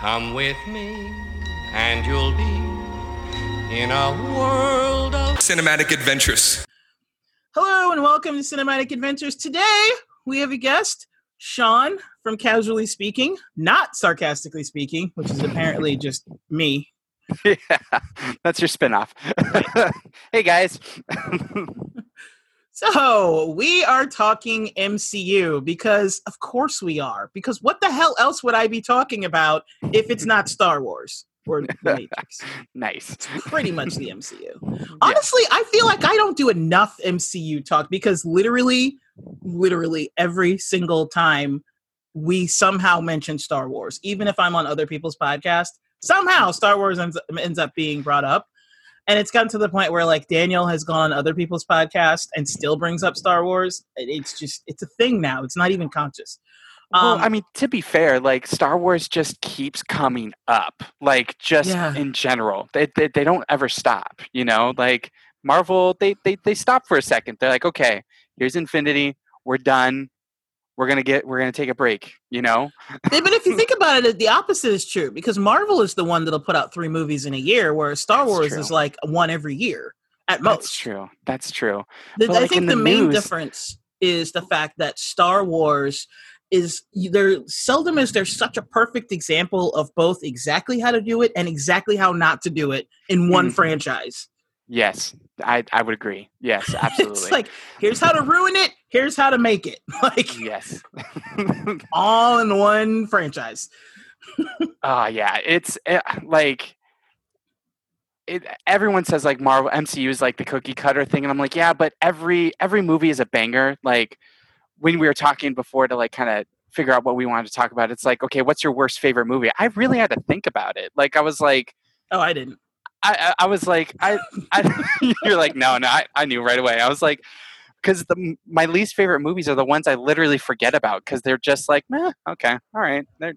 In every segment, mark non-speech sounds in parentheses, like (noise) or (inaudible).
Come with me, and you'll be in a world of cinematic adventures. Hello and welcome to Cinematic Adventures. Today we have a guest, Sean from Casually Speaking, not sarcastically speaking, which is apparently just me. (laughs) yeah, that's your spinoff. (laughs) hey guys. (laughs) so we are talking MCU because, of course, we are. Because what the hell else would I be talking about if it's not Star Wars? or (laughs) the Matrix. nice. It's pretty much the MCU. (laughs) Honestly, I feel like I don't do enough MCU talk because literally, literally every single time we somehow mention Star Wars, even if I'm on other people's podcast, somehow Star Wars ends, ends up being brought up. And it's gotten to the point where like Daniel has gone on other people's podcast and still brings up Star Wars. It's just it's a thing now. It's not even conscious. Um, well, I mean, to be fair, like Star Wars just keeps coming up, like just yeah. in general. They, they they don't ever stop, you know. Like Marvel, they they they stop for a second. They're like, okay, here's Infinity, we're done. We're gonna get we're gonna take a break, you know. but if you (laughs) think about it, the opposite is true because Marvel is the one that'll put out three movies in a year, whereas Star That's Wars true. is like one every year at most. That's true. That's true. The, I like think the, the main difference is the fact that Star Wars is there seldom is there such a perfect example of both exactly how to do it and exactly how not to do it in one mm-hmm. franchise. Yes, I, I would agree. Yes, (laughs) absolutely. it's like here's how to ruin it, here's how to make it. (laughs) Like yes, (laughs) all in one franchise. Ah, uh, yeah, it's it, eh, like it, everyone says like Marvel MCU is like the cookie cutter thing, and I'm like, yeah, but every every movie is a banger. Like when we were talking before to like kind of figure out what we wanted to talk about, it's like, okay, what's your worst favorite movie? I really had to think about it. Like I was like, oh, I didn't. I, I, I was like, I, I (laughs) (laughs) you're like, no, no, I, I knew right away. I was like, because the my least favorite movies are the ones I literally forget about because they're just like, eh, okay, all right, they're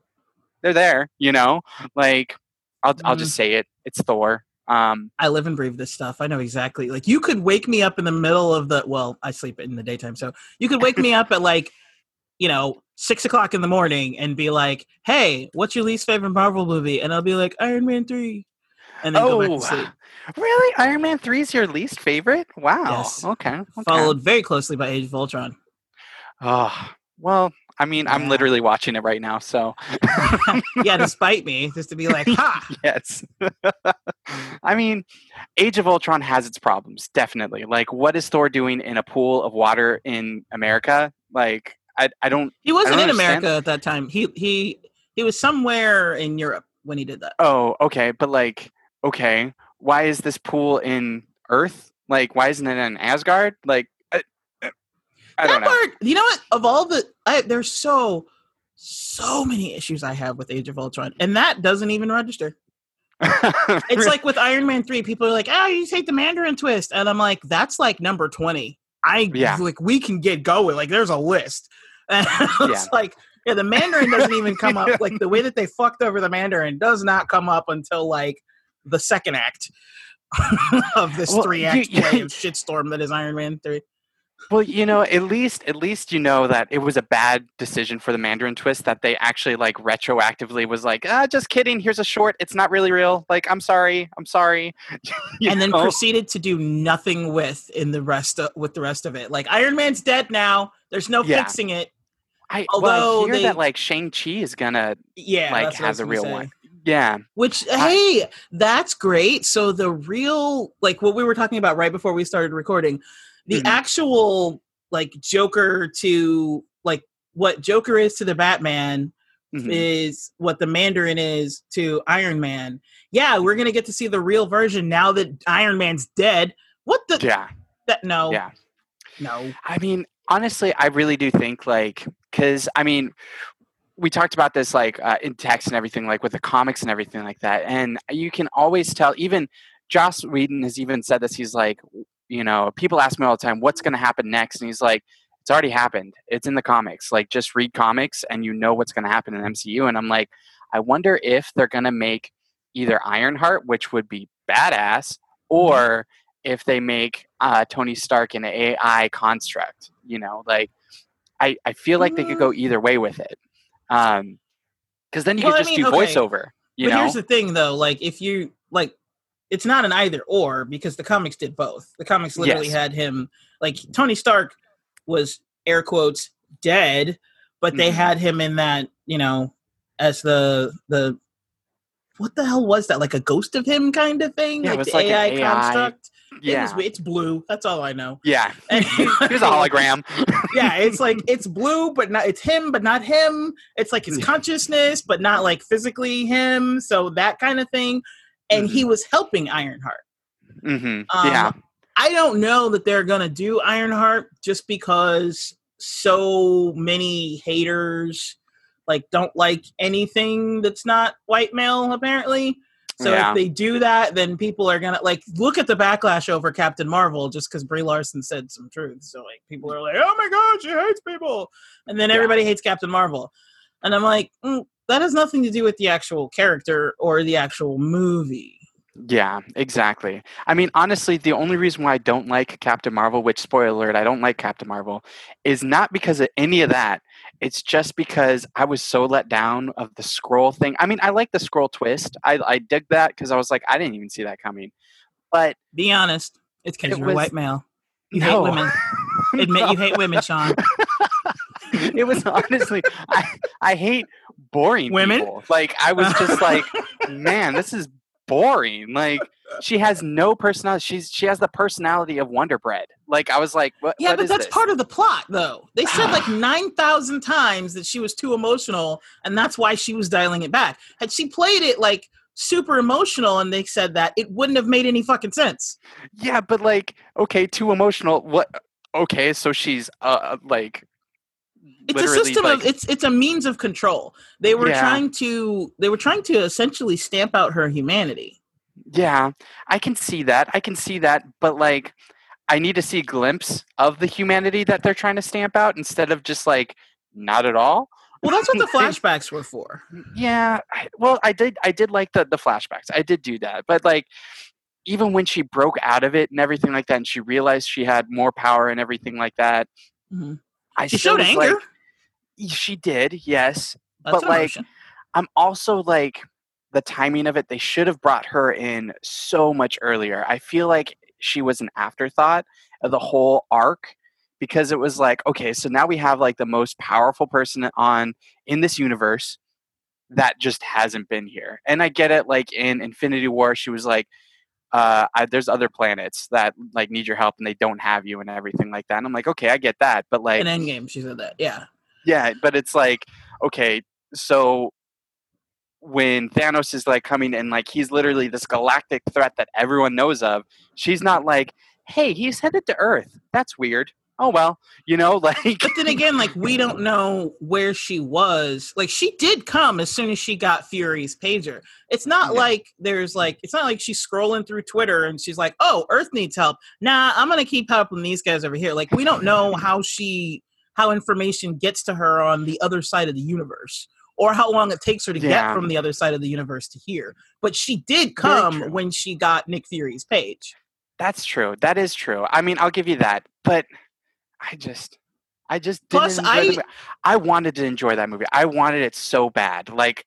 they're there, you know. Like, I'll mm-hmm. I'll just say it. It's Thor. Um, I live and breathe this stuff. I know exactly. Like you could wake me up in the middle of the. Well, I sleep in the daytime, so you could wake me up at like, you know, six o'clock in the morning and be like, "Hey, what's your least favorite Marvel movie?" And I'll be like, "Iron Man 3. And then oh, go back to oh, sleep. (sighs) Really, Iron Man Three is your least favorite? Wow. Yes. Okay. okay. Followed very closely by Age of Ultron. Oh well, I mean, I'm literally watching it right now, so. (laughs) yeah, despite me, just to be like, (laughs) ha! yes. (laughs) I mean, Age of Ultron has its problems, definitely. Like, what is Thor doing in a pool of water in America? Like, I, I don't. He wasn't don't in America at that time. He he he was somewhere in Europe when he did that. Oh, okay, but like, okay, why is this pool in Earth? Like, why isn't it in Asgard? Like, I that part, you know what? Of all the, I, there's so, so many issues I have with Age of Ultron, and that doesn't even register. (laughs) it's like with Iron Man three, people are like, "Oh, you take the Mandarin twist," and I'm like, "That's like number twenty. I yeah. like we can get going. Like, there's a list." (laughs) And it's yeah. like, yeah, the Mandarin doesn't even come up. (laughs) Like the way that they fucked over the Mandarin does not come up until like the second act (laughs) of this well, three act (laughs) shitstorm that is Iron Man three. Well, you know, at least at least you know that it was a bad decision for the Mandarin twist that they actually like retroactively was like, ah, just kidding. Here's a short. It's not really real. Like, I'm sorry. I'm sorry. (laughs) and then proceeded to do nothing with in the rest of, with the rest of it. Like Iron Man's dead now. There's no yeah. fixing it. I although well, I hear they, that like Shang Chi is gonna yeah like have the real say. one. Yeah. Which hey, that's great. So the real like what we were talking about right before we started recording the mm-hmm. actual like Joker to like what Joker is to the Batman mm-hmm. is what the Mandarin is to Iron Man. Yeah, we're gonna get to see the real version now that Iron Man's dead. What the? Yeah. That no. Yeah. No. I mean, honestly, I really do think like because I mean, we talked about this like uh, in text and everything, like with the comics and everything like that, and you can always tell. Even Joss Whedon has even said this. He's like, you know, people ask me all the time, what's going to happen next? And he's like, it's already happened. It's in the comics. Like, just read comics and you know what's going to happen in MCU. And I'm like, I wonder if they're going to make either Ironheart, which would be badass, or if they make uh, Tony Stark an AI construct. You know, like, I, I feel like they could go either way with it. Um, Because then you Well, could just mean, do okay. voiceover. You but know? here's the thing, though. Like, if you like, it's not an either or because the comics did both. The comics literally Yes. had him like Tony Stark was air quotes dead, but they Mhm. had him in that you know as the the what the hell was that like a ghost of him kind of thing Yeah, it like was the like an AI, AI. construct. It yeah. was, it's blue. That's all I know. yeah. (laughs) And- (laughs) Here's a hologram. (laughs) yeah, it's like it's blue, but not it's him, but not him. It's like his consciousness, but not like physically him. So that kind of thing. And he was helping Ironheart. hmm Um, yeah. I don't know that they're gonna do Ironheart just because so many haters like don't like anything that's not white male apparently. So Yeah. if they do that, then people are gonna like look at the backlash over Captain Marvel just because Brie Larson said some truth. So like people are like, "Oh my god, she hates people," and then Yeah. everybody hates Captain Marvel, and I'm like, mm, that has nothing to do with the actual character or the actual movie. Yeah, exactly. I mean, honestly, the only reason why I don't like Captain Marvel, which spoiler alert, I don't like Captain Marvel, is not because of any of that. It's just because I was so let down of the Skrull thing. I mean, I like the Skrull twist. I I dig that because I was like, I didn't even see that coming. But Be honest, it's because It you're a was- white male. You no. hate women. (laughs) Admit you hate women, Sean. it was honestly I I hate boring Women? people. Like I was just like, man, this is boring. Like she has (laughs) no personality. She's she has the personality of Wonder Bread. Like I was like, what? Yeah, what but is that's this? part of the plot, though. They said like (sighs) 9,000 times that she was too emotional, and that's why she was dialing it back. Had she played it like super emotional and they said that, it wouldn't have made any fucking sense. Yeah, but like, okay, too emotional. What? Okay, so she's uh like. It's a system like- of it's it's a means of control. They were Yeah. trying to they were trying to essentially stamp out her humanity. Yeah, I can see that. I can see that, but like, I need to see a glimpse of the humanity that they're trying to stamp out instead of just like not at all. Well, that's what the (laughs) flashbacks were for. Yeah, I, well, I did. I did like the the flashbacks. I did do that, but like, even when she broke out of it and everything like that, and she realized she had more power and everything like that, Mhm. I She showed anger. like- she did, yes. That's but, like, emotion. I'm also like the timing of it. They should have brought her in so much earlier. I feel like she was an afterthought of the whole arc because it was like, okay, so now we have like the most powerful person on in this universe that just hasn't been here. And I get it. Like in Infinity War, she was like, uh, I, there's other planets that like need your help and they don't have you and everything like that. And I'm like, okay, I get that, but like, In Endgame, she said that. Yeah. yeah, but it's like, okay, so when Thanos is like coming in, like he's literally this galactic threat that everyone knows of, she's not like, hey, he's headed to Earth. That's weird. Oh well, you know, (laughs) like But then again, like we don't know where she was. Like she did come as soon as she got Fury's pager. It's not Yeah. like there's like it's not like she's scrolling through Twitter and she's like, "Oh, Earth needs help." Nah, I'm gonna keep helping these guys over here. Like we don't know how she how information gets to her on the other side of the universe or how long it takes her to Yeah. get from the other side of the universe to here. But she did come when she got Nick Fury's page. that's true. That is true. I mean, I'll give you that, but I just. I just Plus, didn't enjoy the I-. I wanted to enjoy that movie. I wanted it so bad, like,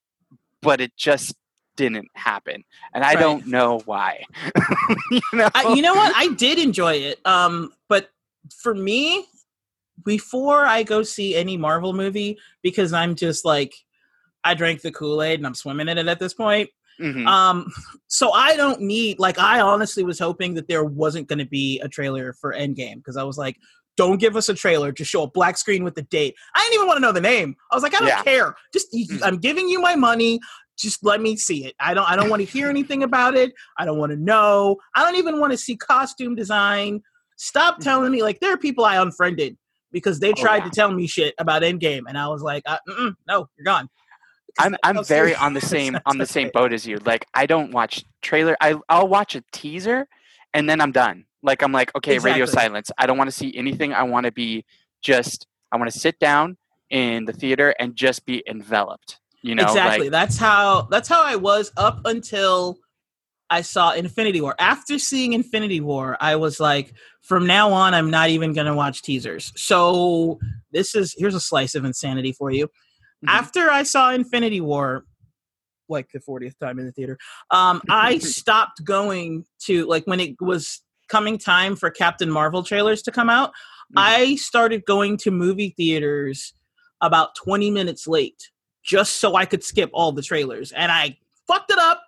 but it just didn't happen, and I Right. don't know why. (laughs) you know, I, you know what? I did enjoy it. Um, but for me, before I go see any Marvel movie, because I'm just like, I drank the Kool Aid and I'm swimming in it at this point. Mhm. Um, so I don't need like I honestly was hoping that there wasn't going to be a trailer for Endgame because I was like, don't give us a trailer, just show a black screen with the date. I didn't even want to know the name. I was like, I don't Yeah. care. Just Mm. I'm giving you my money. Just let me see it. I don't I don't want to hear anything about it. I don't want to know. I don't even want to see costume design. Stop telling me like there are people I unfriended because they. Oh, tried yeah. to tell me shit about Endgame and I was like, uh, no, you're gone. I'm I'm (laughs) very serious- on the same (laughs) on the same boat as you. Like I don't watch trailer. I I'll watch a teaser and then I'm done. Like I'm like okay, radio silence. I don't want to see anything. I want to be just I want to sit down in the theater and just be enveloped. You know, exactly like that's how that's how i was up until i saw infinity war after seeing infinity war i was like from now on i'm not even going to watch teasers so this is here's a slice of insanity for you Mhm. After I saw Infinity War, like the 40th time in the theater, um, I (laughs) stopped going to like when it was coming time for Captain Marvel trailers to come out. Mhm. I started going to movie theaters about 20 minutes late just so I could skip all the trailers. And I fucked it up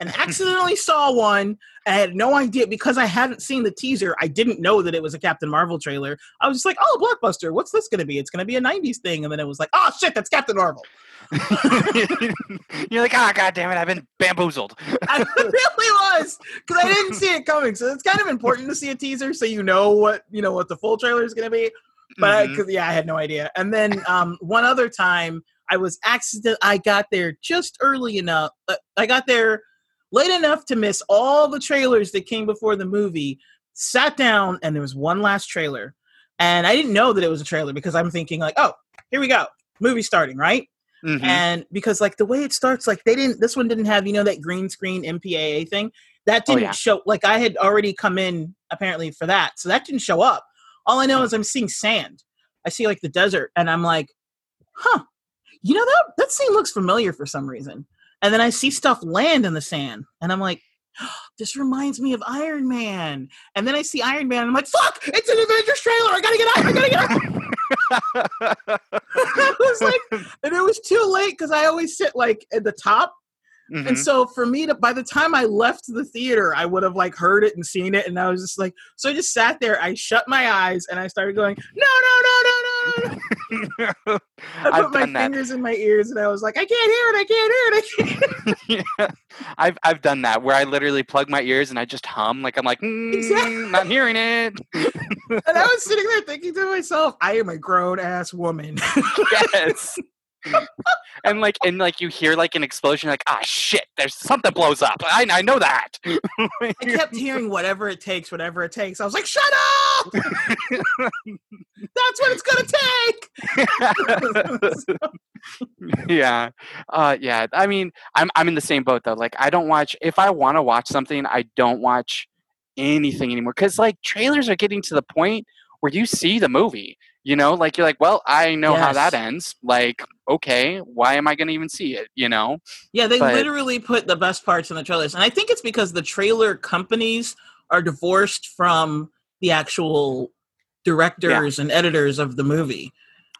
and (laughs) accidentally saw one. I had no idea because I hadn't seen the teaser. I didn't know that it was a Captain Marvel trailer. I was just like, oh, blockbuster. What's this going to be? It's going to be a 90s thing. And then it was like, oh, shit, that's Captain Marvel. (laughs) You're like, ah, god damn it, I've been bamboozled. (laughs) I really was because I didn't see it coming. So it's kind of important to see a teaser so you know what you know what the full trailer is going to be. But Mhm. 'cause, yeah, I had no idea. And then um, one other time, I was accident. I got there just early enough. Uh, I got there late enough to miss all the trailers that came before the movie. Sat down, and there was one last trailer, and I didn't know that it was a trailer because I'm thinking like, oh, here we go, movie starting, right? Mhm. and because like the way it starts like they didn't this one didn't have you know that green screen mpaa thing that Oh, didn't yeah. show like i had already come in apparently for that so that didn't show up all i know is i'm seeing sand i see like the desert and i'm like huh you know that that scene looks familiar for some reason and then i see stuff land in the sand and i'm like (gasps) this reminds me of Iron Man. And then I see Iron Man and I'm like, fuck, it's an Avengers trailer. I gotta get out. I gotta get out. (laughs) I was like, and it was too late because I always sit like at the top. Mhm. And so for me to by the time I left the theater, I would have like heard it and seen it. And I was just like, so I just sat there, I shut my eyes and I started going, no, no, no, no, no. (laughs) I put my done that. fingers in my ears and I was like, I can't hear it, I can't hear it, I can't. (laughs) yeah. I've I've done that where I literally plug my ears and I just hum like I'm like mm, Exactly. not hearing it. And I was sitting there thinking to myself, I am a grown ass woman. (laughs) yes. And like and like you hear like an explosion like ah shit there's something blows up I, I know that (laughs) I kept hearing whatever it takes, whatever it takes. I was like, shut up! (laughs) That's what it's gonna take. (laughs) yeah uh yeah i mean i'm i'm in the same boat though like i don't watch if i want to watch something i don't watch anything anymore because like trailers are getting to the point where you see the movie you know like you're like well i know how that ends like okay why am i gonna even see it you know Yeah, they But- literally put the best parts in the trailers. And I think it's because the trailer companies are divorced from the actual directors and editors of the movie.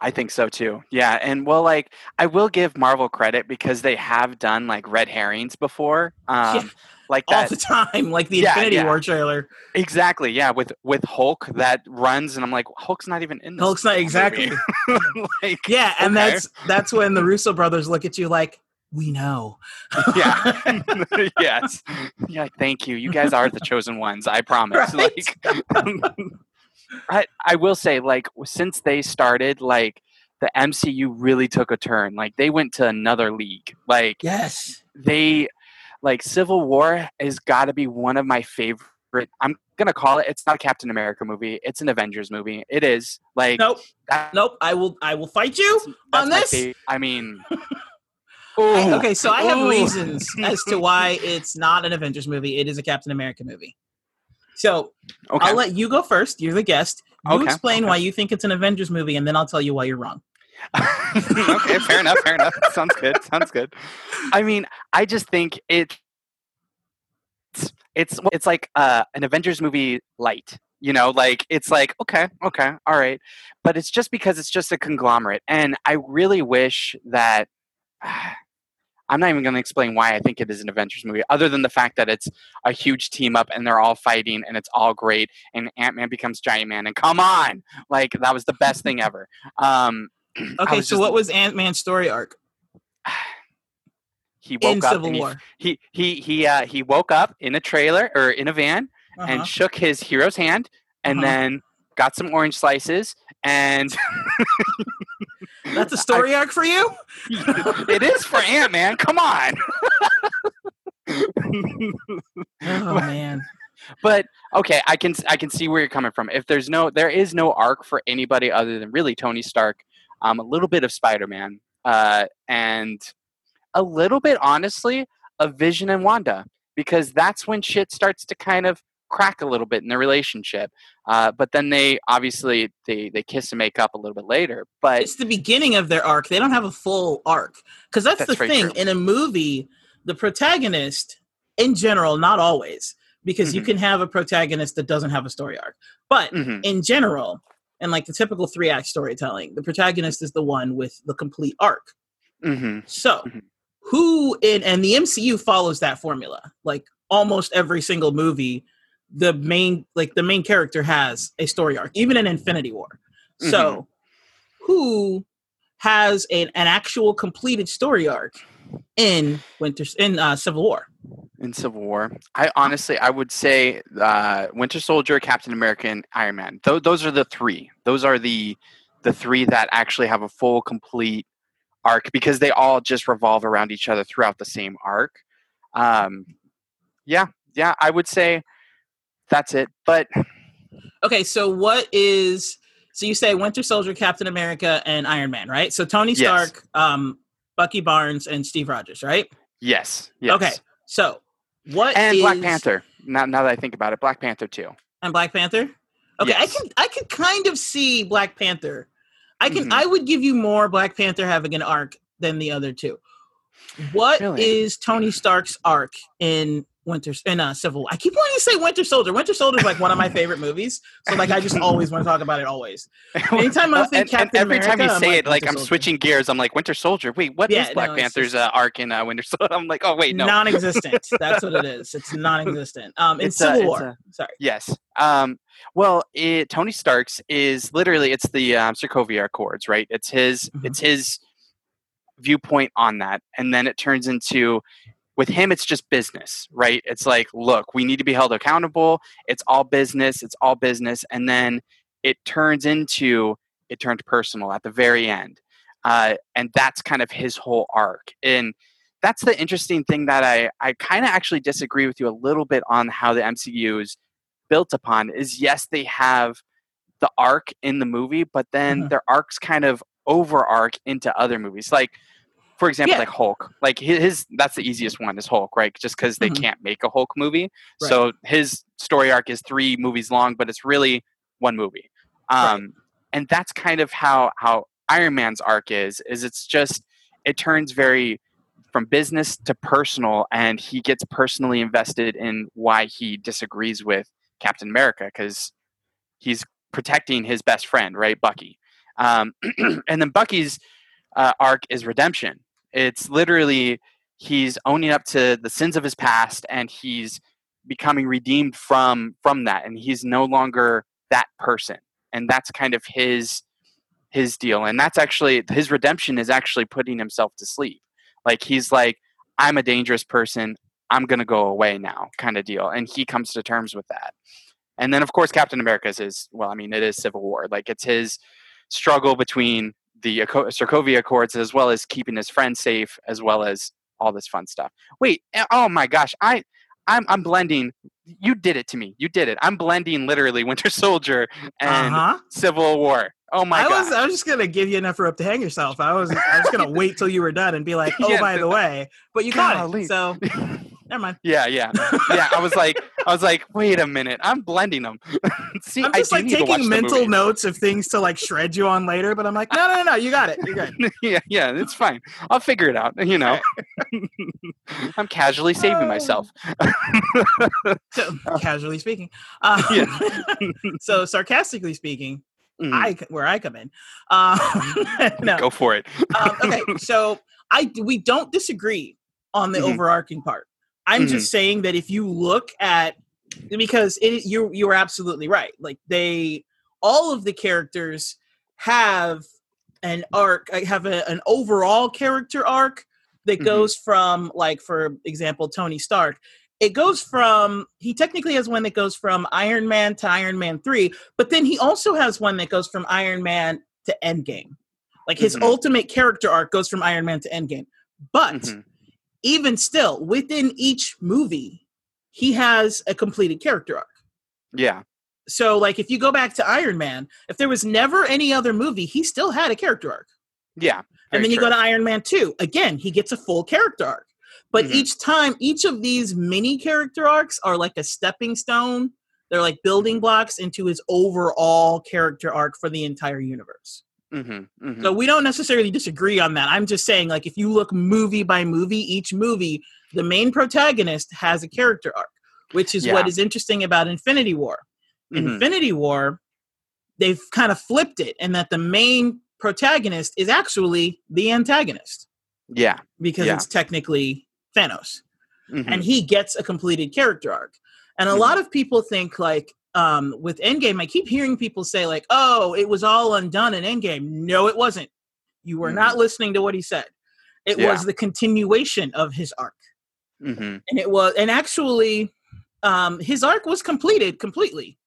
I think so too. Yeah, and well, like I will give Marvel credit because they have done like red herrings before, um, Yeah. like All the time, like the Yeah, Infinity yeah. War trailer. exactly. Yeah, with with Hulk that runs, and I'm like, Hulk's not even in this. Hulk's not movie." exactly. (laughs) like, Yeah, and Okay. that's that's when the Russo brothers look at you like, we know. yeah, (laughs) (laughs) yes. Yeah, thank you. You guys are the chosen ones. I promise. Right? Like, I I will say, like, since they started, like the MCU really took a turn. Like they went to another league. Like yes. they like Civil War has got to be one of my favorite. I'm gonna call it. It's not a Captain America movie. It's an Avengers movie. It is like Nope. that- Nope. I will I will fight you. on this? fav- I mean, (laughs) I- okay, so I have Ooh. reasons as to why (laughs) it's not an Avengers movie. It is a Captain America movie. So Okay. I'll let you go first. You're the guest. You Okay, explain okay. why you think it's an Avengers movie, and then I'll tell you why you're wrong. (laughs) okay, fair enough. Fair enough. Sounds good. Sounds good. I mean, I just think it. It's it's, it's like uh, an Avengers movie light. You know, like it's like okay, okay, all right, but it's just because it's just a conglomerate, and I really wish that. (sighs) I'm not even going to explain why I think it is an Avengers movie, other than the fact that it's a huge team up and they're all fighting and it's all great, and Ant Man becomes Giant Man, and come on, like that was the best thing ever. Um, (clears throat) Okay, so just- what was Ant Man's story arc (sighs) he woke in up Civil and he, War? he he he uh, he woke up in a trailer or in a van Uh-huh. and shook his hero's hand and Uh-huh. then got some orange slices and (laughs) That's a story arc for you? (laughs) it is for Ant Man. Come on. (laughs) Oh man. but okay, I can I can see where you're coming from. If there's no there is no arc for anybody other than really Tony Stark, um, a little bit of Spider Man, uh, and a little bit honestly of Vision and Wanda, because that's when shit starts to kind of crack a little bit in their relationship. Uh, but then they obviously they they kiss and make up a little bit later. But it's the beginning of their arc. They don't have a full arc because that's, That's the thing true. in a movie. The protagonist, in general, not always, because you Mhm. can have a protagonist that doesn't have a story arc. But Mhm. in general, and like the typical three act storytelling, the protagonist is the one with the complete arc. Mhm. So, Mhm. who in and the MCU follows that formula. Like almost every single movie, the main like the main character has a story arc, even in Infinity War. So, who has an, an actual completed story arc in Winter in uh, Civil War? in Civil War. I honestly, I would say uh, Winter Soldier, Captain America, and Iron Man. Th- those are the three. Those are the the three that actually have a full, complete arc because they all just revolve around each other throughout the same arc. Um, yeah, yeah, I would say that's it. But Okay, so what is so you say Winter Soldier, Captain America, and Iron Man, right? So Tony Yes. Stark, um, Bucky Barnes, and Steve Rogers, right? yes, yes. Okay, so what and Black Panther. Now, now that I think about it, Black Panther too. and Black Panther. Okay, Yes. I can I can kind of see Black Panther. I can Mhm. I would give you more Black Panther having an arc than the other two. What is Really? Tony Stark's arc in Winter in uh, Civil? I keep wanting to say Winter Soldier. Winter Soldier is like one of my favorite movies, so like I just always want to talk about it always. (laughs) Anytime I think and, and Captain every time you America, I'm say like it, like I'm Soldier. switching gears. I'm like Winter Soldier. Wait, what is Yeah, Black no, Panther's uh, arc in uh, Winter Soldier? (laughs) I'm like, oh wait, no. non-existent. That's what it is. It's (laughs) non-existent. Um, in It's a- Civil it's War. a- Sorry. Yes. Um, well, it, Tony Stark's is literally it's the um, Sokovia Accords, right? It's his Mhm. it's his viewpoint on that, and then it turns into with him it's just business, right? It's like, look, we need to be held accountable. It's all business. It's all business, and then it turns into it turned personal at the very end, uh, and that's kind of his whole arc. And that's the interesting thing that I I kind of actually disagree with you a little bit on how the MCU is built upon is yes they have the arc in the movie but then Mhm. their arcs kind of over arc into other movies like for example Yeah. like hulk like hi- his that's the easiest one is hulk right just because they Mhm. can't make a hulk movie Right. so his story arc is three movies long but it's really one movie um and that's kind of how how iron man's arc is is it's just it turns very from business to personal and he gets personally invested in why he disagrees with captain america because he's protecting his best friend right bucky um, (clears throat) and then bucky's uh, arc is redemption it's literally he's owning up to the sins of his past and he's becoming redeemed from from that. And he's no longer that person. And that's kind of his his deal. And that's actually his redemption is actually putting himself to sleep. Like he's like i'm a dangerous person. I'm going to go away now kind of deal. And he comes to terms with that. And then of course captain america's is well i mean it is civil war. Like it's his struggle between the sokovia accords as well as keeping his friends safe as well as all this fun stuff wait eh, oh my gosh i i'm, I'm blending you did it to me you did it i'm blending literally (laughs) winter soldier and Uh-huh. civil war oh my I god was I was just gonna give you enough rope to hang yourself. I was I was gonna (laughs) wait till you were done and be like, oh Yeah, by the way, but you got Golly. it. So (laughs) never mind. yeah yeah yeah i was like i was like wait a minute i'm blending them (laughs) see I'm just do like need to watch taking mental notes of things to like shred you on later, but I'm like, no, no, no, no, you got it. You're good. (laughs) yeah, yeah, it's fine. I'll figure it out. You know, (laughs) I'm casually saving myself. So, casually speaking, uh, so sarcastically speaking, Mhm. I where I come in. Um, no, Go for it. um, okay, so I we don't disagree on the Mhm. overarching part. I'm just saying that if you look at because it you you are absolutely right. Like they all of the characters have an arc, uh, have a, an overall character arc that Mhm. goes from like for example Tony Stark it goes from he technically has one that goes from Iron Man to Iron Man 3, but then he also has one that goes from Iron Man to Endgame. Like his Mhm. ultimate character arc goes from Iron Man to Endgame. But Mhm. Even still, within each movie, he has a completed character arc. Yeah, So, like, if you go back to Iron Man, if there was never any other movie, he still had a character arc. yeah. and then you go to Iron Man 2. Again, he gets a full character arc. But Mhm. each time, each of these mini character arcs are like a stepping stone They're like building blocks into his overall character arc for the entire universe. Mm-hmm, mm-hmm. So we don't necessarily disagree on that. I'm just saying, like, if you look movie by movie, each movie, the main protagonist has a character arc, which is Yeah. what is interesting about Infinity War. Mhm. Infinity War, they've kind of flipped it, and that the main protagonist is actually the antagonist yeah. because Yeah. it's technically Thanos and he gets a completed character arc. And a lot of people think like um with Endgame, I keep hearing people say like, "Oh, it was all undone in Endgame." No, it wasn't. You were not listening to what he said. It Yeah. was the continuation of his arc, Mhm. and it was, and actually, um, his arc was completed completely.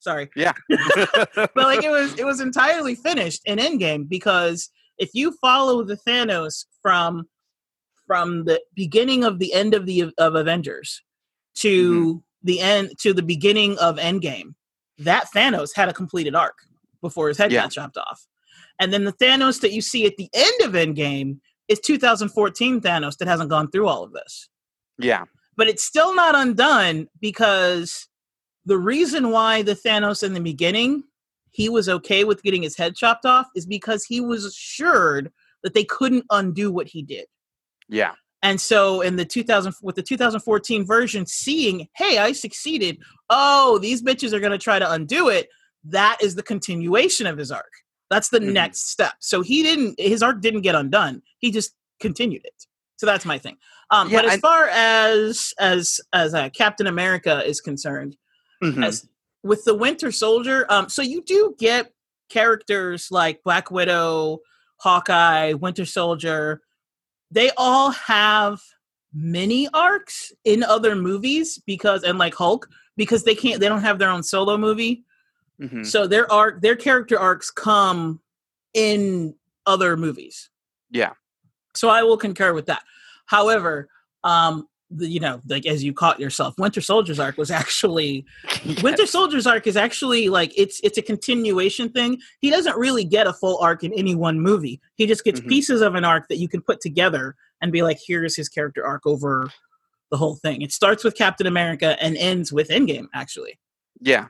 Sorry, Yeah. (laughs) but like it was, it was entirely finished in Endgame because if you follow the Thanos from from the beginning of the end of the of Avengers to the end to the beginning of Endgame, that Thanos had a completed arc before his head Yeah. got chopped off. And then the Thanos that you see at the end of Endgame is 2014 Thanos that hasn't gone through all of this. yeah. But it's still not undone because the reason why the Thanos in the beginning he was okay with getting his head chopped off is because he was assured that they couldn't undo what he did. Yeah. And so in the 2000 with the 2014 version seeing, "Hey, I succeeded. Oh, these bitches are going to try to undo it." That is the continuation of his arc. That's the Mhm. next step. So he didn't his arc didn't get undone. He just continued it. So that's my thing. Um Yeah, but as I- far as as as uh, Captain America is concerned, Mhm. as with the Winter Soldier, um, so you do get characters like Black Widow, Hawkeye, Winter Soldier. They all have mini arcs in other movies because, and like Hulk, because they can't, they don't have their own solo movie. Mhm. So their arc, their character arcs come in other movies. Yeah. So I will concur with that. However, um, the, you know, like as you caught yourself, Winter Soldier's arc was actually (laughs) Winter Soldier's arc is actually like it's it's a continuation thing. He doesn't really get a full arc in any one movie. He just gets Mhm. pieces of an arc that you can put together and be like, here's his character arc over the whole thing. It starts with Captain America and ends with Endgame, actually. Yeah.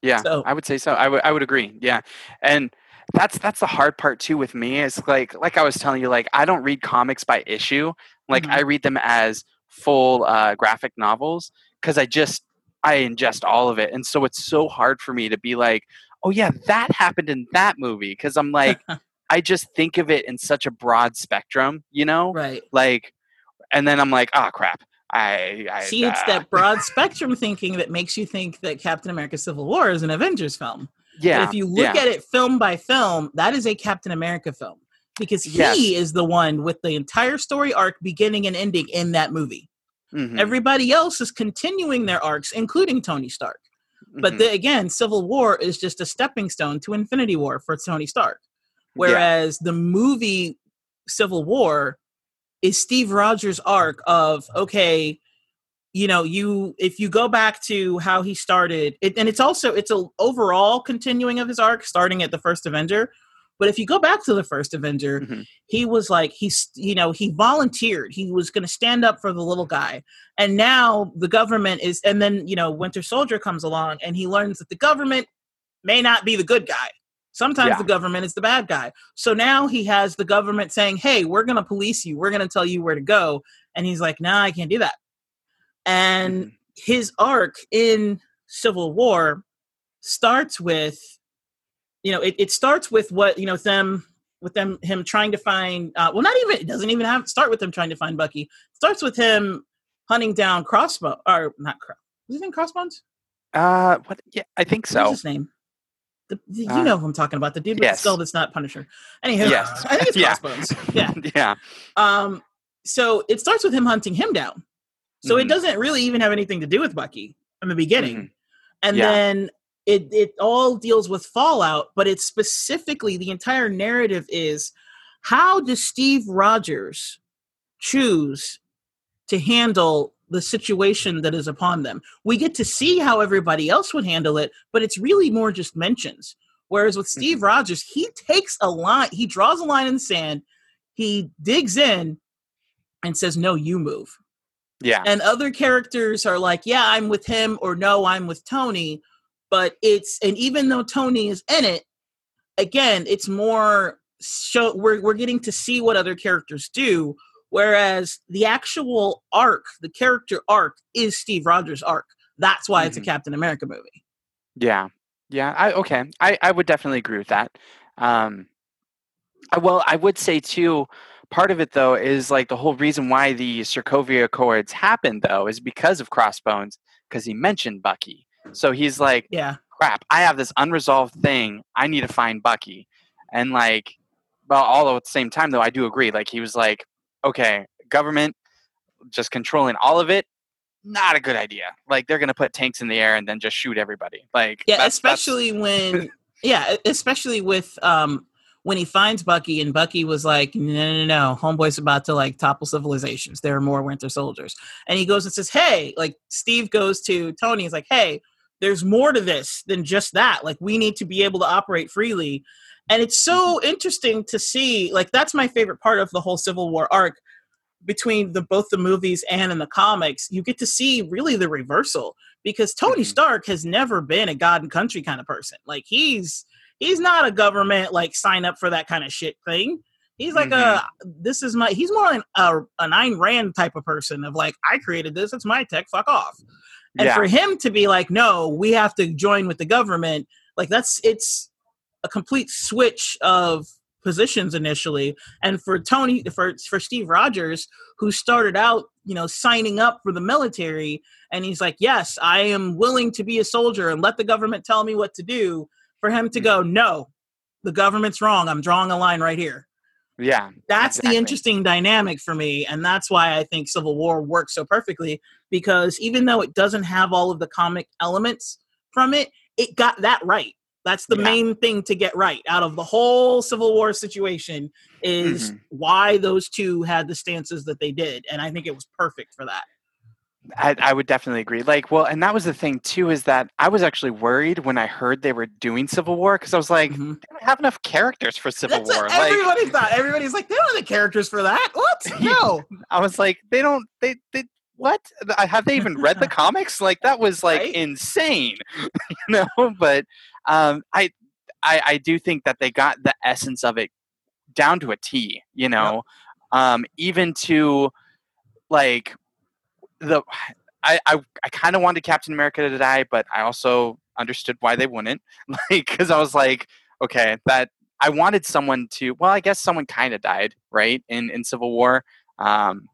Yeah. So- I would say so. I would I would agree. Yeah. And that's that's the hard part too with me is like like I was telling you like I don't read comics by issue. Like Mhm. I read them as full uh graphic novels cuz I just I ingest all of it. And so it's so hard for me to be like, "Oh yeah, that happened in that movie" cuz I'm like (laughs) I just think of it in such a broad spectrum, you know? Right. Like and then I'm like, "Ah, crap. I, I See, it's uh, that broad spectrum thinking that makes you think that Captain America Civil War is an Avengers film. yeah. But if you look yeah. at it film by film, that is a Captain America film because he Yes. is the one with the entire story arc beginning and ending in that movie. Mhm, Everybody else is continuing their arcs, including Tony Stark. But mhm. the, again, Civil War is just a stepping stone to Infinity War for Tony Stark. Yeah. Whereas the movie Civil War is Steve Rogers' arc of okay, you know, you if you go back to how he started, it, and it's also it's a overall continuing of his arc, starting at the first Avenger. But if you go back to the first Avenger, Mhm. he was like he's you know he volunteered. He was going to stand up for the little guy, and now the government is. And then you know Winter Soldier comes along, and he learns that the government may not be the good guy. Sometimes Yeah. the government is the bad guy. So now he has the government saying, "Hey, we're going to police you. We're going to tell you where to go." And he's like, "Nah, I can't do that." And Mhm. his arc in Civil War starts with, you know, it, it starts with what you know them with them him trying to find. Uh, well, not even it doesn't even have start with them trying to find Bucky. It starts with him hunting down Crossbow or not Cross. Was his name Crossbones? Uh, what? Yeah, I think What's so. his name? The, the- you Uh, know who I'm talking about. The dude with yes. the skull that's not Punisher. Anywho, Yes. (laughs) I think it's Yeah. Crossbones. (laughs) Yeah. yeah. Um, so it starts with him hunting him down. So it Mhm. doesn't really even have anything to do with Bucky in the beginning. Mhm. And Yeah. then it it all deals with Fallout, but it's specifically the entire narrative is how does Steve Rogers choose to handle the situation that is upon them? We get to see how everybody else would handle it, but it's really more just mentions. Whereas with Steve Mhm. Rogers, he takes a line, he draws a line in the sand, he digs in and says, No, you move. Yeah. and other characters are like yeah i'm with him or no i'm with tony but it's and even though tony is in it again it's more show we're, we're getting to see what other characters do whereas the actual arc the character arc is steve rogers arc that's why it's a Mhm. captain america movie Yeah, yeah. I okay. I I would definitely agree with that. Um, I- well, I would say too. Part of it though is like the whole reason why the Sokovia Accords happened though is because of Crossbones because he mentioned Bucky. So he's like, yeah crap, I have this unresolved thing. I need to find Bucky. And like, well, all at the same time, though, I do agree. Like, he was like, okay, government just controlling all of it, not a good idea. Like, they're going to put tanks in the air and then just shoot everybody. Like, yeah that's- that's- especially when (laughs) yeah especially with um when he finds bucky and bucky was like no no no homeboy's about to like topple civilizations there are more winter soldiers and he goes and says hey like steve goes to tony he's like hey there's more to this than just that. Like we need to be able to operate freely. And it's so interesting to see like that's my favorite part of the whole civil war arc between the both the movies and in the comics. You get to see really the reversal because tony Mhm. stark has never been a god and country kind of person. Like he's he's not a government like sign up for that kind of shit thing. He's like a this is my he's more an, a, an Ayn Rand type of person of like i created this it's my tech fuck off and yeah, for him to be like no we have to join with the government like that's it's a complete switch of positions initially. And for tony for for steve rogers who started out you know signing up for the military and he's like yes i am willing to be a soldier and let the government tell me what to do for him to hmm. go no the government's wrong. I'm drawing a line right here yeah, that's Exactly. the interesting dynamic for me and that's why i think civil war works so perfectly because even though it doesn't have all of the comic elements from it it got that right that's the Yeah. main thing to get right out of the whole civil war situation is Mhm. why those two had the stances that they did and i think it was perfect for that I, I would definitely agree. Like, well, and that was the thing too is that I was actually worried when I heard they were doing Civil War because I was like, Mhm. they don't have enough characters for Civil that's War. what Like, everybody thought everybody's like they don't have the characters for that what (laughs) no I was like, they don't, they, they, what? Have they even read the (laughs) comics? Like that was like Right? insane, (laughs) you know. But um, I, I, I do think that they got the essence of it down to a T. You know, um, even to like the. (sighs) I, I, I kind of wanted Captain America to die, but I also understood why they wouldn't. (laughs) Like, because I was like, okay, that I wanted someone to. Well, I guess someone kind of died, right? In in Civil War, um,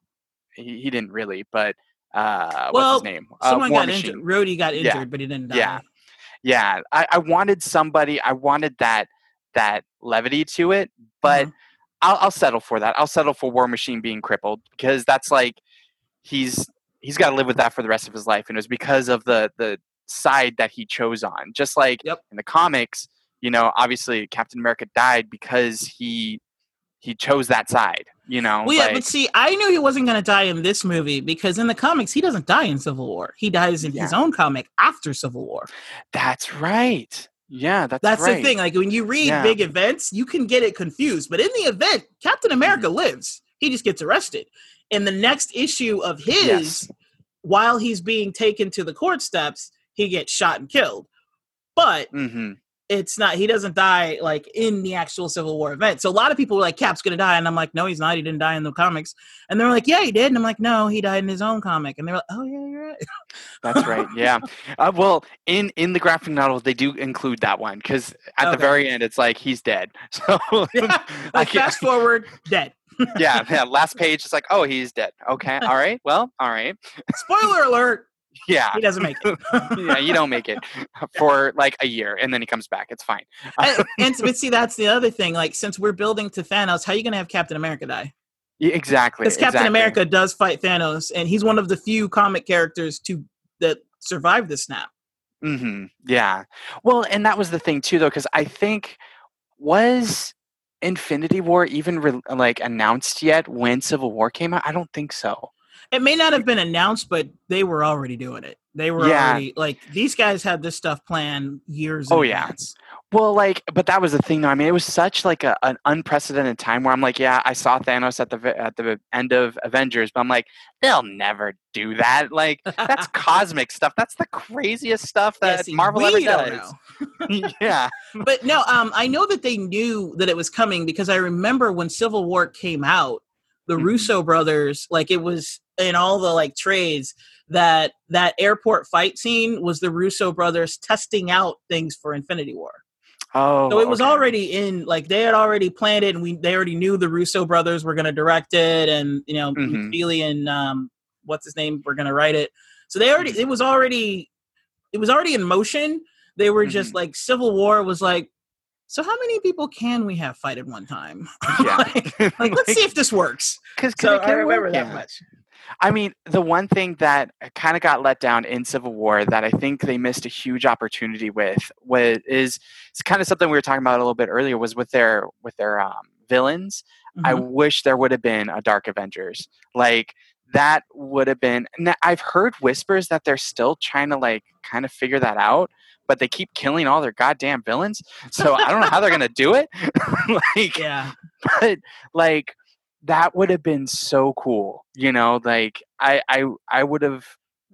he, he didn't really, but uh, Well, what's his name? Uh, someone War got Machine. injured Rhodey got Yeah. injured but he didn't die Yeah. Yeah, I, I wanted somebody. I wanted that that levity to it, but Mhm. I'll, I'll settle for that. I'll settle for War Machine being crippled because that's like he's he's got to live with that for the rest of his life, and it was because of the the side that he chose on. Just like Yep. in the comics, you know, obviously Captain America died because he he chose that side. You know, Well, yeah, like- but see, I knew he wasn't going to die in this movie because in the comics, he doesn't die in Civil War. He dies in his own comic after Civil War. that's right. Yeah, that's That's right. the thing. Like when you read Yeah. big events, you can get it confused. But in the event, Captain America Mm-hmm. lives. He just gets arrested. In the next issue of his, Yes. while he's being taken to the court steps, he gets shot and killed. But hmm it's not he doesn't die like in the actual civil war event. So a lot of people were like cap's gonna die. And i'm like no he's not. He didn't die in the comics. And they're like yeah he did. And i'm like no he died in his own comic. And they're like oh yeah you're right. (laughs) That's right. Yeah. Uh, well, in in the graphic novel, they do include that one because at the very end, it's like he's dead. (laughs) So (laughs) Yeah, like fast forward dead yeah, yeah. Last page, it's like, oh, he's dead. Okay. All right. Well, all right. spoiler alert (laughs) Yeah. he doesn't make it (laughs) yeah. You don't make it for like a year, and then he comes back. It's fine. and, (laughs) and but see that's the other thing like since we're building to thanos how are you gonna have captain america die Yeah, exactly. because captain exactly. america does fight thanos and he's one of the few comic characters to that survived the snap hmm Yeah. Well, and that was the thing too, though, because I think was Infinity War even re- like announced yet when Civil War came out? I don't think so. It may not have been announced, but they were already doing it. They were Yeah. already like these guys had this stuff planned years. In Oh, yeah. advance. Well, like, but that was the thing, though. I mean, it was such like a, an unprecedented time where I'm like, yeah, I saw Thanos at the at the end of Avengers, but I'm like, they'll never do that. Like, that's (laughs) cosmic stuff. That's the craziest stuff Yeah, that see, Marvel ever does. (laughs) (laughs) yeah. but no, um, I know that they knew that it was coming because I remember when Civil War came out, the Mhm. Russo brothers, like it was in all the like trades that that airport fight scene was the Russo brothers testing out things for Infinity War. Oh, So it was okay. already in like they had already planned it, and we they already knew the Russo brothers were going to direct it, and you know Mhm. McFeely and um, what's his name were going to write it. So they already Mm-hmm. it was already it was already in motion. They were just Mhm. like Civil War was like. So how many people can we have fight at one time? (laughs) Yeah. like, (laughs) like, let's see if this works. Because So I remember that much. I mean, the one thing that kind of got let down in Civil War that I think they missed a huge opportunity with was is it's kind of something we were talking about a little bit earlier was with their with their um, villains. I Mhm. wish there would have been a Dark Avengers. Like that would have been. Now, I've heard whispers that they're still trying to like kind of figure that out, but they keep killing all their goddamn villains. So I don't know how they're gonna do it. (laughs) like yeah, but like that would have been so cool you know like i i i would have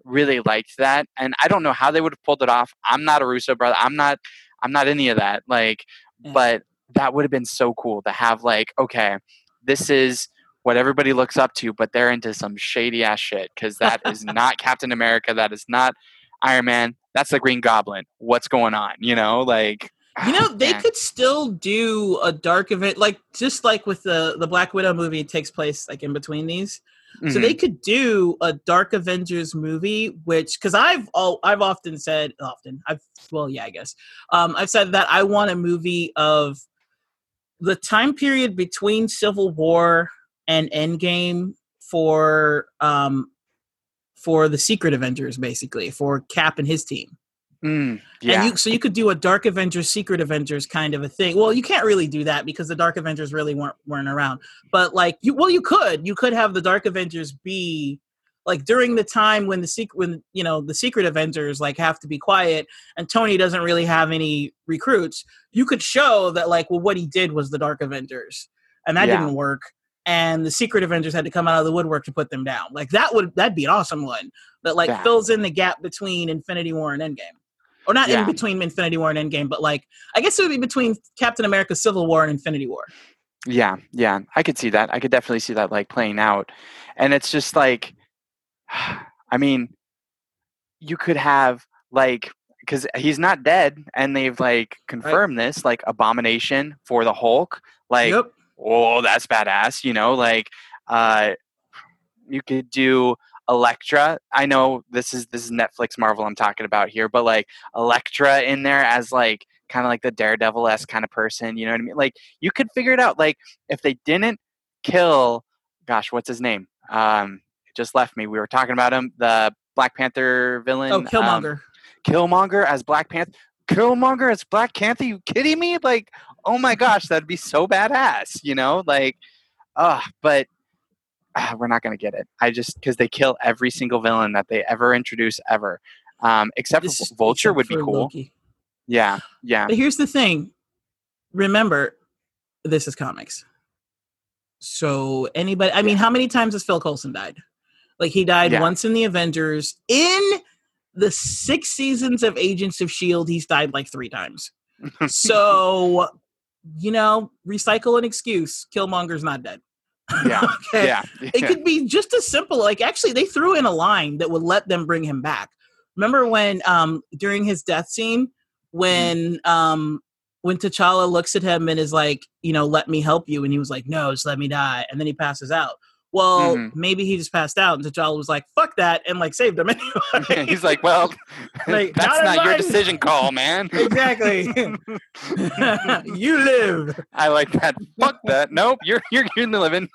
really liked that and i don't know how they would have pulled it off i'm not a russo brother i'm not i'm not any of that like Yeah. but that would have been so cool to have like okay this is what everybody looks up to but they're into some shady ass shit because that is not captain america that is not iron man that's the green goblin what's going on you know like you know (sighs) they man. could still do a dark event, like just like with the the Black Widow movie it takes place like in between these. So Mhm. they could do a Dark Avengers movie, which because I've all I've often said often I've well yeah I guess um, I've said that I want a movie of the time period between Civil War and Endgame for um for the Secret Avengers basically for Cap and his team. Mm, yeah And you, so you could do a Dark Avengers, Secret Avengers kind of a thing. Well, you can't really do that because the Dark Avengers really weren't weren't around. But like you, well, you could. You could have the Dark Avengers be like during the time when the secret, when you know the Secret Avengers like have to be quiet, and Tony doesn't really have any recruits. You could show that like, well, what he did was the Dark Avengers, and that Yeah. didn't work. And the Secret Avengers had to come out of the woodwork to put them down. Like that would that'd be an awesome one that like Yeah. fills in the gap between Infinity War and Endgame or not Yeah. in between Infinity War and Endgame, but like I guess it would be between Captain America: Civil War and Infinity War. Yeah, yeah, I could see that. I could definitely see that like playing out. And it's just like (sighs) I mean, you could have like cuz he's not dead and they've like confirmed this like abomination for the Hulk. Like, yep. oh, that's badass, you know, like uh you could do Elektra. I know this is this is Netflix Marvel I'm talking about here, but like Elektra in there as like kind of like the Daredevil esque kind of person. You know what I mean? Like you could figure it out. Like if they didn't kill, gosh, what's his name? Um, it just left me. We were talking about him, the Black Panther villain. Oh, um, Killmonger. Killmonger as Black Panther. Killmonger as Black Panther? You kidding me? Like, oh my gosh, that'd be so badass. You know, like, uh, but ah, we're not gonna get it. I just because they kill every single villain that they ever introduce ever, um, except This Vulture except would be cool. Loki. Yeah, yeah, But here's the thing. Remember, this is comics. So anybody, I mean, how many times has Phil Coulson died? Like he died Yeah. once in the Avengers. In the six seasons of Agents of Shield, he's died like three times. (laughs) so, you know, recycle an excuse. Killmonger's not dead. Yeah, (laughs) Okay? yeah, It could be just as simple. Like actually, they threw in a line that would let them bring him back. Remember when um during his death scene when um when T'Challa looks at him and is like, you know, let me help you, and he was like, no, just let me die, and then he passes out. Well, Mhm. maybe he just passed out, and T'Challa was like, fuck that, and like saved him (laughs) anyway. He's like, well, (laughs) Like, (laughs) that's not not your decision call, man. exactly. you live. I like that. Fuck that. Nope, you're you're you're living.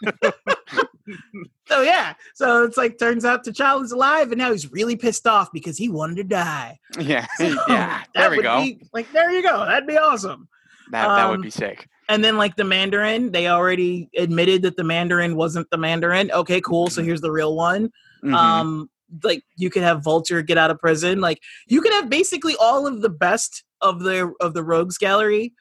So yeah, so it's like turns out T'Challa's alive, and now he's really pissed off because he wanted to die. yeah, So, yeah. There we go. be- like there you go. That'd be awesome. That that would um, be sick. And then like the Mandarin, they already admitted that the Mandarin wasn't the Mandarin. Okay, cool. So here's the real one. Mhm. Um, like you could have Vulture get out of prison. Like you could have basically all of the best of the of the rogues gallery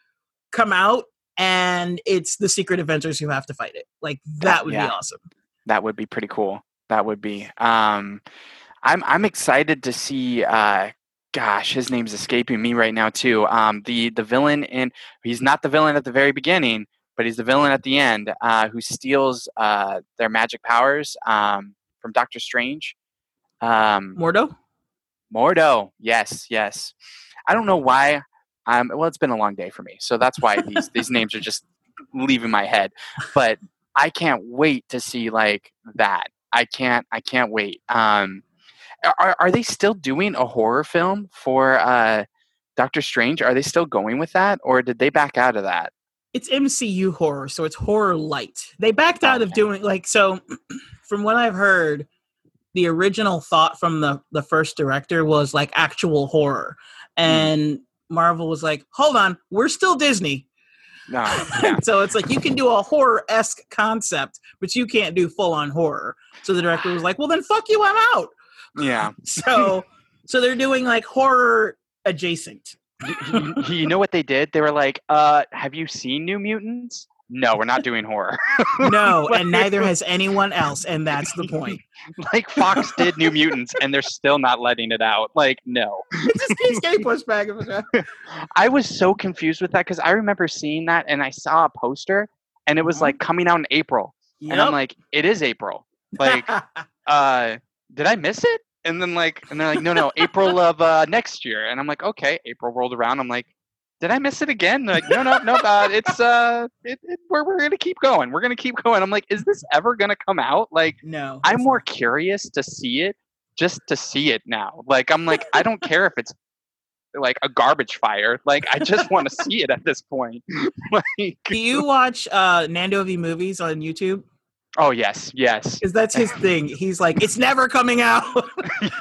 come out and it's the secret avengers who have to fight it. Like that would yeah. be awesome. that would be pretty cool. That would be. Um, I'm I'm excited to see. Uh, gosh, his name's escaping me right now too. Um, the the villain in he's not the villain at the very beginning, but he's the villain at the end uh, who steals uh, their magic powers um, from Doctor Strange. Um, Mordo? Mordo, yes, yes. I don't know why. Um, well, it's been a long day for me, so that's why these (laughs) these names are just leaving my head. But I can't wait to see like that. I can't. I can't wait. Um, are are they still doing a horror film for uh, Doctor Strange? Are they still going with that, or did they back out of that? It's MCU horror, so it's horror light. They backed out of doing like so (clears throat) from what I've heard, the original thought from the the first director was like actual horror. And Marvel was like, "Hold on, we're still Disney." No, (laughs) yeah, so it's like you can do a horror esque concept, but you can't do full on horror. So the director was like, "Well, then fuck you, I'm out." Yeah. (laughs) So, so they're doing like horror adjacent. you, you know what they did? They were like, uh, "Have you seen New Mutants?" No, we're not doing horror. (laughs) No, and neither (laughs) has anyone else, and that's the point. like Fox did New Mutants, and they're still not letting it out. Like, no. It just keeps getting pushed back. and. I was so confused with that because I remember seeing that and I saw a poster and it was Mhm. like coming out in April. And I'm like, it is April. Like, uh, did I miss it? And then like, and they're like, no, no, April (laughs) of uh, next year. And I'm like, okay. April rolled around. I'm like, did I miss it again? They're like, no, no, no, uh, it's uh, it, it, we're we're gonna keep going. We're gonna keep going. I'm like, is this ever gonna come out? Like, no, I'm more curious to see it just to see it now. Like I'm like I don't care if it's like a garbage fire. Like I just want to see it at this point. (laughs) (laughs) like Do you watch uh, Nando V movies on YouTube? Oh yes, yes, Because that's his thing. He's like, it's never coming out.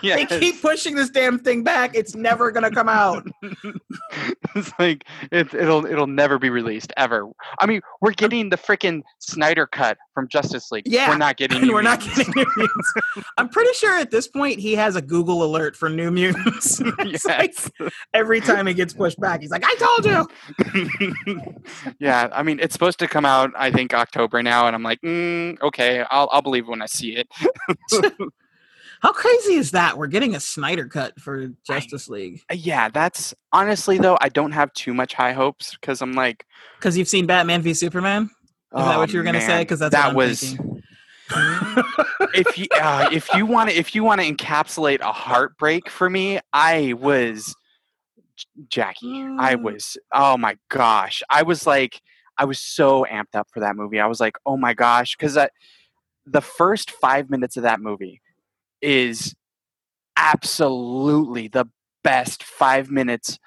yes. (laughs) they keep pushing this damn thing back. It's never gonna come out. (laughs) it's like it, it'll it'll never be released ever. I mean, we're getting the freaking Snyder cut from Justice League. Yeah, we're not (laughs) getting. New we're not getting New Mutants. I'm pretty sure at this point he has a Google alert for New Mutants. It's like every time it gets pushed back, he's like, "I told you." yeah, I mean, it's supposed to come out. I think October now, and I'm like, mm, okay, I'll I'll believe when I see it. (laughs) How crazy is that? We're getting a Snyder cut for Justice League Uh, Yeah, that's honestly though. I don't have too much high hopes because I'm like, because you've seen Batman v Superman. Is that oh, what you were gonna say? Because that's that was (laughs) if you uh, if you want to if you want to encapsulate a heartbreak for me, I was Jackie. I Mm. was oh my gosh, I was like I was so amped up for that movie. I was like, oh my gosh, because the first five minutes of that movie is absolutely the best five minutes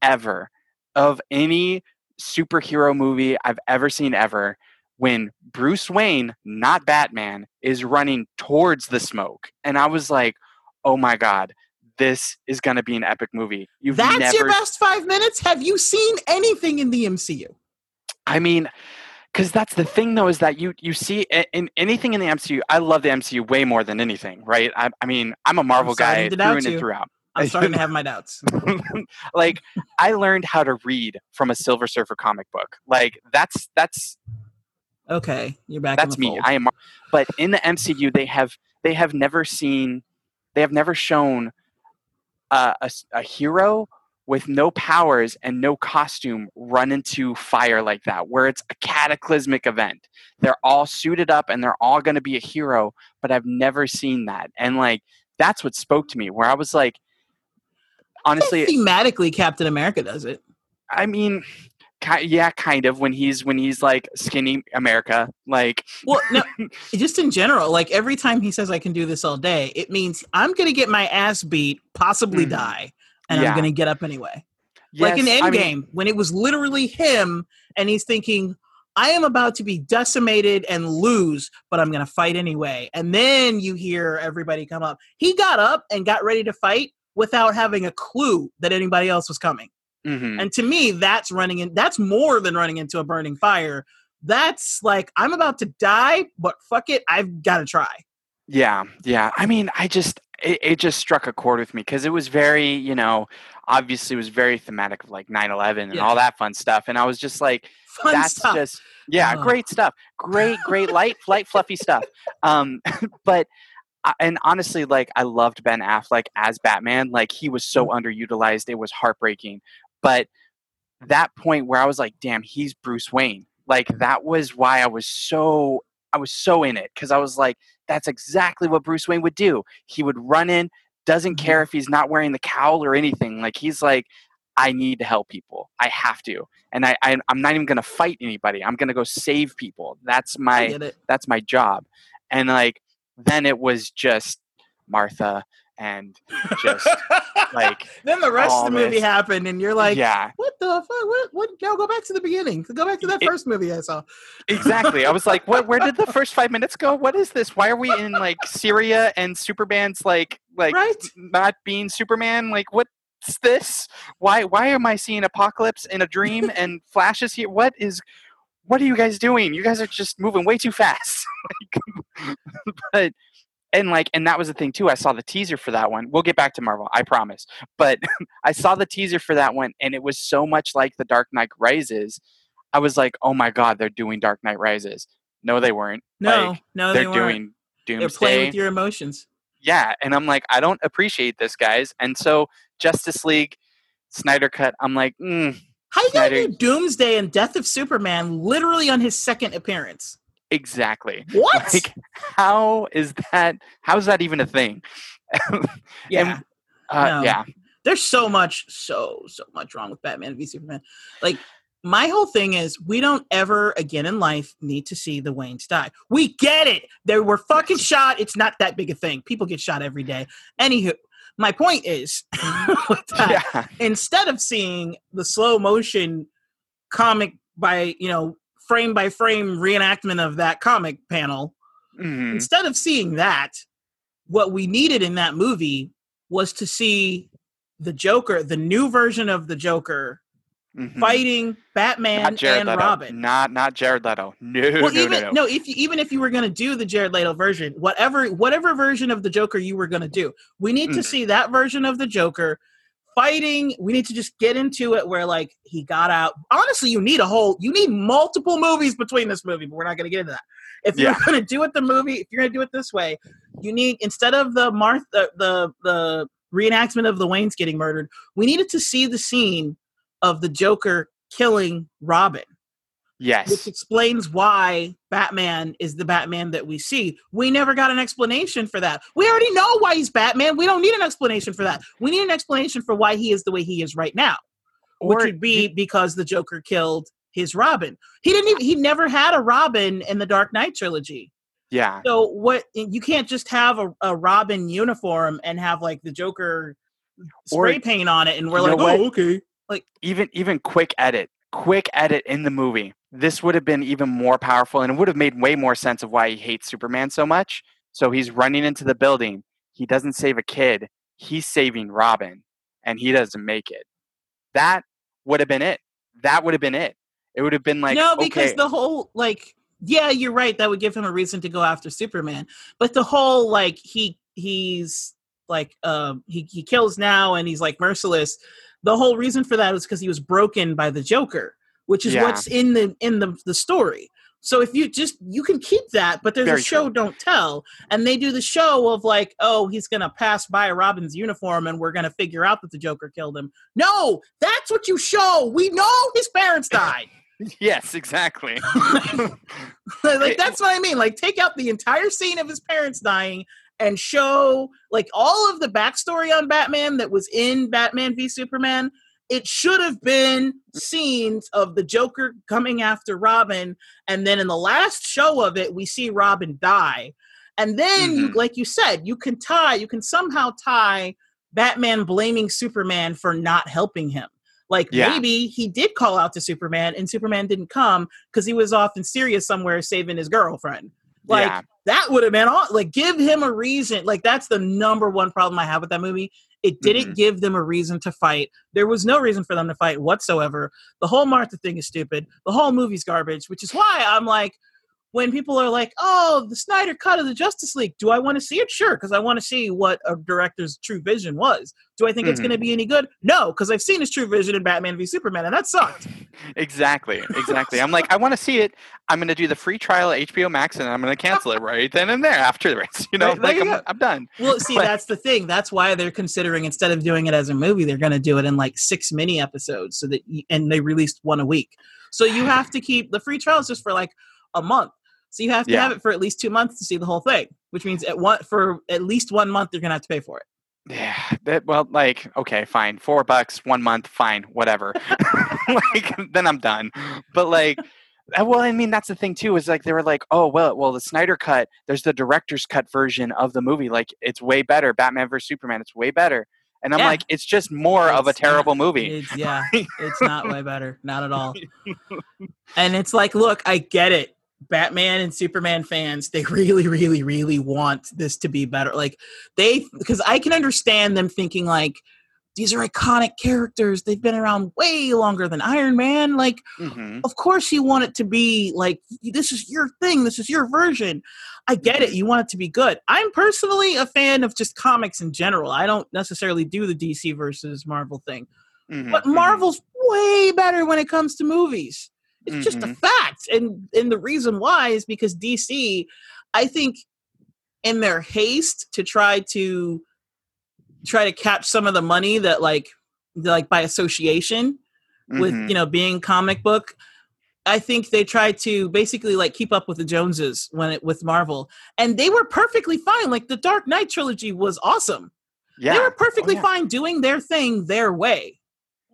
ever of any superhero movie I've ever seen ever. When Bruce Wayne, not Batman, is running towards the smoke. And I was like, oh my God, this is going to be an epic movie. You've That's never your best five minutes. Have you seen anything in the MCU? I mean, because that's the thing, though, is that you you see in anything in the MCU. I love the MCU way more than anything, right? I, I mean, I'm a Marvel guy starting to through and, you. throughout. I'm starting to have my doubts. (laughs) like, I learned how to read from a Silver Surfer comic book. Like, that's that's Okay, you're back. that's me. fold. I am. Mar- But in the MCU, they have they have never seen, they have never shown uh, a, a hero with no powers and no costume run into fire like that, where it's a cataclysmic event. They're all suited up and they're all going to be a hero, but I've never seen that. And like that's what spoke to me, where I was like, honestly, thematically, Captain America does it. I mean. Yeah, kind of. When he's when he's like skinny America, like Well, no, (laughs) just in general, like every time he says I can do this all day, it means I'm going to get my ass beat, possibly Mhm. die, and Yeah. I'm going to get up anyway. like in yes, Endgame, I mean- when it was literally him, and he's thinking, I am about to be decimated and lose, but I'm going to fight anyway. And then you hear everybody come up. He got up and got ready to fight without having a clue that anybody else was coming. mhm. And to me, that's running in. That's more than running into a burning fire. That's like I'm about to die, but fuck it, I've got to try. Yeah, yeah. I mean, I just it, it just struck a chord with me because it was very, you know, obviously it was very thematic of like 9-11 and Yeah. all that fun stuff. And I was just like, Fun that's stuff. just yeah, Oh. great stuff. Great, great, light, light, fluffy stuff. Um, (laughs) but and honestly, like I loved Ben Affleck as Batman. Like he was so Mm. underutilized, it was heartbreaking. But that point where I was like, damn, he's Bruce Wayne. Like that was why I was so I was so in it because I was like, that's exactly what Bruce Wayne would do. He would run in, doesn't Mhm. care if he's not wearing the cowl or anything. Like he's like, I need to help people. I have to, and I, I I'm not even gonna fight anybody. I'm gonna go save people. That's my that's my job. And like then it was just Martha and just like (laughs) then the rest of the movie this- happened, and you're like, yeah, what the fuck? What? What? No, go back to the beginning. Go back to that It- first movie I saw. exactly. I was like, what? Where did the first five minutes go? What is this? Why are we in like (laughs) Syria and Superman's like like right? not being Superman? Like what's this? Why why am I seeing apocalypse in a dream (laughs) and flashes here? What is what are you guys doing? You guys are just moving way too fast. Like, but and like and that was the thing too. I saw the teaser for that one. We'll get back to Marvel, I promise. But (laughs) I saw the teaser for that one and it was so much like The Dark Knight Rises. I was like, "Oh my god, they're doing Dark Knight Rises." No, they weren't. No, Like, no, they're they weren't. doing They're playing with your emotions. yeah, and I'm like, I don't appreciate this, guys. And so Justice League, Snyder cut. I'm like, mm, How you gonna do Doomsday and Death of Superman literally on his second appearance? Exactly. What? Like, how is that? How is that even a thing? (laughs) yeah, uh, No. yeah, there's so much, so so much wrong with Batman v Superman. Like my whole thing is, we don't ever again in life need to see the Waynes die. We get it. They were fucking shot. It's not that big a thing. People get shot every day. Anywho, my point is, (laughs) yeah, instead of seeing the slow motion comic by you know frame by frame reenactment of that comic panel Mhm. instead of seeing that what we needed in that movie was to see the joker the new version of the joker Mhm. fighting batman and Leto. robin Not not Jared Leto. No, well, no, even no, no. if you, even if you were going to do the Jared Leto version, whatever whatever version of the Joker you were going to do, we need to Mhm. see that version of the Joker fighting. We need to just get into it where like he got out. Honestly, you need a whole you need multiple movies between this movie, but we're not going to get into that. If you're going to do it the movie, if you're going to do it this way, you need instead of the Martha the the reenactment of the Waynes getting murdered, we needed to see the scene of the Joker killing Robin which Yes. explains why Batman is the Batman that we see. We never got an explanation for that. We already know why he's Batman. We don't need an explanation for that. We need an explanation for why he is the way he is right now, which would be because the Joker killed his Robin. He didn't even he never had a Robin in the Dark Knight trilogy. yeah. So what you can't just have a, a Robin uniform and have like the Joker spray Or- paint on it and we're like, what? oh okay. Like even even quick edit quick edit in the movie this would have been even more powerful and it would have made way more sense of why he hates superman so much so he's running into the building he doesn't save a kid he's saving robin and he doesn't make it that would have been it that would have been it it would have been like no, because okay, the whole like, yeah, you're right. That would give him a reason to go after Superman. But the whole like he he's like um he he kills now and he's like merciless. The whole reason for that was because he was broken by the Joker, which is Yeah. what's in the in the the story. So if you just you can keep that, but there's Very a show true. don't tell, and they do the show of like, oh, he's gonna pass by Robin's uniform, and we're gonna figure out that the Joker killed him. No, that's what you show. We know his parents died. (laughs) yes exactly (laughs) like (laughs) that's what I mean. Like take out the entire scene of his parents dying and show like all of the backstory on Batman that was in Batman v Superman. It should have been scenes of the Joker coming after Robin, and then in the last show of it, we see Robin die. And then you Mhm. like you said, you can tie, you can somehow tie Batman blaming Superman for not helping him. Like Yeah. maybe he did call out to Superman and Superman didn't come because he was off in Syria somewhere saving his girlfriend. Like yeah that would have been all like give him a reason. Like that's the number one problem I have with that movie. It didn't Mhm. give them a reason to fight. There was no reason for them to fight whatsoever. The whole Martha thing is stupid. The whole movie's garbage, which is why I'm like, when people are like, "Oh, the Snyder cut of the Justice League, do I want to see it?" Sure, because I want to see what a director's true vision was. Do I think it's Mhm. going to be any good? No, because I've seen his true vision in Batman v Superman, and that sucked. exactly, exactly. I'm like, (laughs) I want to see it. I'm going to do the free trial at HBO Max, and I'm going to cancel it right then and there afterwards. You know, Right, like you I'm. I'm done. Well, see, But- that's the thing. That's why they're considering instead of doing it as a movie, they're going to do it in like six mini episodes, so that and they released one a week. So you have to keep the free trials just for like a month. So you have to Yeah. have it for at least two months to see the whole thing, which means at one for at least one month you're going to have to pay for it. Yeah, that, well, like, okay, fine, four bucks, one month, fine, whatever. (laughs) like, then I'm done. But like, uh, well, I mean, that's the thing too. Is like they were like, oh well, well, the Snyder cut. There's the director's cut version of the movie. Like, it's way better. Batman vs Superman. It's way better. And I'm Yeah. like, it's just more of a It's not- terrible movie. It's (laughs) yeah, it's not way better, not at all. (laughs) And it's like, look, I get it. Batman and Superman fans, they (laughs) really, really, really want this to be better. Like they, because I can understand them thinking like, these are iconic characters. They've been around way longer than Iron Man. Like, hmm of course you want it to be like this is your thing. This is your version. I get it. You want it to be good. I'm personally a fan of just comics in general. I don't necessarily do the DC versus Marvel thing. mm-hmm, But Marvel's way better when it comes to movies. It's just a Mhm. fact. And and the reason why is because DC, I think in their haste to try to try to catch some of the money that like like by association with Mhm. you know being comic book I think they tried to basically like keep up with the Joneses when it with Marvel, and they were perfectly fine. Like the Dark Knight trilogy was awesome. yeah. They were perfectly yeah. fine doing their thing their way.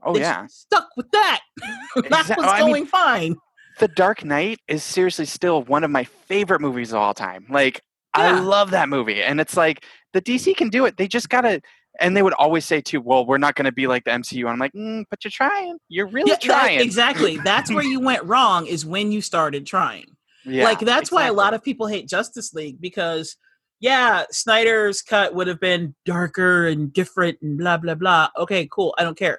Oh They yeah. stuck with that. (laughs) that was I mean- going fine. The Dark Knight is seriously still one of my favorite movies of all time. Like I love that movie, and it's like the DC can do it. They just gotta. And they would always say too, "Well, we're not going to be like the MCU." And I'm like, mm, "But you're trying. You're really Yeah, that- trying." exactly. That's where (laughs) you went wrong. Is when you started trying. Yeah, like that's why a lot of people hate Justice League because yeah, Snyder's cut would have been darker and different and blah blah blah. Okay, cool. I don't care.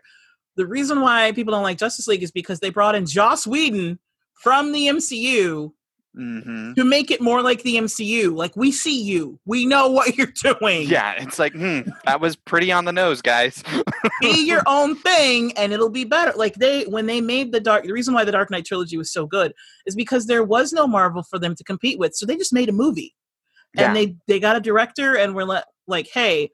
The reason why people don't like Justice League is because they brought in Joss Whedon from the MCU Mhm. to make it more like the MCU. Like we see you, we know what (laughs) you're doing. Yeah, it's like, hmm, that was pretty on the nose, guys. be (laughs) your own thing and it'll be better like they when they made the dark the reason why the dark knight trilogy was so good is because there was no marvel for them to compete with so they just made a movie Yeah. and they they got a director and were let, like hey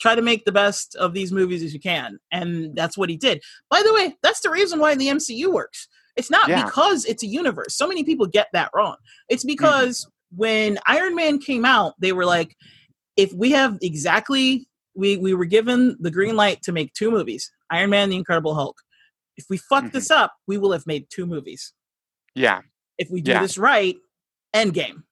try to make the best of these movies as you can and that's what he did. By the way that's the reason why the mcu works. It's not Yeah. because it's a universe. So many people get that wrong. It's because when iron man came out they were like if we have exactly we we were given the green light to make two movies iron man and the incredible hulk. If we fuck Mhm. this up we will have made two movies. Yeah. if we do Yeah. this right endgame.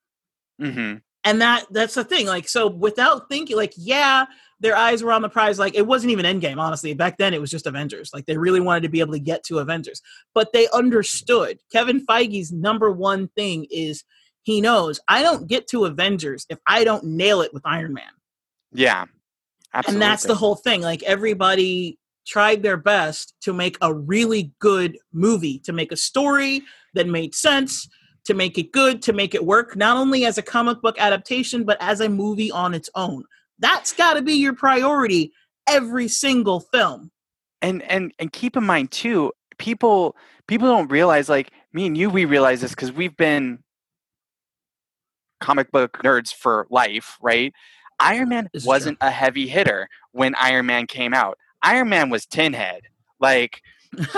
Hmm and that that's the thing like so without thinking like yeah their eyes were on the prize. Like it wasn't even endgame honestly. Back then it was just avengers. Like they really wanted to be able to get to avengers. But they understood. Kevin feige's number one thing is he knows i don't get to avengers if i don't nail it with iron man. Yeah. Absolutely. and that's the whole thing. Like everybody tried their best to make a really good movie to make a story that made sense to make it good to make it work not only as a comic book adaptation but as a movie on its own that's got to be your priority every single film. And and and keep in mind too people people don't realize like me and you we realize this because we've been comic book nerds for life right? Iron man This wasn't a heavy hitter when iron man came out. Iron man was tin head. Like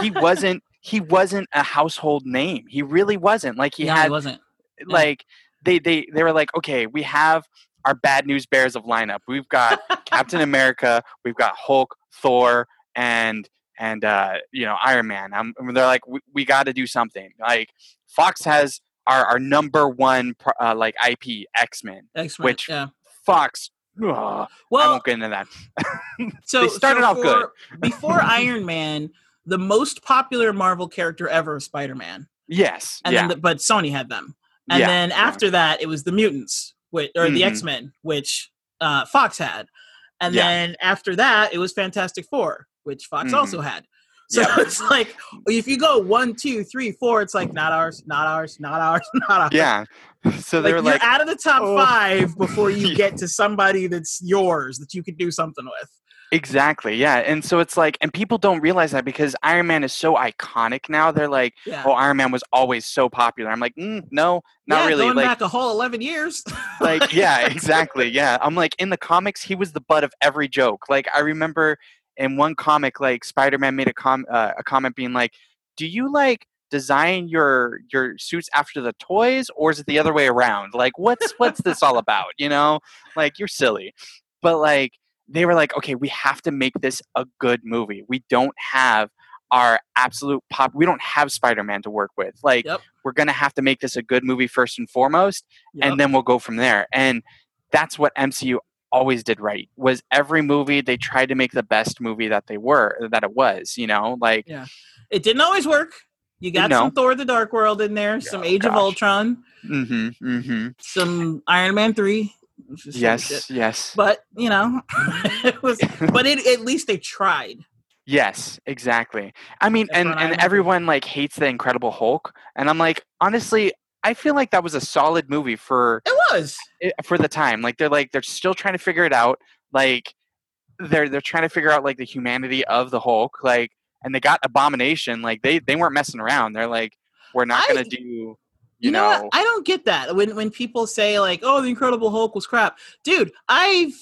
he (laughs) wasn't he wasn't a household name. He really wasn't. Like he yeah, had it wasn't like they they they were like okay we have our bad news bears of lineup. We've got captain america we've got hulk thor and and uh you know iron man. Um, and they're like we, we got to do something. Like fox has our our number one uh, like ip x-men X-Men, which- yeah. Fox ugh, i won't get into that. (laughs) So they started so off good. before iron man the most popular marvel character ever is spider-man. Yes and yeah. then the, but sony had them. And yeah, then after that it was the mutants which, or the Mhm. x-men which uh, fox had and Yeah. then after that it was fantastic four which fox Mhm. also had (laughs) So Yep. it's like if you go one, two, three, four, it's like not ours, not ours, not ours, (laughs) not ours. Yeah. (laughs) So they like were you're like, out of the top "Oh." five before you Yeah. get to somebody that's yours that you could do something with. Exactly, yeah. And so it's like, and people don't realize that because Iron Man is so iconic now. They're like, Yeah. oh, Iron Man was always so popular. I'm like, mm, no, not yeah, really. Going Like, back a whole eleven years. (laughs) like yeah exactly yeah i'm like in the comics he was the butt of every joke like i remember in one comic like spider-man made a com uh, a comment being like do you like design your your suits after the toys or is it the other way around like what's what's this all about you know like you're silly but like they were like okay we have to make this a good movie we don't have our absolute pop we don't have spider-man to work with like Yep. we're gonna have to make this a good movie first and foremost Yep. and then we'll go from there and that's what mcu always did right was every movie they tried to make the best movie that they were that it was you know like Yeah. it didn't always work. You got No. some Thor: The Dark World in there, some Oh, Age of. Ultron, mm-hmm, mm-hmm. some Iron Man three. Which is shit. yes yes but you know, (laughs) it was. (laughs) But it, at least they tried. yes exactly i mean That's and and everyone like hates the incredible hulk and i'm like honestly i feel like that was a solid movie for It was. for the time like they're like they're still trying to figure it out like they're they're trying to figure out like the humanity of the hulk like and they got abomination like they they weren't messing around they're like we're not I- gonna do you, You, know, know, what? I don't get that when when people say like, "Oh, the Incredible Hulk was crap," dude. I've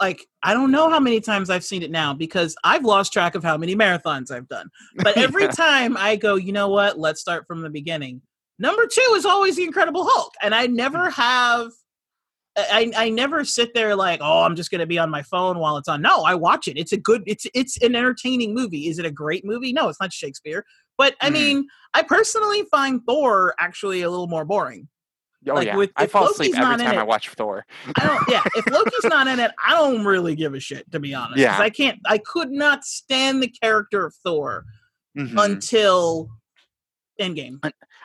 like I don't know how many times I've seen it now because I've lost track of how many marathons I've done. But (laughs) every Yeah. time I go, you know what? Let's start from the beginning. Number two is always the Incredible Hulk, and I never mm. have. I, I never sit there like oh I'm just gonna be on my phone while it's on. No, I watch it. It's a good. It's it's an entertaining movie. Is it a great movie? No, it's not Shakespeare. But I Mhm. mean, I personally find Thor actually a little more boring. oh like, yeah with- i fall Loki's asleep every time i watch thor I don't. Yeah, if (laughs) Loki's not in it, I don't really give a shit to be honest. Yeah. I can't. I could not stand the character of Thor Mhm. until Endgame.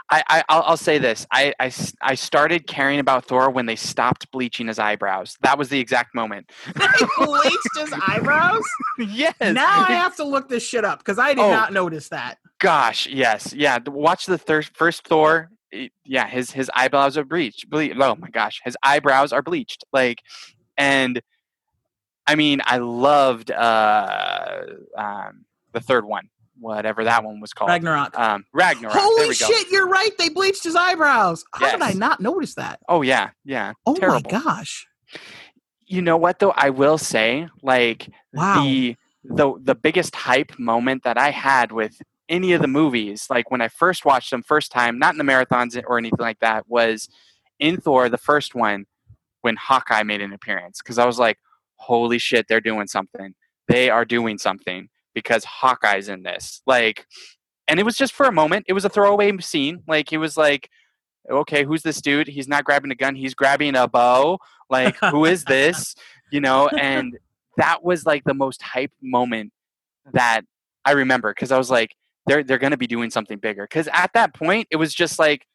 I, I I'll, I'll say this I I started caring about thor when they stopped bleaching his eyebrows that was the exact moment (laughs) he bleached his (laughs) eyebrows. yes Now I have to look this shit up because I did Oh. not notice that. Gosh, yes, yeah. Watch the thir- first Thor. yeah, his his eyebrows are bleached. Ble- oh my gosh, his eyebrows are bleached. Like, and I mean, I loved uh, um, the third one, whatever that one was called. Ragnarok. Um, Ragnarok. there Holy we go. shit! You're right. They bleached his eyebrows. How did I not notice that? Oh yeah, yeah. Oh Terrible. my gosh! You know what though? I will say, like Wow. the the the biggest hype moment that I had with any of the movies, like when I first watched them first time, not in the marathons or anything like that, was in Thor, the first one, when Hawkeye made an appearance. Because I was like, holy shit, they're doing something. They are doing something because Hawkeye's in this. Like, and it was just for a moment. It was a throwaway scene. Like, it was like, okay, who's this dude? He's not grabbing a gun. He's grabbing a bow. Like, who is this? (laughs) You know, and that was like the most hype moment that I remember because I was like, they're they're gonna be doing something bigger. Because at that point, it was just like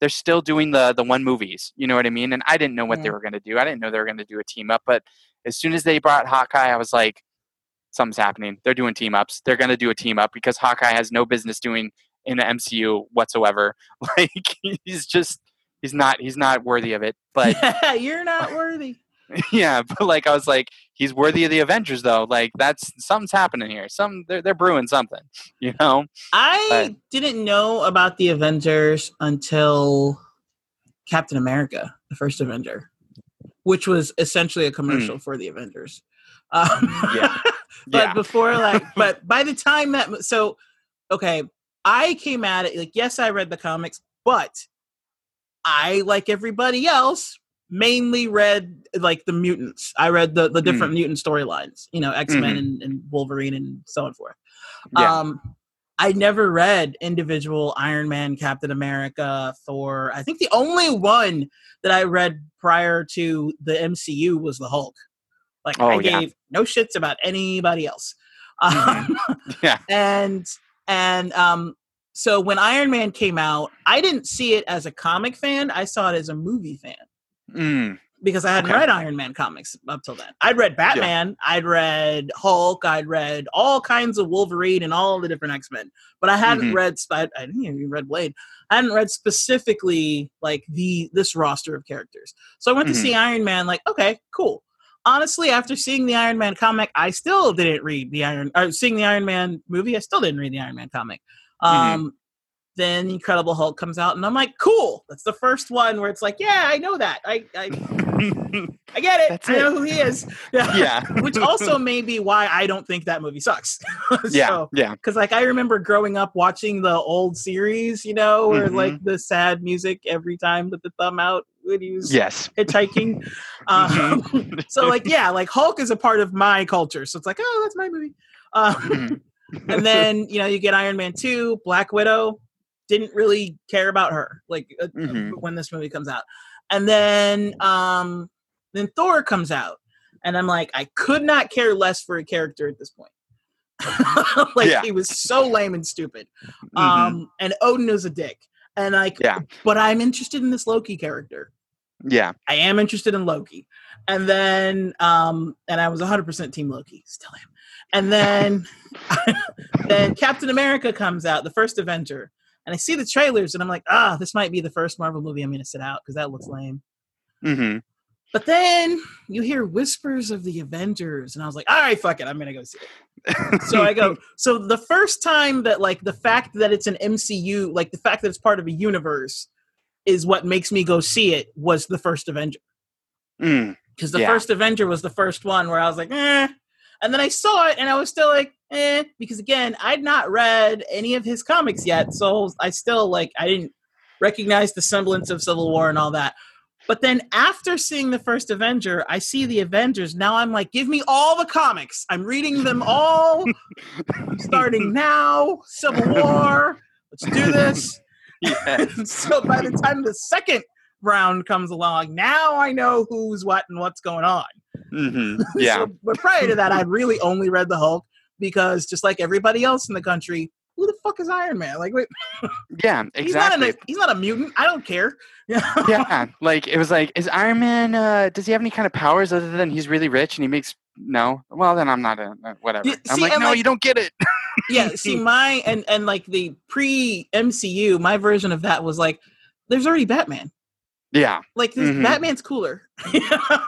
they're still doing the the one movies. You know what I mean? And I didn't know what they were gonna do. I didn't know they were gonna do a team up. But as soon as they brought Hawkeye, I was like, something's happening. They're doing team ups. They're gonna do a team up because Hawkeye has no business doing in the MCU whatsoever. (laughs) Like he's just he's not he's not worthy of it. But (laughs) you're not worthy. (laughs) yeah, but like I was like, he's worthy of the Avengers though. Like that's something's happening here. Some they're they're brewing something, (laughs) you know. I didn't know about the Avengers until Captain America, the first Avenger, which was essentially a commercial for the Avengers. Um, Hmm. Yeah. (laughs) but yeah, before like, but by the time that so, okay, I came at it like yes, I read the comics, but I like everybody else mainly read like the mutants. I read the the different mutant storylines, you know, X Men and, and Wolverine and so on forth. Yeah. Um, I never read individual Iron Man, Captain America, Thor. I think the only one that I read prior to the MCU was the Hulk. Like Oh, I yeah. gave no shits about anybody else. Mhm. Um, (laughs) Yeah. and and um, so when Iron Man came out, I didn't see it as a comic fan. I saw it as a movie fan Mm, because I hadn't Okay. read Iron Man comics up till then. I'd read Batman, I'd read Hulk, I'd read all kinds of Wolverine and all the different X Men, but I hadn't Mhm. read. Sp- I didn't even read Blade. I hadn't read specifically like the this roster of characters. So I went Mhm. to see Iron Man. Like, okay, cool. Honestly, after seeing the Iron Man comic, I still didn't read the Iron. Or seeing the Iron Man movie, I still didn't read the Iron Man comic. Um, Then the Incredible Hulk comes out, and I'm like, cool. That's the first one where it's like, yeah, I know that. I I, I get it. That's I it. know who he is. (laughs) Yeah. yeah. Which also may be why I don't think that movie sucks. (laughs) yeah. so, yeah. because like I remember growing up watching the old series, you know, where Mhm. like the sad music every time with the thumb out when he was Yes. hitchhiking. (laughs) um, Mhm. so like yeah, like Hulk is a part of my culture. So it's like, oh, that's my movie. Um, Mhm. and then you know you get Iron Man two, Black Widow. Didn't really care about her like uh, Mhm. when this movie comes out, and then um then Thor comes out, and I'm like, I could not care less for a character at this point. (laughs) like Yeah. he was so lame and stupid. Mhm. Um, and Odin is a dick, and like, Yeah. but I'm interested in this Loki character. yeah. I am interested in Loki. And then um and I was 100% team Loki, still am. And then (laughs) then Captain America comes out, the first Avenger. And I see the trailers and I'm like, "Ah, this might be the first Marvel movie I'm going to sit out cuz that looks lame." hmm But then you hear whispers of the Avengers and I was like, "All right, fuck it, I'm going to go see it." So I go, (laughs) so the first time that like the fact that it's an MCU, like the fact that it's part of a universe is what makes me go see it was the first Avenger Mm. because the Yeah. first Avenger was the first one where I was like, eh. And then I saw it and I was still like, eh, because again, I'd not read any of his comics yet. So I still like, I didn't recognize the semblance of Civil War and all that. But then after seeing the first Avenger, I see the Avengers. Now I'm like, give me all the comics. I'm reading them all. I'm starting now. Civil War. Let's do this. (laughs) Yeah. (laughs) so by the time the second round comes along, now I know who's what and what's going on. (laughs) hmm Yeah. So, but prior to that, I'd really only read the Hulk because just like everybody else in the country, who the fuck is Iron Man? Like, wait, yeah. (laughs) he's not Exactly. a he's not a mutant. I don't care. yeah. (laughs) Like it was like, is Iron Man? Uh, does he have any kind of powers other than he's really rich and he makes? No. Well, then I'm not a uh, whatever. Yeah, I'm like, no, like- you don't get it. yeah. (laughs) See, my and and like the pre MCU, my version of that was like, there's already Batman. Yeah. Like this Mhm. Batman's cooler. (laughs)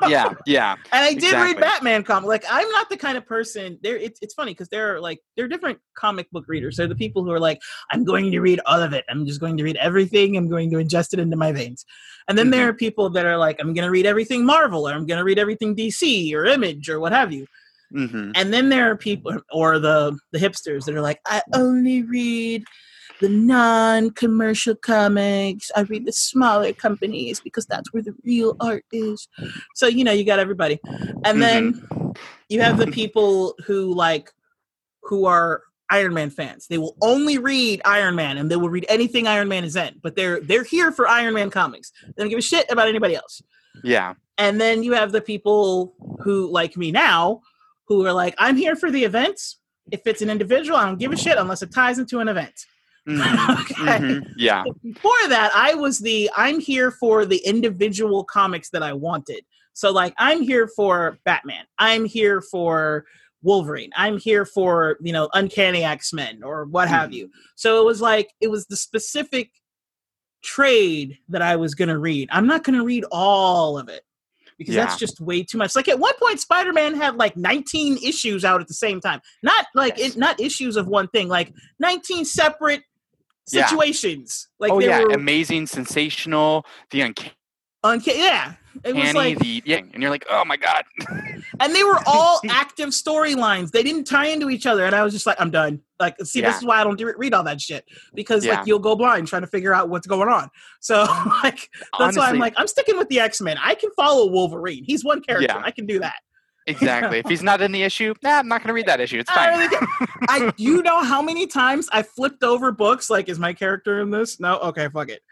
Yeah. Yeah. And I did read Batman comic. Like I'm not the kind of person. There, it's it's funny because there are like there are different comic book readers. They're the people who are like, I'm going to read all of it. I'm just going to read everything. I'm going to ingest it into my veins. And then there are people that are like, I'm going to read everything Marvel or I'm going to read everything DC or Image or what have you. hmm And then there are people or the the hipsters that are like, I only read the non-commercial comics. I read the smaller companies because that's where the real art is. So you know, you got everybody. And then mm-hmm. you have the people who like who are Iron Man fans. They will only read Iron Man and they will read anything Iron Man is in. But they're they're here for Iron Man comics. They don't give a shit about anybody else. Yeah. And then you have the people who, like me now, who are like, I'm here for the events. If it's an individual, I don't give a shit unless it ties into an event. Mhm. (laughs) okay. Mhm. Yeah. Before that, I was the I'm here for the individual comics that I wanted. So, like, I'm here for Batman. I'm here for Wolverine. I'm here for, you know, Uncanny X Men or what have you. So it was like, it was the specific trade that I was going to read. I'm not going to read all of it because that's just way too much. Like at one point, Spider Man had like 19 issues out at the same time. Not like Yes. it, not issues of one thing, like 19 separate Yeah. situations. Like oh they yeah, were amazing, sensational, the uncanny, unca- yeah. It was like, the yeah, and you're like, oh my god. (laughs) and they were all active storylines. They didn't tie into each other, and I was just like, I'm done. Like, see, Yeah. this is why I don't do, read all that shit because Yeah. like you'll go blind trying to figure out what's going on. So (laughs) like that's why I'm like, I'm sticking with the X Men. I can follow Wolverine. He's one character. Yeah. I can do that. Exactly. if he's not in the issue, nah, I'm not gonna read that issue. It's I fine. really (laughs) I you know how many times I flipped over books like is my character in this? No, okay, fuck it.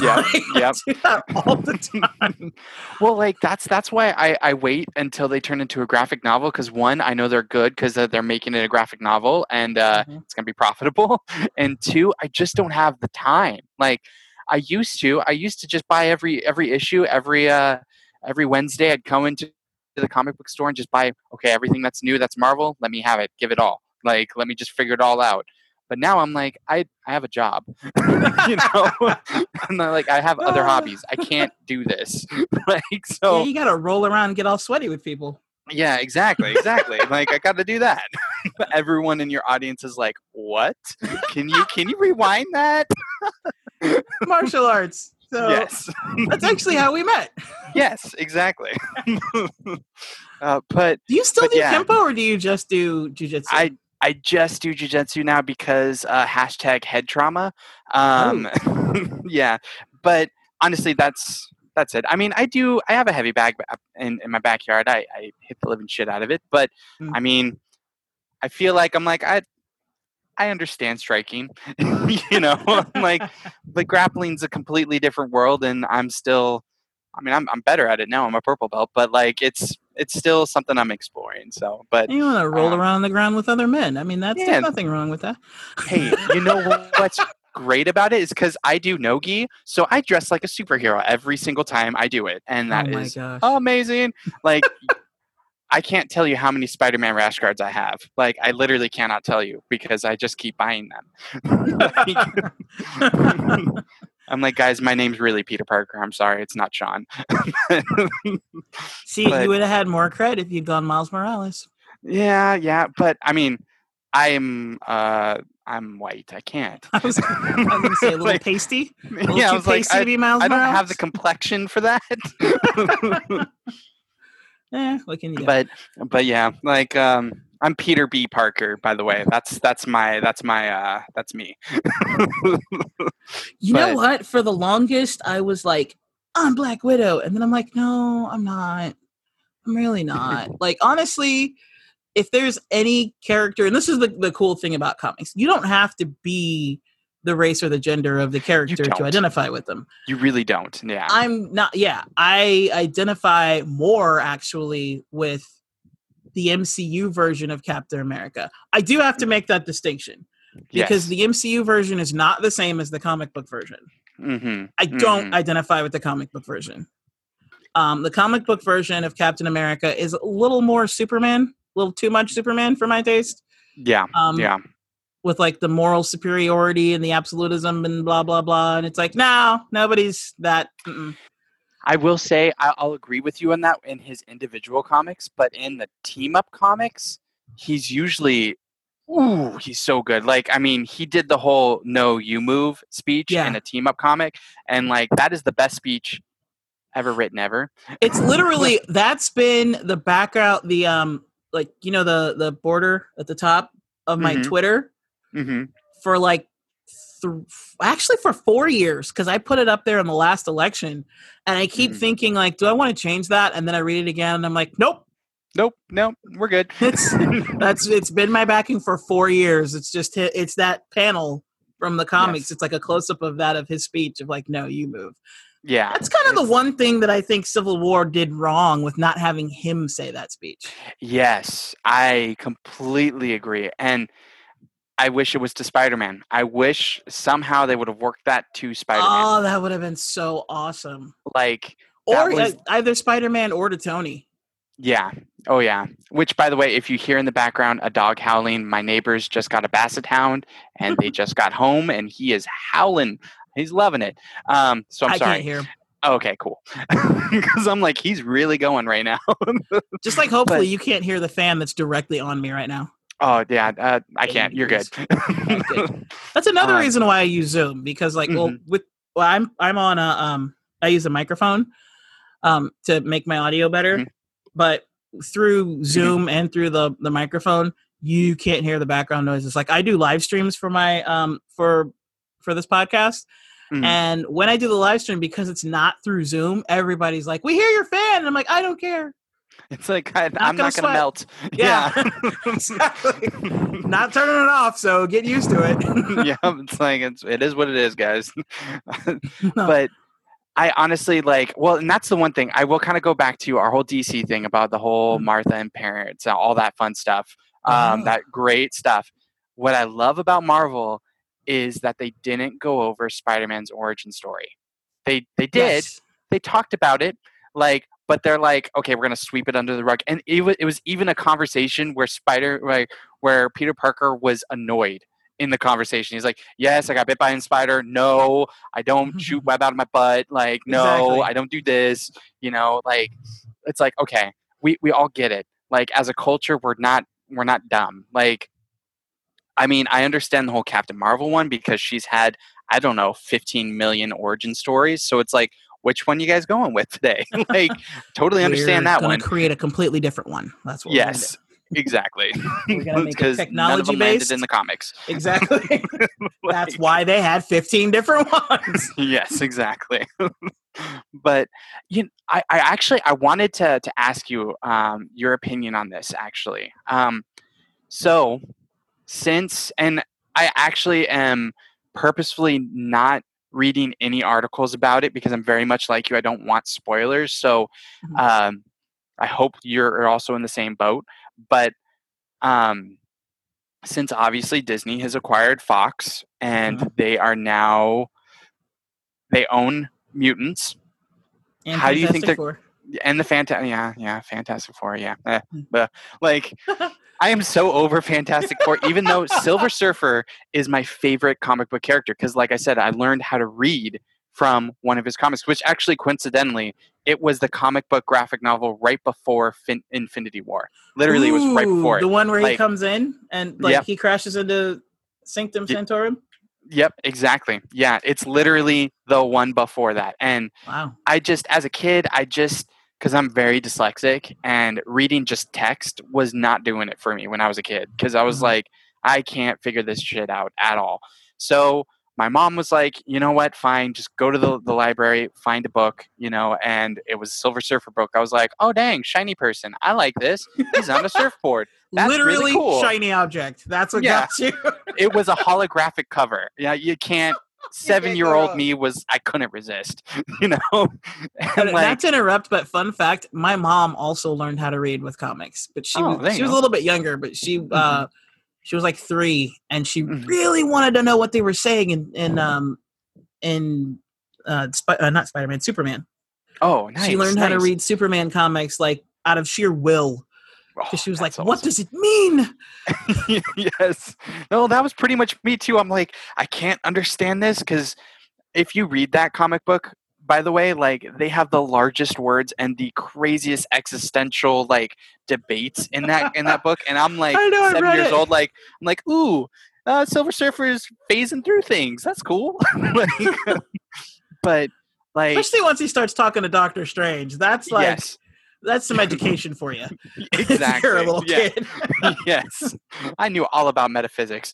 Yeah, Like, (laughs) I do that all the time. (laughs) Well, like that's that's why I, I wait until they turn into a graphic novel because one, I know they're good because uh, they're making it a graphic novel and uh, Mhm. it's gonna be profitable. And two, I just don't have the time. Like I used to. I used to just buy every every issue, every uh, every Wednesday I'd come into the comic book store and just buy okay everything that's new that's Marvel. Let me have it. Give it all. Like let me just figure it all out. But now I'm like I I have a job, (laughs) you know, and (laughs) I'm like I have other uh. hobbies. I can't (laughs) do this. like so. yeah, you gotta roll around and get all sweaty with people. Yeah, exactly, exactly. like I got to do that. But Everyone in your audience is like, "What? Can you can you rewind that?" Martial arts. So yes, (laughs) that's actually how we met. yes, exactly. (laughs) uh, but Do you still do yeah. kempo or do you just do jujitsu? I I just do jujitsu now because uh, hashtag head trauma. Um, (laughs) yeah, but honestly, that's that's it. I mean, I do. I have a heavy bag in, in my backyard. I, I hit the living shit out of it, but Mm. I mean, I feel like I'm like I. I understand striking, (laughs) you know, like (laughs) the grappling's a completely different world, and I'm still. I mean, I'm I'm better at it now. I'm a purple belt, but like it's it's still something I'm exploring. So, but you want to roll um, around the ground with other men. I mean, that's Yeah. there's nothing wrong with that. hey, you know what- what's great about it is because I do nogi, so I dress like a superhero every single time I do it, and that oh is gosh. amazing. Like, I can't tell you how many Spider-Man rash guards I have. Like, I literally cannot tell you because I just keep buying them. (laughs) I'm like, guys, my name's really Peter Parker. I'm sorry, it's not Sean. See, but- you would have had more credit if you'd gone Miles Morales. yeah, yeah, but I mean, I'm uh, I'm white. I can't. I was, I was going to say a (laughs) little Like, pasty. A little yeah, I too was like, I, be Miles I don't have the complexion for that. (laughs) Eh, what can you do? but but yeah, like um I'm Peter B. Parker, by the way. That's that's my that's my uh that's me. You know what? For the longest, I was like, I'm Black Widow. And then I'm like, no, I'm not. I'm really (laughs) not. like, honestly, if there's any character, and this is the, the cool thing about comics, you don't have to be the race or the gender of the character to identify with them. you really don't. Yeah. I'm not, yeah, I identify more actually with the MCU version of Captain America. I do have to make that distinction because yes. the MCU version is not the same as the comic book version. hmm I don't Mhm. identify with the comic book version. Um, the comic book version of Captain America is a little more Superman, a little too much Superman for my taste. Yeah. Um, yeah. With like the moral superiority and the absolutism and blah blah blah, and it's like, no, nobody's that. Mm-mm. I will say I'll agree with you on that in his individual comics, but in the team up comics, he's usually ooh, he's so good. Like I mean, he did the whole "No, you move" speech Yeah. in a team up comic, and like that is the best speech ever written ever. It's literally that's been the background, the um, like you know the the border at the top of my Mhm. Twitter hmm for like th- actually for four years because I put it up there in the last election, and I keep Mhm. thinking like, do I want to change that? And then I read it again, and I'm like, nope. Nope, nope, we're good. (laughs) It's that's it's been my backing for four years. It's just it's that panel from the comics. Yes. It's like a close up of that of his speech of like, no, you move. yeah, That's kind of the one thing that I think Civil War did wrong with not having him say that speech. Yes, I completely agree. And I wish it was to Spider Man. I wish somehow they would have worked that to Spider Man. Oh, that would have been so awesome. like, Or was- uh, either Spider Man or to Tony. yeah. Oh, yeah. Which, by the way, if you hear in the background a dog howling, my neighbors just got a basset hound and they just got home and he is howling. He's loving it. Um, so I'm I sorry. can't hear him. Okay, cool. (laughs) Because I'm like, he's really going right now. (laughs) Just like hopefully But- you can't hear the fan that's directly on me right now. Oh, yeah. Uh, I can't. you You're good. good. (laughs) That's another Um, reason why I use Zoom because like well with well I'm I'm on a um I use a microphone um to make my audio better Mhm. but through Zoom and through the the microphone you can't hear the background noises like I do live streams for my um for for this podcast Mhm. and when I do the live stream because it's not through Zoom everybody's like we hear your fan and I'm like I don't care It's like I, Not I'm gonna not going to sweat. melt. Yeah. (laughs) Exactly. not turning it off so get used to it (laughs) yeah, it's like it's it is what it is, guys. (laughs) No. But I honestly like well, and that's the one thing I will kind of go back to our whole DC thing about the whole Mhm. Martha and parents, and all that fun stuff, um, Oh. that great stuff. What I love about Marvel is that they didn't go over Spider-Man's origin story. They they did. Yes. They talked about it. Like but they're like, okay, we're gonna sweep it under the rug. And it was, it was even a conversation where Spider, like, where Peter Parker was annoyed in the conversation. He's like, yes, I got bit by a spider. No, I don't shoot (laughs) web out of my butt. Like, no, Exactly. I don't do this. You know, like, it's like, okay, we we all get it. Like, as a culture, we're not we're not dumb. Like, I mean, I understand the whole Captain Marvel one because she's had I don't know 15 million origin stories. So it's like, which one you guys going with today? (laughs) like, totally understand We're that one. create a completely different one. That's what Yes, exactly. (laughs) We're gonna make it Because none of them landed technology-based. in the comics. (laughs) Exactly. That's why they had 15 different ones. yes, exactly. but you, I, I actually I wanted to to ask you um, your opinion on this. Actually, um, so since and I actually am purposefully not reading any articles about it because I'm very much like you. I don't want spoilers. So Mhm. um, I hope you're also in the same boat. But um, since obviously Disney has acquired Fox and Mhm. they are now they own mutants And How do you think they're- Four. And the Fanta yeah yeah Fantastic Four yeah eh, Mm. but like (laughs) I am so over Fantastic Four even though Silver Surfer is my favorite comic book character because like I said I learned how to read from one of his comics which actually coincidentally it was the comic book graphic novel right before fin- Infinity War literally it was right Ooh, before it The one where he comes in and like Yep. he crashes into Sanctum Ye- Sanctorum. Yep, exactly. Yeah, it's literally the one before that. And Wow. I just, as a kid, I just, because I'm very dyslexic and reading just text was not doing it for me when I was a kid. Because I was Mhm. like, I can't figure this shit out at all. So my mom was like, you know what, fine, just go to the, the library, find a book, you know, and it was a Silver Surfer book. I was like, oh, dang, shiny person. I like this. He's on a (laughs) surfboard. That's really Literally cool. shiny object. That's what Yeah. got you. it was a (laughs) holographic cover. Yeah, you can't. (laughs) Seven year old me was I couldn't resist, (laughs) you know. And like, not to interrupt, but fun fact: my mom also learned how to read with comics, but she Oh, was she was a little bit younger, but she uh she was like three, and she Mhm. really wanted to know what they were saying in in um in uh, Sp- uh not Spider Man, Superman. oh, nice. she learned how to read Superman comics like out of sheer will Oh, because she was like, that's "What does it mean?" (laughs) yes. No, that was pretty much me too. I'm like, I can't understand this because if you read that comic book, by the way, like they have the largest words and the craziest existential like debates in that in that book, and I'm like (laughs) I know, seven years it. old, like I'm like, ooh, uh, Silver Surfer is phasing through things. That's cool. (laughs) like, but like, Especially once he starts talking to Doctor Strange. That's like yes, that's some (laughs) education for (laughs) you. exactly. you're a little yeah. kid. (laughs) yes, I knew all about metaphysics.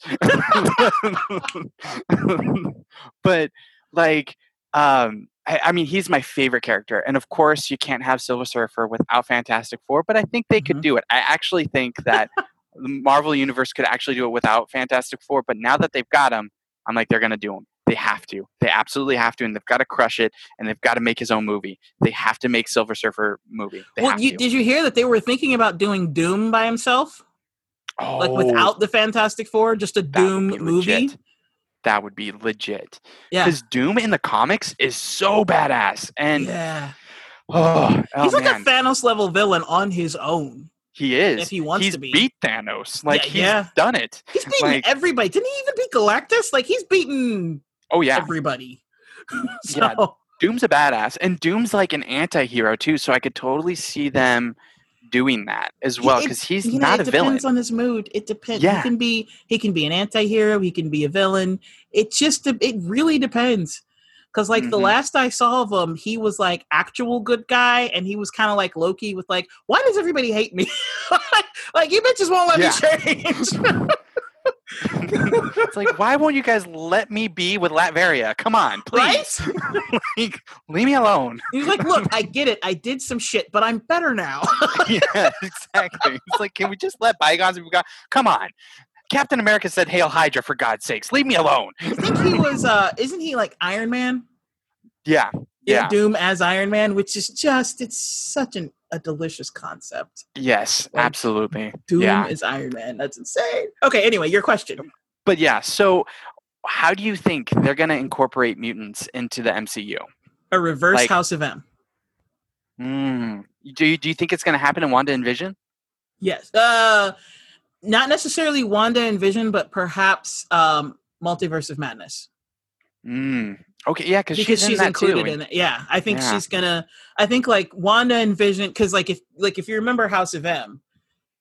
but like, um, I, I mean, he's my favorite character, and of course, you can't have Silver Surfer without Fantastic Four. But I think they could Mhm. do it. I actually think that the Marvel Universe could actually do it without Fantastic Four. But now that they've got him, I'm like, they're gonna do him. Have to. They absolutely have to, and they've got to crush it. And they've got to make his own movie. They have to make Silver Surfer movie. They well, you, did you hear that they were thinking about doing Doom by himself, like Oh, without the Fantastic Four, just a Doom movie? legit. That would be legit. Yeah, Because Doom in the comics is so badass. And yeah. (sighs) oh, oh He's like man, a Thanos level villain on his own. he is. if he wants he's to be. beat Thanos. Like Yeah, he's yeah. done it. He's beaten Like- everybody. Didn't he even beat Galactus? Like he's beaten Oh yeah. everybody. (laughs) so, Yeah. Doom's a badass. And Doom's like an anti-hero too, so I could totally see them doing that as well. Because he's you know, not it a villain. depends on his mood. It depends. Yeah. He can be he can be an anti-hero, he can be a villain. It just it really depends. Cause like the Mhm. last I saw of him, he was like actual good guy, and he was kind of like Loki with like, why does everybody hate me? (laughs) like you bitches won't let me change. (laughs) (laughs) it's like, why won't you guys let me be with Latveria? Come on, please. (laughs) like, leave me alone. He's like, look, I get it. I did some shit, but I'm better now. (laughs) yeah, exactly. It's like, can we just let bygones be gone? Come on. Captain America said, "Hail Hydra!" For God's sakes, leave me alone. I think he was uh isn't he like Iron Man? Yeah, yeah, Doom as Iron Man, which is just it's such an a delicious concept. yes, Like, absolutely. Doom Yeah. is Iron Man. That's insane. Okay, anyway, your question. But yeah, so how do you think they're going to incorporate mutants into the MCU? A reverse Like- House of M. Mm. Do you do you think it's going to happen in Wanda and Vision? Yes. Uh, not necessarily Wanda and Vision, but perhaps um, Multiverse of Madness. Mm. Okay, yeah, because she's, she's in included too. in it. Yeah, I think Yeah. she's gonna. I think like Wanda and Vision, because like if like if you remember House of M,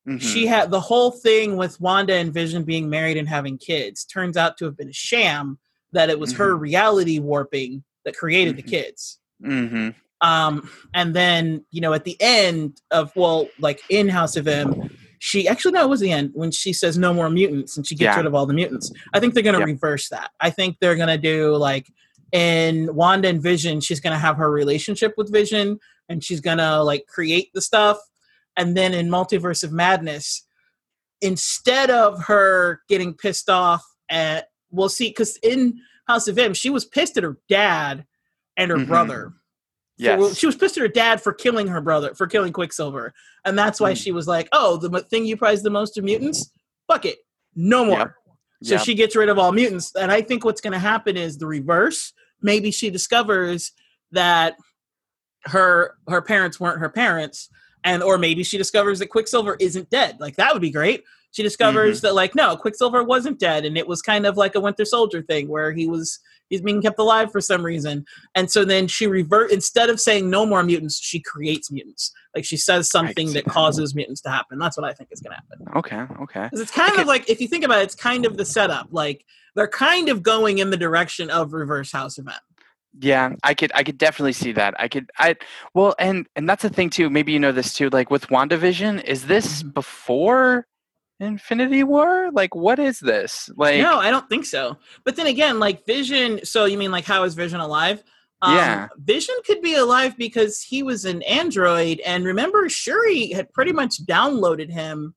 Mhm. she had the whole thing with Wanda and Vision being married and having kids. Turns out to have been a sham. That it was her reality warping that created Mhm. the kids. Mhm. Um, and then you know at the end of well, like in House of M, she actually no, it was the end when she says no more mutants and she gets Yeah. rid of all the mutants. I think they're gonna Yep. reverse that. I think they're gonna do like in Wanda and Vision, she's gonna have her relationship with Vision and she's gonna like create the stuff. And then in Multiverse of Madness, instead of her getting pissed off at we'll see because in House of M, she was pissed at her dad and her Mhm. brother. Yes. For, she was pissed at her dad for killing her brother, for killing Quicksilver. And that's why Mm. she was like, oh, the thing you prize the most of mutants? Fuck it. No more. Yep. So Yep. she gets rid of all mutants. And I think what's going to happen is the reverse. Maybe she discovers that her her parents weren't her parents and or maybe she discovers that Quicksilver isn't dead. Like that would be great. She discovers mm-hmm. that like no, Quicksilver wasn't dead and it was kind of like a Winter Soldier thing where he was he's being kept alive for some reason. And so then she revert instead of saying no more mutants, she creates mutants. Like she says something that causes mutants to happen. That's what I think is going to happen. okay. Okay. it's kind Okay. of like if you think about it, it's kind of the setup. Like they're kind of going in the direction of Reverse House of M. Yeah, I could I could definitely see that. I could I well and and that's the thing too. Maybe you know this too. Like with WandaVision, is this Mm-hmm. before Infinity War? Like what is this? Like no, I don't think so. But then again, like Vision. So you mean like how is Vision alive? Um, Yeah. Vision could be alive because he was an android, and remember, Shuri had pretty much downloaded him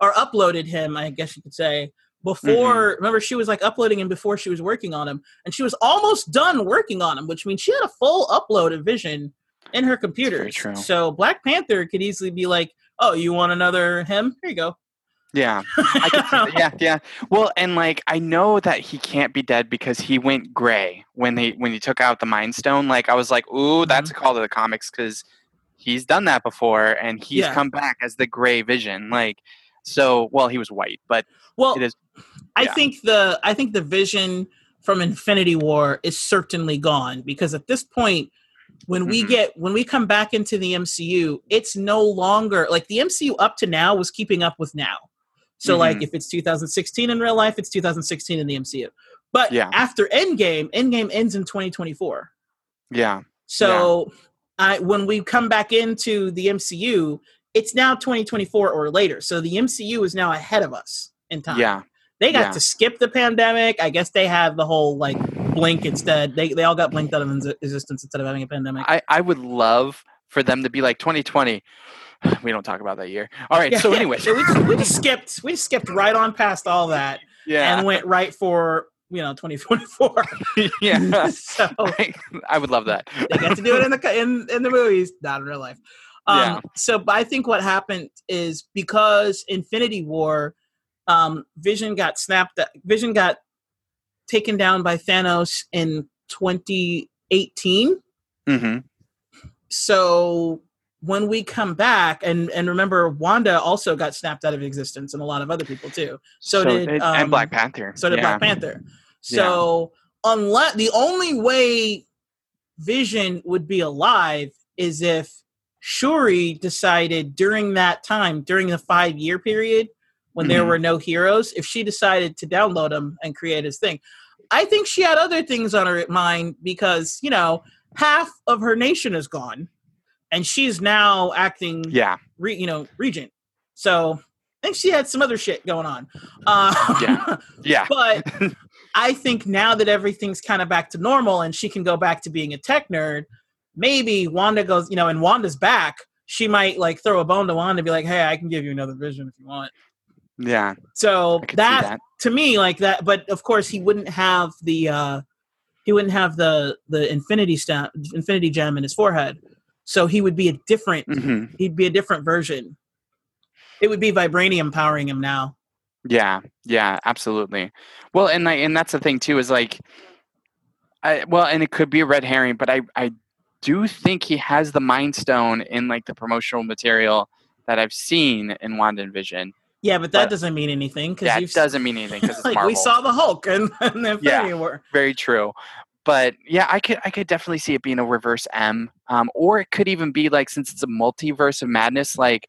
or uploaded him. I guess you could say before. Mm-hmm. Remember, she was like uploading him before she was working on him, and she was almost done working on him, which means she had a full upload of Vision in her computers. true. So Black Panther could easily be like, "Oh, you want another him? Here you go." Yeah. I could see yeah, (laughs) yeah. Well, and like I know that he can't be dead because he went gray when they when he took out the Mind Stone. Like I was like, ooh, that's Mm-hmm. a call to the comics because he's done that before and he's Yeah. come back as the Gray Vision. Like so, well, he was white, but Well, it is. I yeah. think the I think the vision from Infinity War is certainly gone because at this point when we Mhm. get when we come back into the MCU it's no longer like the MCU up to now was keeping up with now. So like Mhm. if it's 2016 in real life it's 2016 in the MCU. But Yeah. after Endgame, Endgame ends in 2024. Yeah. So I when we come back into the MCU, it's now 2024 or later. So the MCU is now ahead of us in time. Yeah. They got Yeah. to skip the pandemic. I guess they have the whole like blink instead. They they all got blinked out of existence instead of having a pandemic. I, I would love for them to be like 2020. (sighs) We don't talk about that year. All right. Yeah, so yeah. anyway, So we just, we just skipped we just skipped right on past all that yeah, and went right for you know 2024. (laughs) yeah. (laughs) so (laughs) I, I would love that. they got to do it in the in in the movies, not in real life. Um, Yeah. So, but I think what happened is because Infinity War, um, Vision got snapped. Vision got taken down by Thanos in 2018. hmm So when we come back, and and remember, Wanda also got snapped out of existence, and a lot of other people too. So, did and, um, and Black Panther. so did yeah. Black Panther. So unless the only way Vision would be alive is if Shuri decided during that time, during the five year period when there Mhm. were no heroes, if she decided to download him and create his thing. I think she had other things on her mind because, you know, half of her nation is gone and she's now acting Yeah. re, you know, regent. So I think she had some other shit going on. Uh, Yeah. (laughs) Yeah. but (laughs) I think now that everything's kind of back to normal and she can go back to being a tech nerd, maybe Wanda goes, you know, and Wanda's back, she might like throw a bone to Wanda and be like, hey, I can give you another vision if you want. Yeah. So that, that. to me, like that, but of course he wouldn't have the uh he wouldn't have the the infinity stamp infinity gem in his forehead. So he would be a different hmm he'd be a different version. It would be vibranium powering him now. Yeah. Yeah. Absolutely. Well, and like, and that's the thing too is like, I well, and it could be a red herring, but I I do think he has the Mind Stone in like the promotional material that I've seen in Wanda and Vision. Yeah, but that But- doesn't mean anything because That you've doesn't mean anything because (laughs) like Marvel. we saw the Hulk and, (laughs) Infinity Yeah. War. Very true. But yeah, I could I could definitely see it being a reverse M. Um, or it could even be like since it's a multiverse of madness, like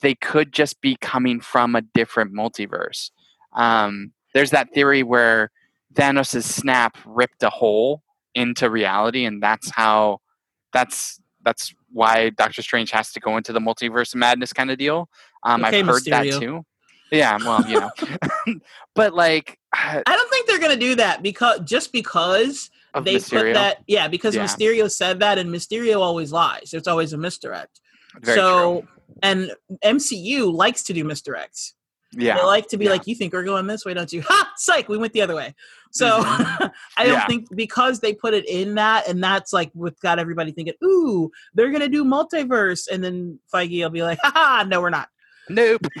they could just be coming from a different multiverse. Um, there's that theory where Thanos' snap ripped a hole into reality, and that's how that's that's why Doctor Strange has to go into the multiverse of madness kind of deal. Um, Okay, I've heard that too. Yeah, well, you know, (laughs) (laughs) but like (sighs) I don't think they're gonna do that because just because of they Mysterio, put that yeah because Yeah. Mysterio said that and Mysterio always lies. There's always a misdirect. very so true. and MCU likes to do misdirects. Yeah, They like to be yeah. like, you think we're going this way, don't you? (laughs) Ha! Psych, we went the other way. So Mhm. I don't Yeah. think because they put it in that, and that's like what got everybody thinking, ooh, they're gonna do multiverse, and then Feige will be like, ha, no, we're not. Nope. (laughs) (laughs)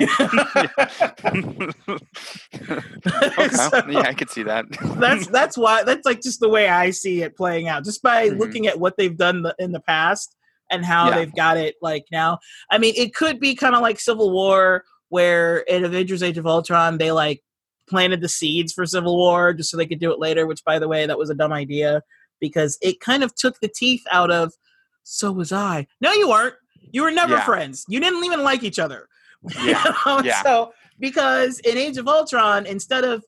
okay. So- yeah, I could see that. (laughs) that's that's why that's like just the way I see it playing out. Just by Mhm. looking at what they've done the, in the past and how Yeah. they've got it like now. I mean, it could be kind of like Civil War, where in Avengers: Age of Ultron they like planted the seeds for Civil War just so they could do it later. Which, by the way, that was a dumb idea because it kind of took the teeth out of. So was I. No, you weren't. You were never Yeah. friends. You didn't even like each other. (laughs) Yeah. You know? Yeah. So because in Age of Ultron, instead of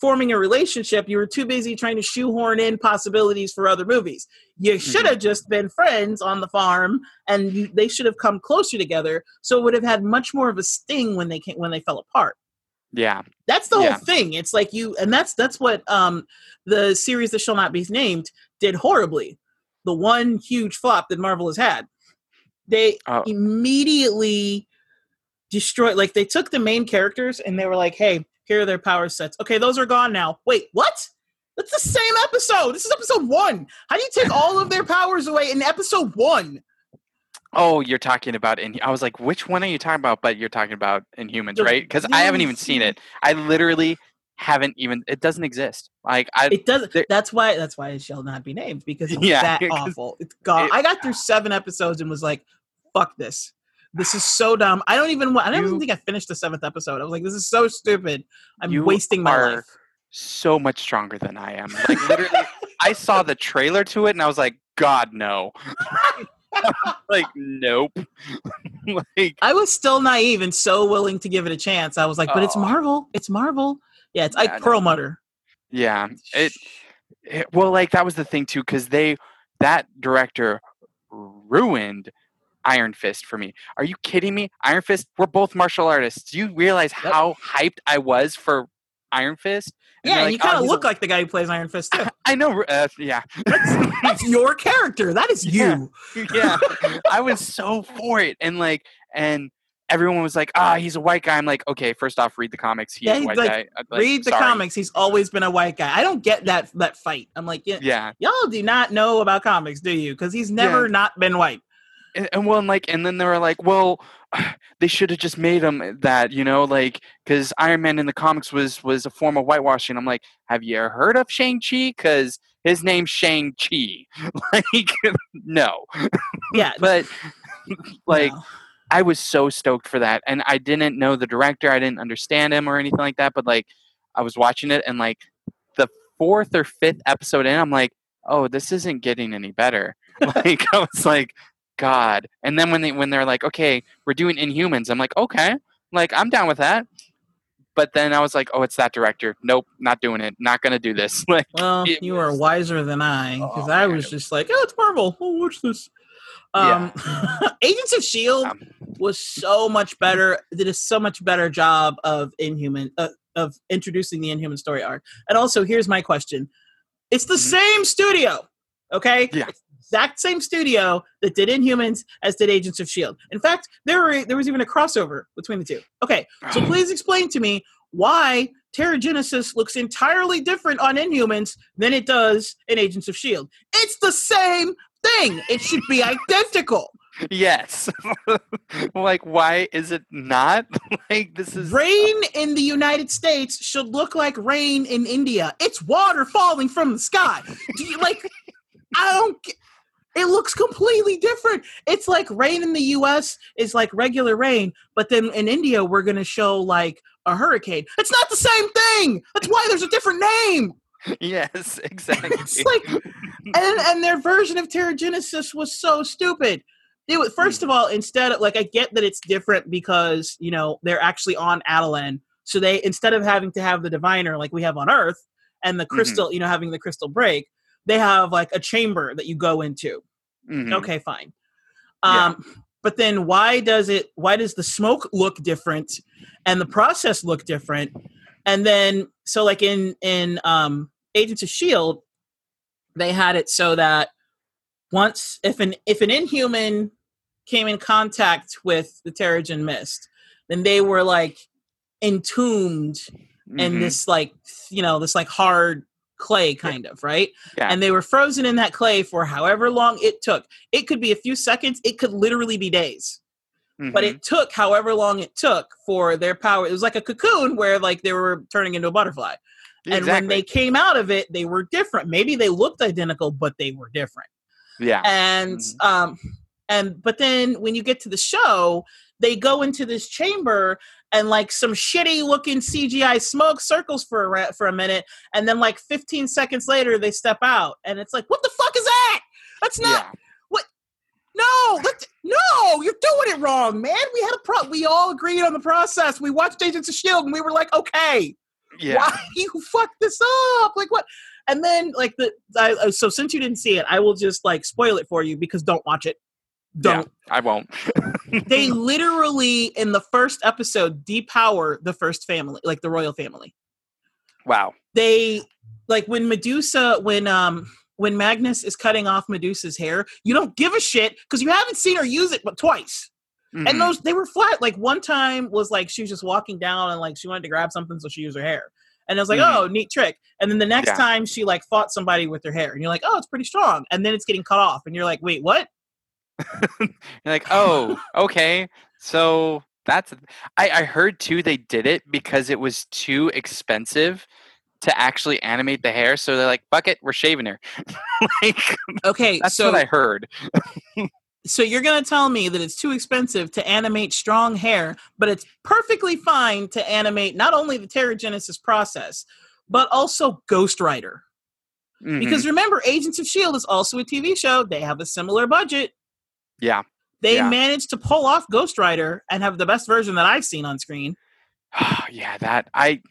forming a relationship, you were too busy trying to shoehorn in possibilities for other movies. You should have just been friends on the farm, and you, they should have come closer together. So it would have had much more of a sting when they came, when they fell apart. Yeah. That's the whole thing. It's like you, and that's that's what um, the series that shall not be named did horribly. The one huge flop that Marvel has had. They Oh. immediately destroyed. Like they took the main characters and they were like, "Hey, here are their power sets. Okay, those are gone now. Wait, what? That's the same episode. This is episode one. How do you take all of their powers away in episode one? Oh, you're talking about in. I was like, which one are you talking about? But you're talking about Inhumans, The right? Because I haven't even seen it. I literally haven't even. It doesn't exist. Like I. It doesn't. That's why. That's why it shall not be named because it's (laughs) Yeah, that (laughs) awful. It's gone. it- I got through (sighs) seven episodes and was like, "Fuck this. This is so dumb. I don't even. I don't even think I finished the seventh episode. I was like, this is so stupid. I'm You wasting my are life. so much stronger than I am. Like literally, (laughs) I saw the trailer to it and I was like, God no. (laughs) like nope. (laughs) like I was still naive and so willing to give it a chance. I was like, but it's Oh. Marvel. It's Marvel. Yeah, it's Yeah, I like know. Pearl Mutter. yeah, it, it well like that was the thing too cuz they that director ruined Iron Fist for me. Are you kidding me? Iron Fist, we're both martial artists. Do you realize Yep. how hyped I was for Iron Fist? And Yeah, they're you "Oh, kind of a-" look like the guy who plays Iron Fist too. (laughs) I know uh, yeah. That's (laughs) your character. That is you. yeah i was so for it and like and everyone was like ah he's a white guy i'm like okay first off read the comics he's Yeah, a white like, guy like, Read the sorry. comics. He's always been a white guy. I don't get that that fight. I'm like, yeah, yeah y'all do not know about comics, do you? Because he's never not been white. And, and well and like and then they were like well (sighs) they should have just made him that you know like because iron man in the comics was was a form of whitewashing i'm like have you heard of shang-chi because his name's shang-chi (laughs) like no Yeah, (laughs) but like no. I was so stoked for that, and I didn't know the director. I didn't understand him or anything like that. But like, I was watching it, and like the fourth or fifth episode in, I'm like, oh, this isn't getting any better. (laughs) like, I was like, God. And then when they when they're like, okay, we're doing Inhumans, I'm like, okay, like I'm down with that. But then I was like, oh, it's that director. Nope, not doing it. Not gonna do this. (laughs) Like, Well, you are wiser than I because Oh, I was just like, oh, it's Marvel. Oh, watch this. Um, (laughs) Agents of Shield Um, was so much better. Did a so much better job of Inhuman uh, of introducing the Inhuman story arc. And also, here's my question: It's the Mhm. same studio, okay? Yeah. It's exact same studio that did Inhumans as did Agents of Shield. In fact, there were there was even a crossover between the two. Okay, so please explain to me why Terrigenesis looks entirely different on Inhumans than it does in Agents of Shield. It's the same thing. It should be identical. yes. (laughs) like, why is it not? (laughs) like, this is Rain in the United States should look like rain in India. It's water falling from the sky. Do you like? I don't. Get, It looks completely different. It's like rain in the US is like regular rain, but then in India we're going to show like a hurricane. It's not the same thing. That's why there's a different name. (laughs) yes, (laughs) exactly. It's like and (laughs) and their version of Terrigenesis was so stupid. It was, first of hmm. all, instead of like I get that it's different because you know they're actually on Attilan, so they instead of having to have the diviner like we have on Earth and the mm-hmm. crystal, you know, having the crystal break, they have like a chamber that you go into. Mhm. Okay, fine. Yeah. Um, but then why does it? Why does the smoke look different and the process look different? And then so like in in um, Agents of Shield, they had it so that once if an if an Inhuman came in contact with the Terrigen Mist, then they were like entombed in Mhm. this like you know this like hard clay kind of right Yeah. and they were frozen in that clay for however long it took it could be a few seconds it could literally be days but Mhm. it took however long it took for their power it was like a cocoon where like they were turning into a butterfly and when they came out of it they were different maybe they looked identical but they were different yeah. and Mhm. um and but then when you get to the show they go into this chamber and like some shitty looking cgi smoke circles for a for a minute and then like 15 seconds later they step out and it's like what the fuck is that that's not yeah. no that's, no you're doing it wrong man we had a pro we all agreed on the process we watched agents of shield and we were like okay Yeah. why (laughs) you fucked this up? Like what? And then like the I, so since you didn't see it, I will just like spoil it for you because don't watch it. Don't. I won't. (laughs) They literally in the first episode depower the first family, like the royal family. wow. They like when Medusa when um when Magnus is cutting off Medusa's hair, you don't give a shit because you haven't seen her use it but twice. Mhm. And those they were flat. Like one time was like she was just walking down and like she wanted to grab something, so she used her hair. And I was like, Mhm. oh, neat trick. And then the next Yeah. time she like fought somebody with her hair, and you're like, oh, it's pretty strong. And then it's getting cut off, and you're like, wait, what? (laughs) You're like, oh, okay. So that's. I, I heard too they did it because it was too expensive to actually animate the hair. So they're like, fuck it, we're shaving her. (laughs) like, Okay, that's so what I heard. (laughs) so you're gonna tell me that it's too expensive to animate strong hair, but it's perfectly fine to animate not only the Terrigenesis process, but also Ghost Rider. Mhm. Because remember, Agents of Shield is also a TV show. They have a similar budget. Yeah. They Yeah. managed to pull off Ghost Rider and have the best version that I've seen on screen. (sighs) yeah, that I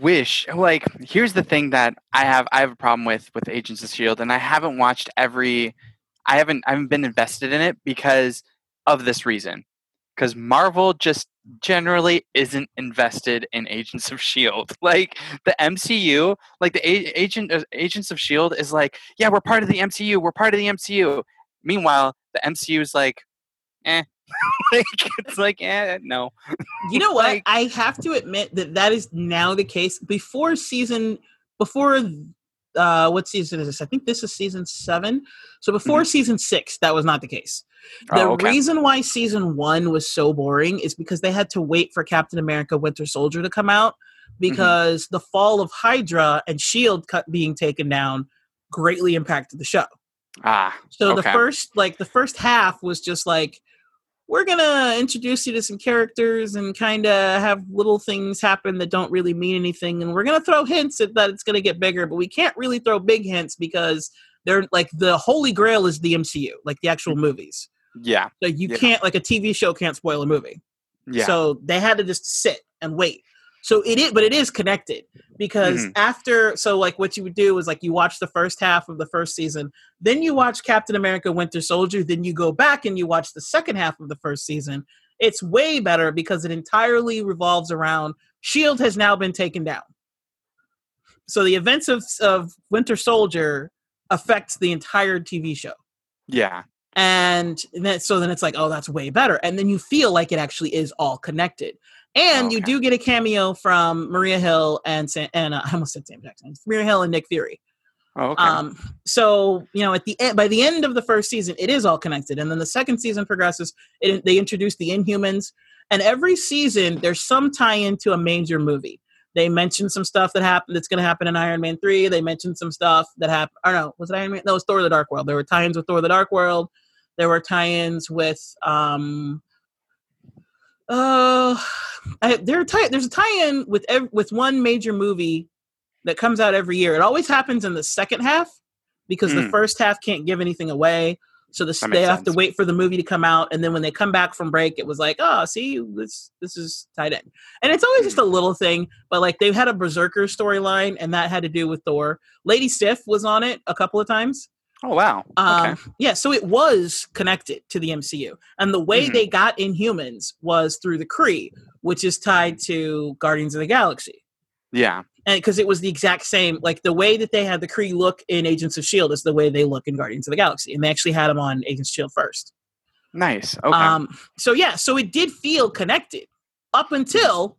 wish like here's the thing that I have I have a problem with with Agents of Shield and I haven't watched every I haven't I haven't been invested in it because of this reason. Cuz Marvel just generally isn't invested in Agents of Shield. (laughs) Like the MCU, like the A- agent uh, Agents of Shield is like, yeah, we're part of the MCU. We're part of the MCU. Meanwhile, the MCU is like eh. (laughs) like it's like eh, no. You know (laughs) what? Like- I have to admit that that is now the case. Before season, before uh, what season is this? I think this is season seven. So before season six, that was not the case. The Mm-hmm. Oh, okay. reason why season one was so boring is because they had to wait for Captain America: Winter Soldier to come out Mm-hmm. because the fall of Hydra and Shield cut being taken down greatly impacted the show. Ah, So the first like the first half was just like we're gonna introduce you to some characters and kind of have little things happen that don't really mean anything, and we're gonna throw hints at that it's gonna get bigger, but we can't really throw big hints because they're like the holy grail is the MCU, like the actual movies. yeah, So you Yeah. can't like a TV show can't spoil a movie. yeah. So they had to just sit and wait. So it is, but it is connected because Mhm. after, so like what you would do is like you watch the first half of the first season, then you watch Captain America: Winter Soldier, then you go back and you watch the second half of the first season. It's way better because it entirely revolves around Shield has now been taken down. So the events of of Winter Soldier affects the entire TV show yeah. and then so then it's like oh that's way better and then you feel like it actually is all connected and you Okay. do get a cameo from maria hill and Sam, and uh, (laughs) i almost said sam jackson maria hill and nick fury Oh, okay. um so you know at the end by the end of the first season it is all connected and then the second season progresses it, they introduce the inhumans and every season there's some tie-in to a major movie They mentioned some stuff that happened that's going to happen in Iron Man three. They mentioned some stuff that happened. I don't know. Was it Iron Man? No, it was Thor: The Dark World. There were tie-ins with Thor: The Dark World. There were tie-ins with um. Uh, I, tie. There's a tie-in with ev- with one major movie that comes out every year. It always happens in the second half because the Mm. first half can't give anything away. So the, they have to wait for the movie to come out, and then when they come back from break, it was like, oh, see, this this is tied in, and it's always Hmm. just a little thing. But like they've had a Berserker storyline, and that had to do with Thor. Lady Sif was on it a couple of times. Oh wow. Um, Okay. Yeah, so it was connected to the MCU, and the way Mhm. they got Inhumans was through the Kree, which is tied to Guardians of the Galaxy Yeah. and because it was the exact same like the way that they had the Kree look in Agents of Shield is the way they look in Guardians of the Galaxy, and they actually had them on Agents of Shield first. Nice. Okay. Um, so yeah, so it did feel connected up until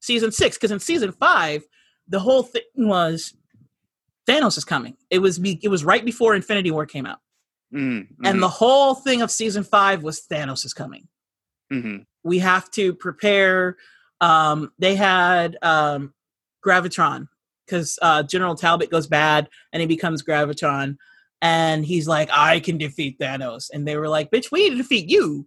season six, because in season five, the whole thing was Thanos is coming. It was be, it was right before Infinity War came out, mm, and the whole thing of season five was Thanos is coming. mhm. we have to prepare um they had um gravitron because uh general talbot goes bad and he becomes gravitron and he's like i can defeat thanos and they were like bitch we need to defeat you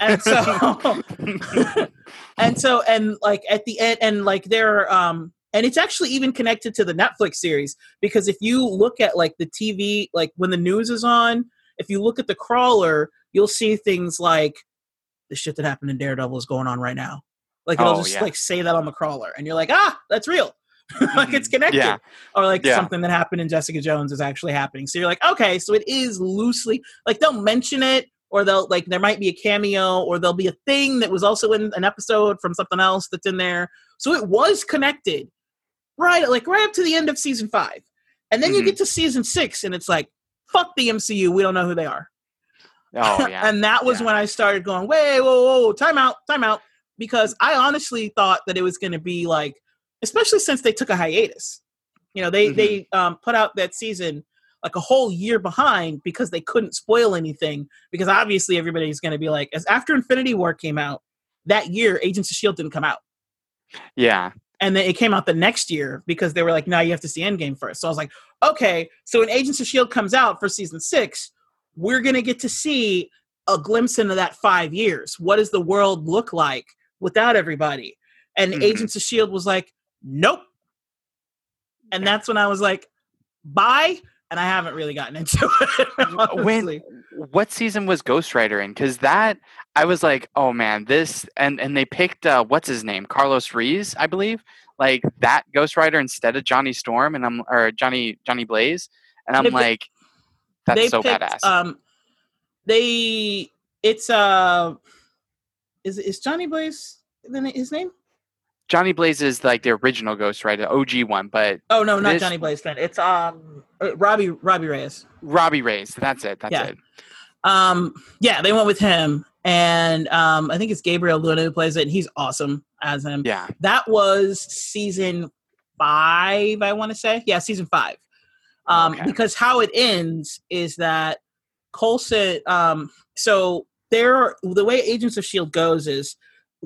and so (laughs) (laughs) and so and like at the end and like there um and it's actually even connected to the netflix series because if you look at like the tv like when the news is on if you look at the crawler you'll see things like the shit that happened in daredevil is going on right now like it'll Oh, just yeah. like say that on the crawler and you're like ah that's real (laughs) like it's Mhm. connected Yeah. or like Yeah. something that happened in jessica jones is actually happening so you're like okay so it is loosely like they'll mention it or they'll like there might be a cameo or there'll be a thing that was also in an episode from something else that's in there so it was connected right like right up to the end of season five and then you Mhm. get to season six and it's like fuck the mcu we don't know who they are Oh (laughs) yeah. and that was Yeah. when i started going wait whoa whoa, whoa time out time out because i honestly thought that it was going to be like especially since they took a hiatus you know they Mhm. they um, put out that season like a whole year behind because they couldn't spoil anything because obviously everybody's going to be like as after infinity war came out that year agents of shield didn't come out yeah. And then it came out the next year because they were like, "Now you have to see Endgame first. So I was like, "Okay." So when Agents of Shield comes out for season six, we're gonna get to see a glimpse into that five years. What does the world look like without everybody? And Mhm. Agents of Shield was like, "Nope." And that's when I was like, "Bye." And I haven't really gotten (laughs) into it. when what season was Ghost Rider in? Because that I was like, oh man, this and and they picked uh, what's his name, Carlos Rees, I believe, like that Ghost Rider instead of Johnny Storm, and I'm or Johnny Johnny Blaze, and I'm They like, that's they so picked, badass. Um, they it's uh, is is Johnny Blaze the his name? Johnny Blaze is like the original Ghost Rider, OG one, but Oh no, not This- Johnny Blaze. Then It's um uh, Robbie Robbie Reyes. Robbie Reyes. That's it. That's Yeah. it. Um, yeah, they went with him, and um, I think it's Gabriel Luna who plays it. And he's awesome as him. Yeah. That was season five, I want to say. Yeah, season five. Um, Okay. because how it ends is that Coulson. Um, so there, the way Agents of Shield goes is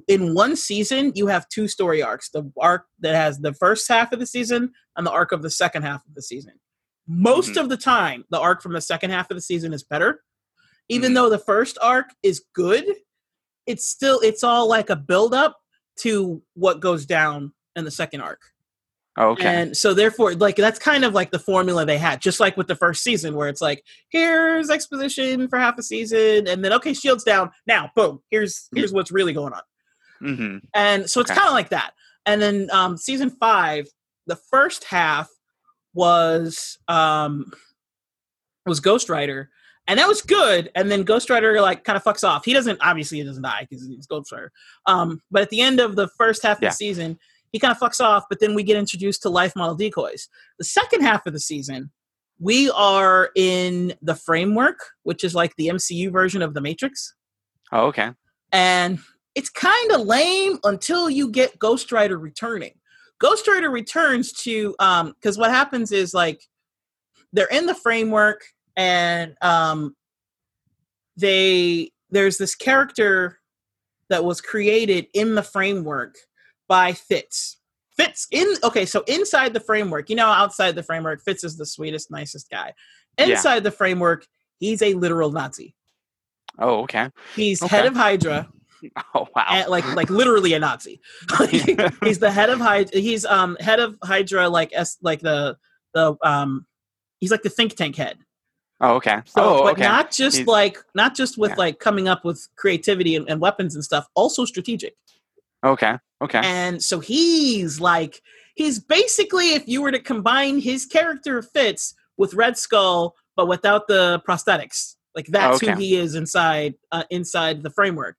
in one season you have two story arcs: the arc that has the first half of the season and the arc of the second half of the season. Most Mhm. of the time, the arc from the second half of the season is better. Even Mhm. though the first arc is good, it's still it's all like a build up to what goes down in the second arc. Oh, okay. And so therefore, like that's kind of like the formula they had, just like with the first season, where it's like, here's exposition for half a season, and then okay, shields down. Now, boom, here's here's what's really going on. Hmm And so it's Okay. kind of like that. And then um season five, the first half was um was Ghost Rider. And that was good. And then Ghost Rider like kind of fucks off. He doesn't obviously he doesn't die because he's Ghost Rider. Um, but at the end of the first half Yeah. of the season, he kind of fucks off, but then we get introduced to life model decoys. The second half of the season, we are in the framework, which is like the MCU version of the Matrix Oh, okay. and it's kind of lame until you get Ghost Rider returning. Ghost Rider returns to um because what happens is like they're in the framework and um they there's this character that was created in the framework by Fitz. Fitz in okay, so inside the framework, you know, outside the framework, Fitz is the sweetest, nicest guy. Inside the framework, he's a literal Nazi. Oh, okay. He's Okay. head of Hydra, (laughs) Oh, wow. and, like like literally a Nazi. (laughs) he's the head of Hydra. He's um head of Hydra, like s like the the um he's like the think tank head. oh, okay. So, oh, but okay. not just He's- like not just with Yeah. like coming up with creativity and, and weapons and stuff, also strategic. okay. Okay. And so he's like he's basically if you were to combine his character Fitz with Red Skull, but without the prosthetics. Like that's who he is inside uh, inside the framework.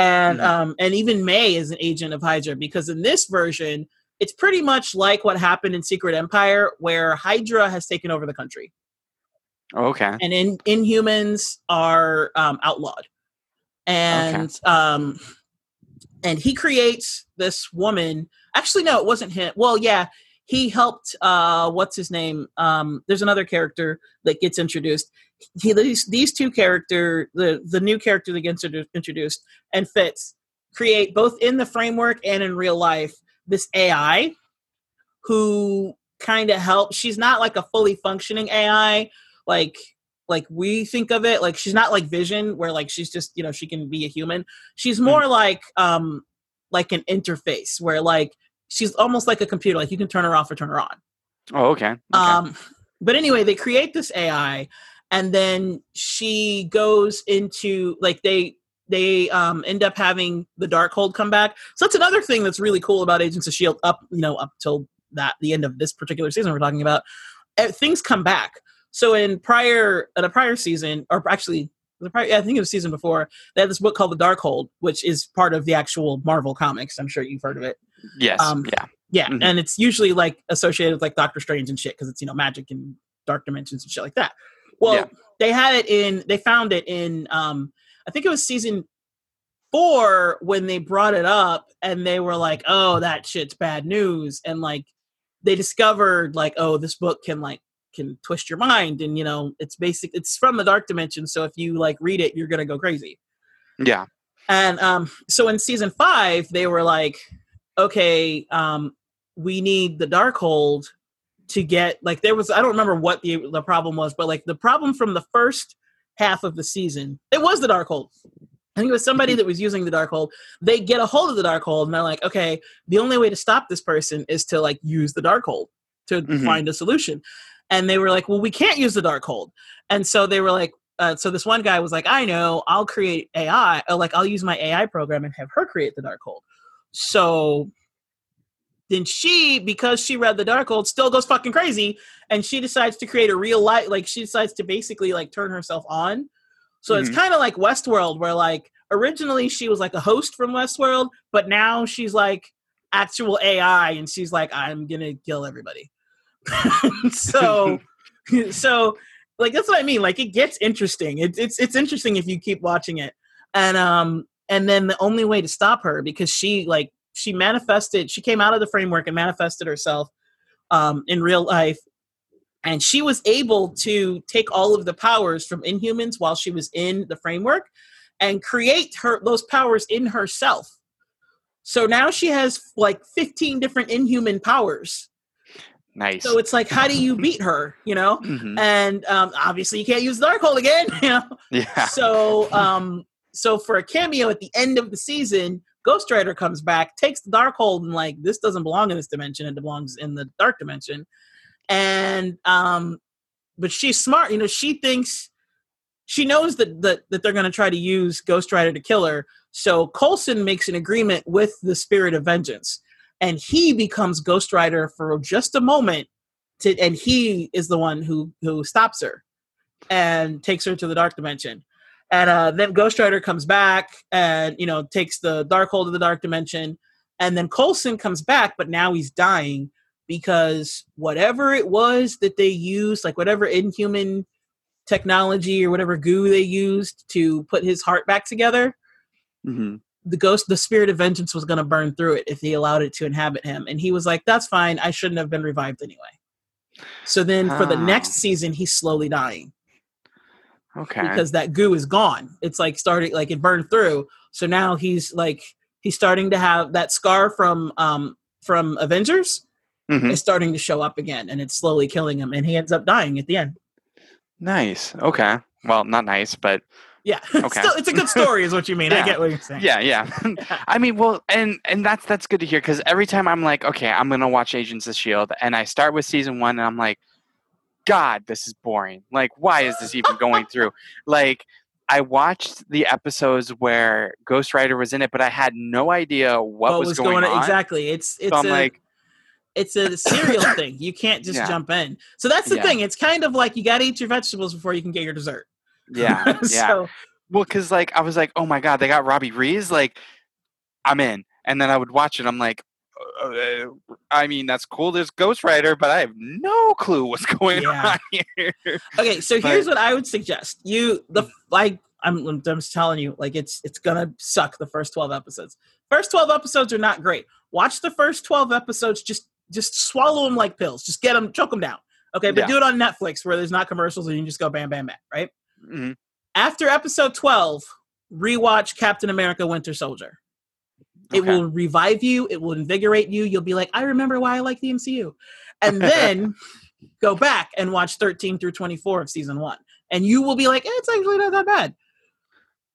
And Mhm. um and even May is an agent of Hydra because in this version it's pretty much like what happened in Secret Empire where Hydra has taken over the country Oh, okay. and in Inhumans are um, outlawed, and um, and he creates this woman. Actually, no, it wasn't him. Well, yeah, he helped. Uh, what's his name? Um, there's another character that gets introduced. He these these two character the the new character that gets introduced and Fitz create both in the framework and in real life this AI who kind of helps. She's not like a fully functioning AI like like we think of it like she's not like vision where like she's just you know she can be a human she's more like um like an interface where like she's almost like a computer like you can turn her off or turn her on Oh, okay. okay. um but anyway they create this ai and then she goes into like they they um end up having the Darkhold come back so that's another thing that's really cool about agents of shield up you know up till that the end of this particular season we're talking about eh, things come back so in prior in a prior season or actually the prior, I think it was season before they had this book called the dark hold which is part of the actual marvel comics i'm sure you've heard of it yes. um, yeah. yeah, Mhm. and it's usually like associated with like Doctor Strange and shit because it's you know magic and dark dimensions and shit like that. Well, Yeah. they had it in. They found it in. um I think it was season four when they brought it up, and they were like, "Oh, that shit's bad news," and like they discovered like, "Oh, this book can like can twist your mind," and you know, it's basic. It's from the dark dimension, so if you like read it, you're gonna go crazy. Yeah. And um, so in season five, they were like, okay, um, we need the Darkhold to get like there was I don't remember what the the problem was, but like the problem from the first half of the season, it was the Darkhold. I think it was somebody that was using the Darkhold. They get a hold of the Darkhold and they're like, okay, the only way to stop this person is to like use the Darkhold to Mhm. find a solution. And they were like, well, we can't use the Darkhold. And so they were like, uh, so this one guy was like, I know, I'll create AI, or like I'll use my AI program and have her create the Darkhold. So then she, because she read the Darkhold, still goes fucking crazy, and she decides to create a real life. Like she decides to basically like turn herself on. So it's Mhm. kind of like Westworld, where like originally she was like a host from Westworld, but now she's like actual AI, and she's like, I'm gonna kill everybody. (laughs) so, (laughs) so like that's what I mean. Like it gets interesting. It's it's it's interesting if you keep watching it, and um and then the only way to stop her because she like she manifested. She came out of the framework and manifested herself um in real life. And she was able to take all of the powers from Inhumans while she was in the framework and create her those powers in herself. So now she has like 15 different inhuman powers. Nice. So it's like, how do you beat her? You know? (laughs) Mhm. and um, obviously you can't use the Darkhold again. (laughs) You know, Yeah. so um, so for a cameo at the end of the season, Ghost Rider comes back, takes the Darkhold, and like this doesn't belong in this dimension; it belongs in the Dark Dimension. And um, but she's smart. You know, she thinks she knows that that, that they're to try to use Ghost Rider to kill her. So Coulson makes an agreement with the Spirit of Vengeance, and he becomes Ghost Rider for just a moment. To, and he is the one who who stops her and takes her to the dark dimension. And uh, then Ghost Rider comes back and you know takes the Darkhold of the dark dimension. And then Coulson comes back, but now he's dying because whatever it was that they used, like whatever inhuman technology or whatever goo they used to put his heart back together, hmm the ghost, the spirit of vengeance was going to burn through it if he allowed it to inhabit him. And he was like, "That's fine. I shouldn't have been revived anyway." So then, for the Oh. next season, he's slowly dying Okay. because that goo is gone. It's like starting like it burned through. So now he's like he's starting to have that scar from um from Avengers Mhm. is starting to show up again, and it's slowly killing him, and he ends up dying at the end. Nice. Okay. Well, not nice, but Yeah, (laughs) Okay. Still, it's a good story, is what you mean. I Yeah. get what you're saying. yeah, yeah. (laughs) (laughs) I mean, well, and and that's that's good to hear because every time I'm like, okay, I'm gonna watch Agents of Shield, and I start with season one, and I'm like, God, this is boring. Like, why is this even going through? Like, I watched the episodes where Ghost Rider was in it, but I had no idea what, was, going, on. Exactly. It's it's So a like, it's a serial (coughs) thing. You can't just Yeah. jump in. So that's the Yeah. thing. It's kind of like you got to eat your vegetables before you can get your dessert. yeah, (laughs) yeah. Well, because like I was like, oh my god, they got Robbie Reyes, like I'm in, and then I would watch it. I'm like, uh, I mean, that's cool. There's Ghost Rider, but I have no clue what's (laughs) going Yeah. on here. okay, so But- here's what I would suggest. You the like I'm I'm just telling you like it's it's gonna suck the first 12 episodes. First 12 episodes are not great. Watch the first 12 episodes just just swallow them like pills. Just get them choke them down. Okay, but Yeah. do it on Netflix where there's not commercials and you can just go bam bam bam, right? Mhm. After episode 12, rewatch Captain America Winter Soldier. It Okay. will revive you. It will invigorate you. You'll be like, I remember why I like the MCU. And (laughs) then go back and watch 13 through 24 of season one. And you will be like, eh, it's actually not that bad.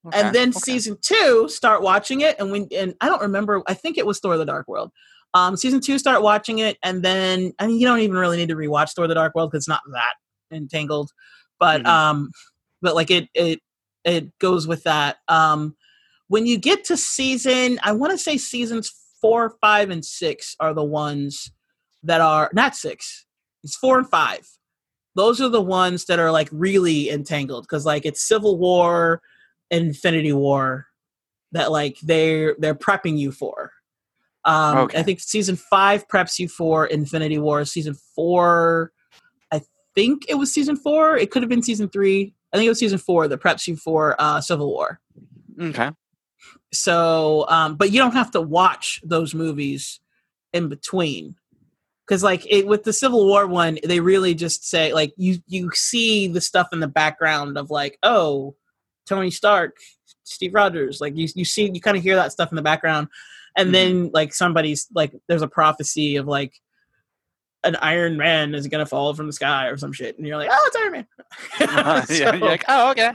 Okay, And then okay. season two, start watching it. And when and I don't remember, I think it was Thor the Dark World. Um, season two, start watching it, and then I mean you don't even really need to rewatch Thor the Dark World because it's not that entangled. But Mhm. um, but like it it it goes with that. Um when you get to season, I want to say seasons four, five, and six are the ones that are not six. It's four and five. Those are the ones that are like really entangled because like it's Civil War, Infinity War, that like they're they're prepping you for. Um, Okay. I think season five preps you for Infinity War. Season four, I think it was season four. It could have been season three. I think it was season four that preps you for uh, Civil War. okay. So, um, but you don't have to watch those movies in between. Because, like, it, with the Civil War one, they really just say, like, you you see the stuff in the background of, like, oh, Tony Stark, Steve Rogers, like, you you see, you kind of hear that stuff in the background, and Mhm. then like somebody's like, there's a prophecy of like an Iron Man is gonna fall from the sky or some shit, and you're like, oh, it's Iron Man. (laughs) (laughs) yeah, So- you're like, oh, okay.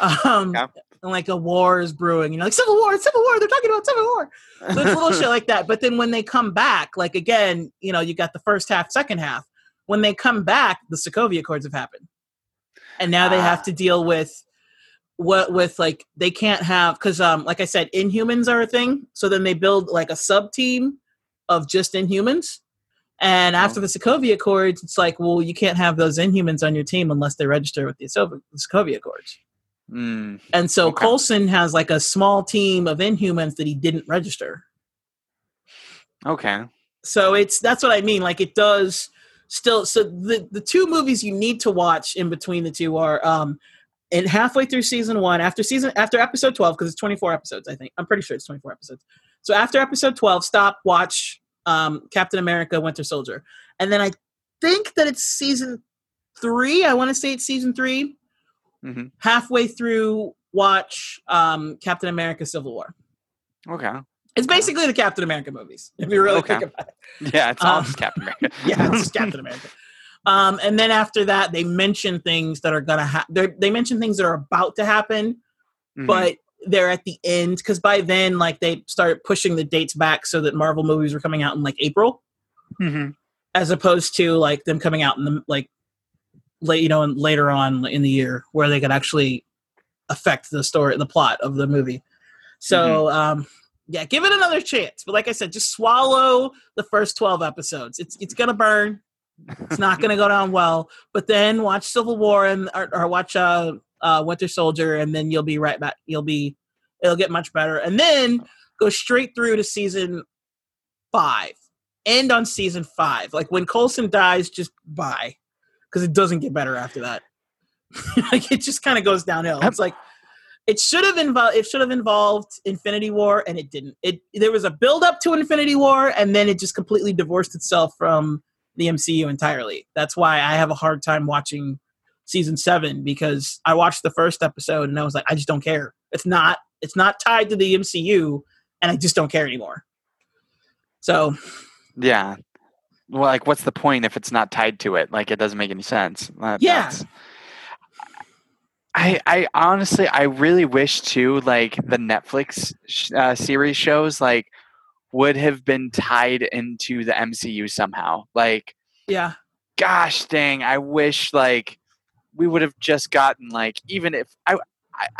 (laughs) um, Yeah. And like a war is brewing, you know, like Civil War, Civil War. They're talking about Civil War. So it's little shit (laughs) like that. But then when they come back, like again, you know, you got the first half, second half. When they come back, the Sokovia Accords have happened, and now they have Ah. to deal with what with like they can't have because um like I said, Inhumans are a thing. So then they build like a sub team of just Inhumans. And after the Sokovia Accords, it's like, well, you can't have those Inhumans on your team unless they register with the Sokovia Accords. Mm, And so Okay. Coulson has like a small team of Inhumans that he didn't register. okay. So it's that's what I mean. Like it does still. So the the two movies you need to watch in between the two are um, and halfway through season one, after season after episode twelve, because it's twenty four episodes. I think I'm pretty sure it's twenty four episodes. So after episode twelve, stop, watch um, Captain America: Winter Soldier, and then I think that it's season three. I want to say it's season 3 Mhm. Halfway through, watch um, Captain America: Civil War. Okay. It's Okay. basically the Captain America movies, (laughs) if you really Okay. think about it. Yeah, it's all Um, just Captain America. (laughs) Yeah, it's just Captain America. Um, and then after that, they mention things that are gonna happen. They mention things that are about to happen, Mhm. but they're at the end because by then, like they started pushing the dates back so that Marvel movies were coming out in like April, Mhm. as opposed to like them coming out in the like late, you know, and later on in the year where they could actually affect the story, the plot of the movie. So, um, yeah, give it another chance. But like I said, just swallow the first twelve episodes. It's it's gonna burn. It's not gonna go (laughs) down well. But then watch Civil War and or, or watch uh, uh, Winter Soldier, and then you'll be right back. You'll be it'll get much better. And then go straight through to season five. End on season five. Like when Coulson dies, just bye, because it doesn't get better after that. (laughs) like it just kind of goes downhill. It's like it should have involved. It should have involved Infinity War, and it didn't. It there was a build up to Infinity War, and then it just completely divorced itself from the MCU entirely. That's why I have a hard time watching season seven because I watched the first episode and I was like, I just don't care. It's not. It's not tied to the MCU, and I just don't care anymore. So Yeah. Well, like, what's the point if it's not tied to it? Like, it doesn't make any sense. That- Yeah. I, I honestly, I really wish too, like the Netflix sh- uh, series shows, like, would have been tied into the MCU somehow. Like, yeah, gosh dang, I wish like we would have just gotten like even if I I-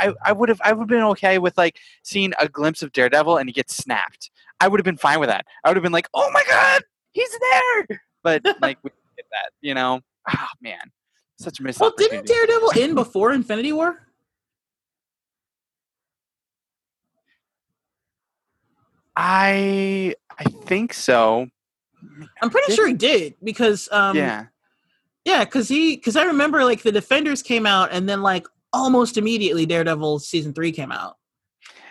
I, I would have I would have been okay with like seeing a glimpse of Daredevil and he gets snapped. I would have been fine with that. I would have been like, oh my god, he's there. But like we didn't get that, you know. Oh man, such a missed well, didn't. Daredevil end before Infinity War? I I think so. I'm pretty sure he did because um yeah. yeah because he because I remember like the Defenders came out and then like almost immediately Daredevil season three came out.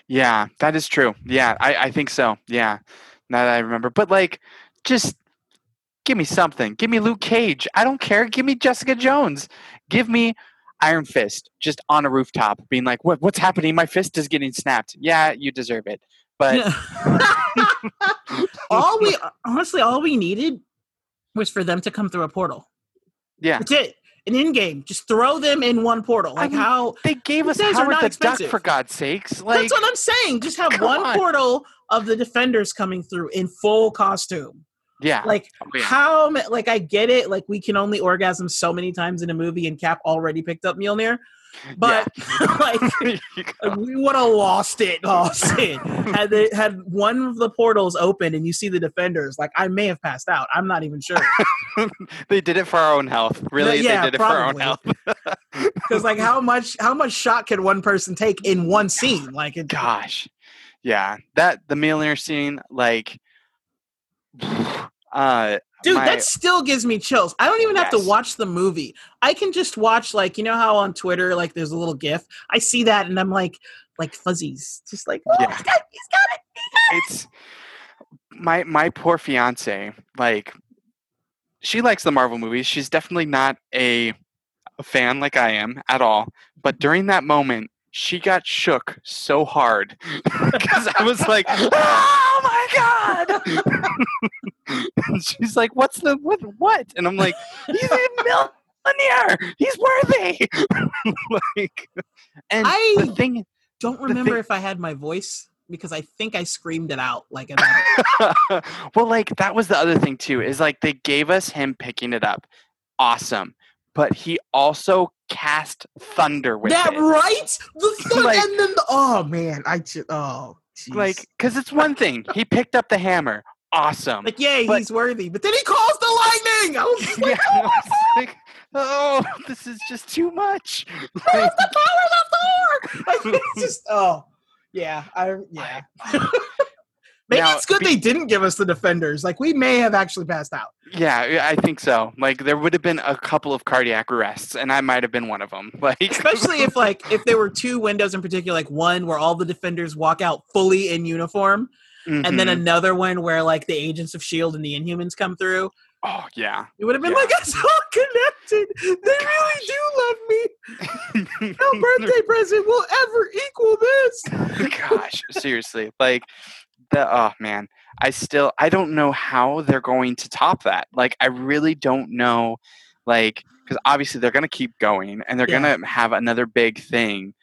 Yeah, that is true. Yeah, I, I think so. Yeah, now that I remember. But like, just give me something. Give me Luke Cage. I don't care. Give me Jessica Jones. Give me Iron Fist just on a rooftop, being like, "What? What's happening? My fist is getting snapped." Yeah, you deserve it. But (laughs) all we honestly all we needed was for them to come through a portal. yeah, That's it. An in game. Just throw them in one portal. Like mean, how they gave us These days are Howard the expensive. Duck for God's sakes. Like, that's what I'm saying. Just have one on. portal of the defenders coming through in full costume. Yeah, Like Oh, yeah. how like I get it, like we can only orgasm so many times in a movie and Cap already picked up Mjolnir. But (laughs) like (laughs) There we would have lost it, lost it. (laughs) Had they had one of the portals open and you see the defenders, like I may have passed out. I'm not even sure. they did it for our own health. Really, yeah, they did it for our own probably. health. Because like how much how much shot can one person take in one scene? Like it, gosh yeah that the Mjolnir scene like uh dude, my- that still gives me chills. I don't even have to watch the movie. I can just watch like you know how on Twitter like there's a little GIF. I see that and I'm like like fuzzies, just like oh, Yeah. he's got, he's got it. it's my my poor fiance like she likes the marvel movies she's definitely not a, a fan like i am at all but during that moment she got shook so hard (laughs) because i was like oh my god! (laughs) And she's like what's the what what? And i'm like he's a Mjolnir! He's worthy! (laughs) Like and I- the thing Don't remember thing- if I had my voice because I think I screamed it out like well, like that was the other thing too. Is like they gave us him picking it up, awesome, but he also cast thunder with that it. right? The (laughs) thud- Like- and then the, oh man, I just oh jeez. Like, because it's one thing he picked up the hammer, awesome. like yay, but- he's worthy, but then he calls the lightning. I was (laughs) like, oh yeah, was like, oh, this is just too much. (laughs) Where's the power of Thor? Like, it's just oh yeah, I yeah. Maybe Now, it's good be- they didn't give us the defenders. Like we may have actually passed out. yeah, I think so. Like, there would have been a couple of cardiac arrests, and I might have been one of them. (laughs) Like, Especially if like if there were two windows in particular, like one where all the defenders walk out fully in uniform, and then Mhm. another one where like the agents of Shield and the Inhumans come through. oh yeah, It would have been Yeah. like it's all connected. They really do love me. (laughs) No birthday present will ever equal this. Gosh, seriously, like the oh man, I still I don't know how they're going to top that. Like I really don't know, like because obviously they're gonna keep going and they're Yeah. gonna have another big thing,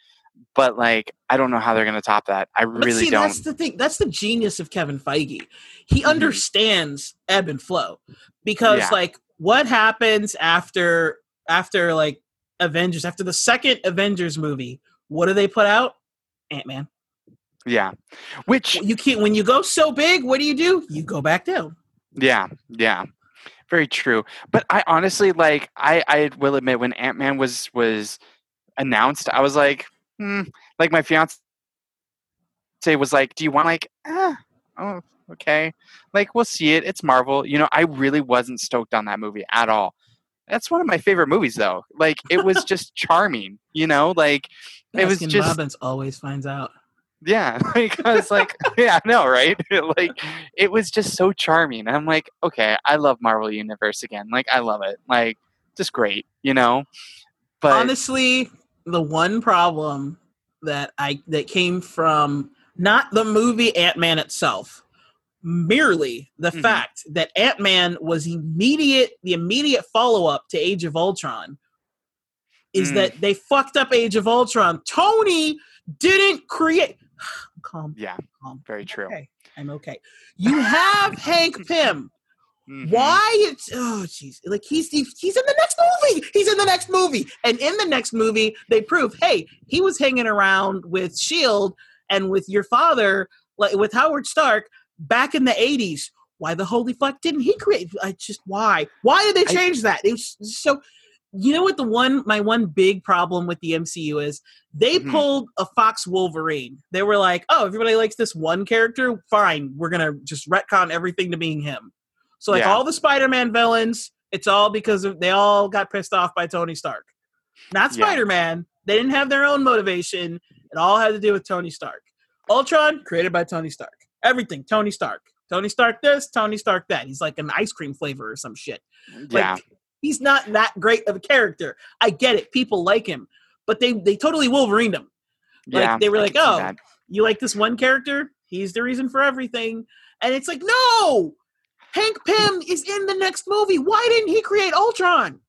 but like I don't know how they're gonna top that. I But really see, don't. that's the thing. That's the genius of Kevin Feige. He Mhm. understands ebb and flow because, Yeah. like, what happens after after like Avengers after the second Avengers movie? What do they put out? Ant Man. Yeah, which You can't when you go so big. What do you do? You go back down. Yeah, yeah. Very true. But I honestly like I I will admit when Ant-Man was was announced, I was like, hmm. like my fiance was like, "Do you want like ah, oh, okay. Like we'll see it. It's Marvel." You know, I really wasn't stoked on that movie at all. That's one of my favorite movies though. Like it was (laughs) just charming, you know? Like it was just Robbins always finds out. Yeah, (laughs) like I was like, (laughs) yeah, I know, right? (laughs) like it was just so charming. I'm like, okay, I love Marvel Universe again. Like I love it. Like just great, you know. But honestly the one problem that i that came from not the movie ant-man itself merely the Mhm. fact that Ant Man was immediate, the immediate follow up to Age of Ultron, is Mm. that they fucked up Age of Ultron. Tony didn't create. (sighs) Calm, Yeah, calm. very true. Okay, I'm okay. You have Hank Pym. Mhm. Why it's oh jeez like he's he's he's in the next movie he's in the next movie and in the next movie they prove hey he was hanging around with Shield and with your father like with Howard Stark back in the 80s why the holy fuck didn't he create I just why why did they I- change that it was so you know what the one my one big problem with the MCU is they Mhm. pulled a Fox Wolverine they were like oh everybody likes this one character fine we're gonna just retcon everything to being him so like Yeah. all the Spider-Man villains, it's all because of, they all got pissed off by Tony Stark. Not Spider-Man. They didn't have their own motivation. It all had to do with Tony Stark. Ultron created by Tony Stark. Everything Tony Stark. Tony Stark this, Tony Stark that. He's like an ice cream flavor or some shit. Like, yeah, He's not that great of a character. I get it. People like him, but they they totally Wolverined him. like, yeah. they were I like, "Oh. You like this one character? He's the reason for everything. And it's like, no, Hank Pym is in the next movie. Why didn't he create Ultron?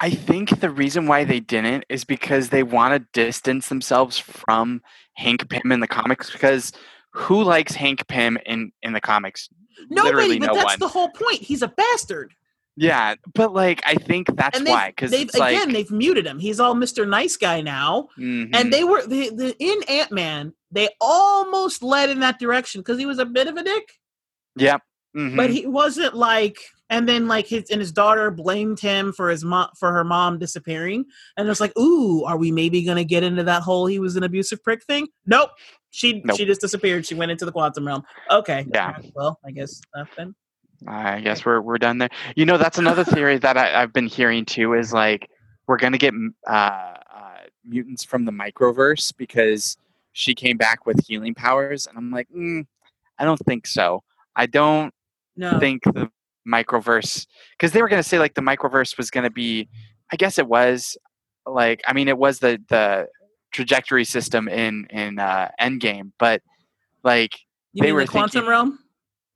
I think the reason why they didn't is because they want to distance themselves from Hank Pym in the comics. Because who likes Hank Pym in in the comics? Nobody, Literally but no that's one. the whole point. He's a bastard. Yeah, but like I think that's why. Because they've it's like, again they've muted him. He's all Mr. Nice Guy now. mhm, And they were the, the in Ant Man, they almost led in that direction because he was a bit of a dick. yep, mhm, but he wasn't like and then like his and his daughter blamed him for his mom for her mom disappearing and it was like ooh are we maybe gonna get into that whole he was an abusive prick thing nope she Nope. she just disappeared she went into the quantum realm okay Yeah. well i guess nothing I guess we're we're done there. You know, that's another theory that I, I've been hearing too. Is like we're gonna get uh, uh, mutants from the microverse because she came back with healing powers, and I'm like, mm, I don't think so. I don't no think the microverse because they were going to say like the microverse was going to be i guess it was like i mean it was the the trajectory system in in uh endgame but like you they mean were the quantum thinking- realm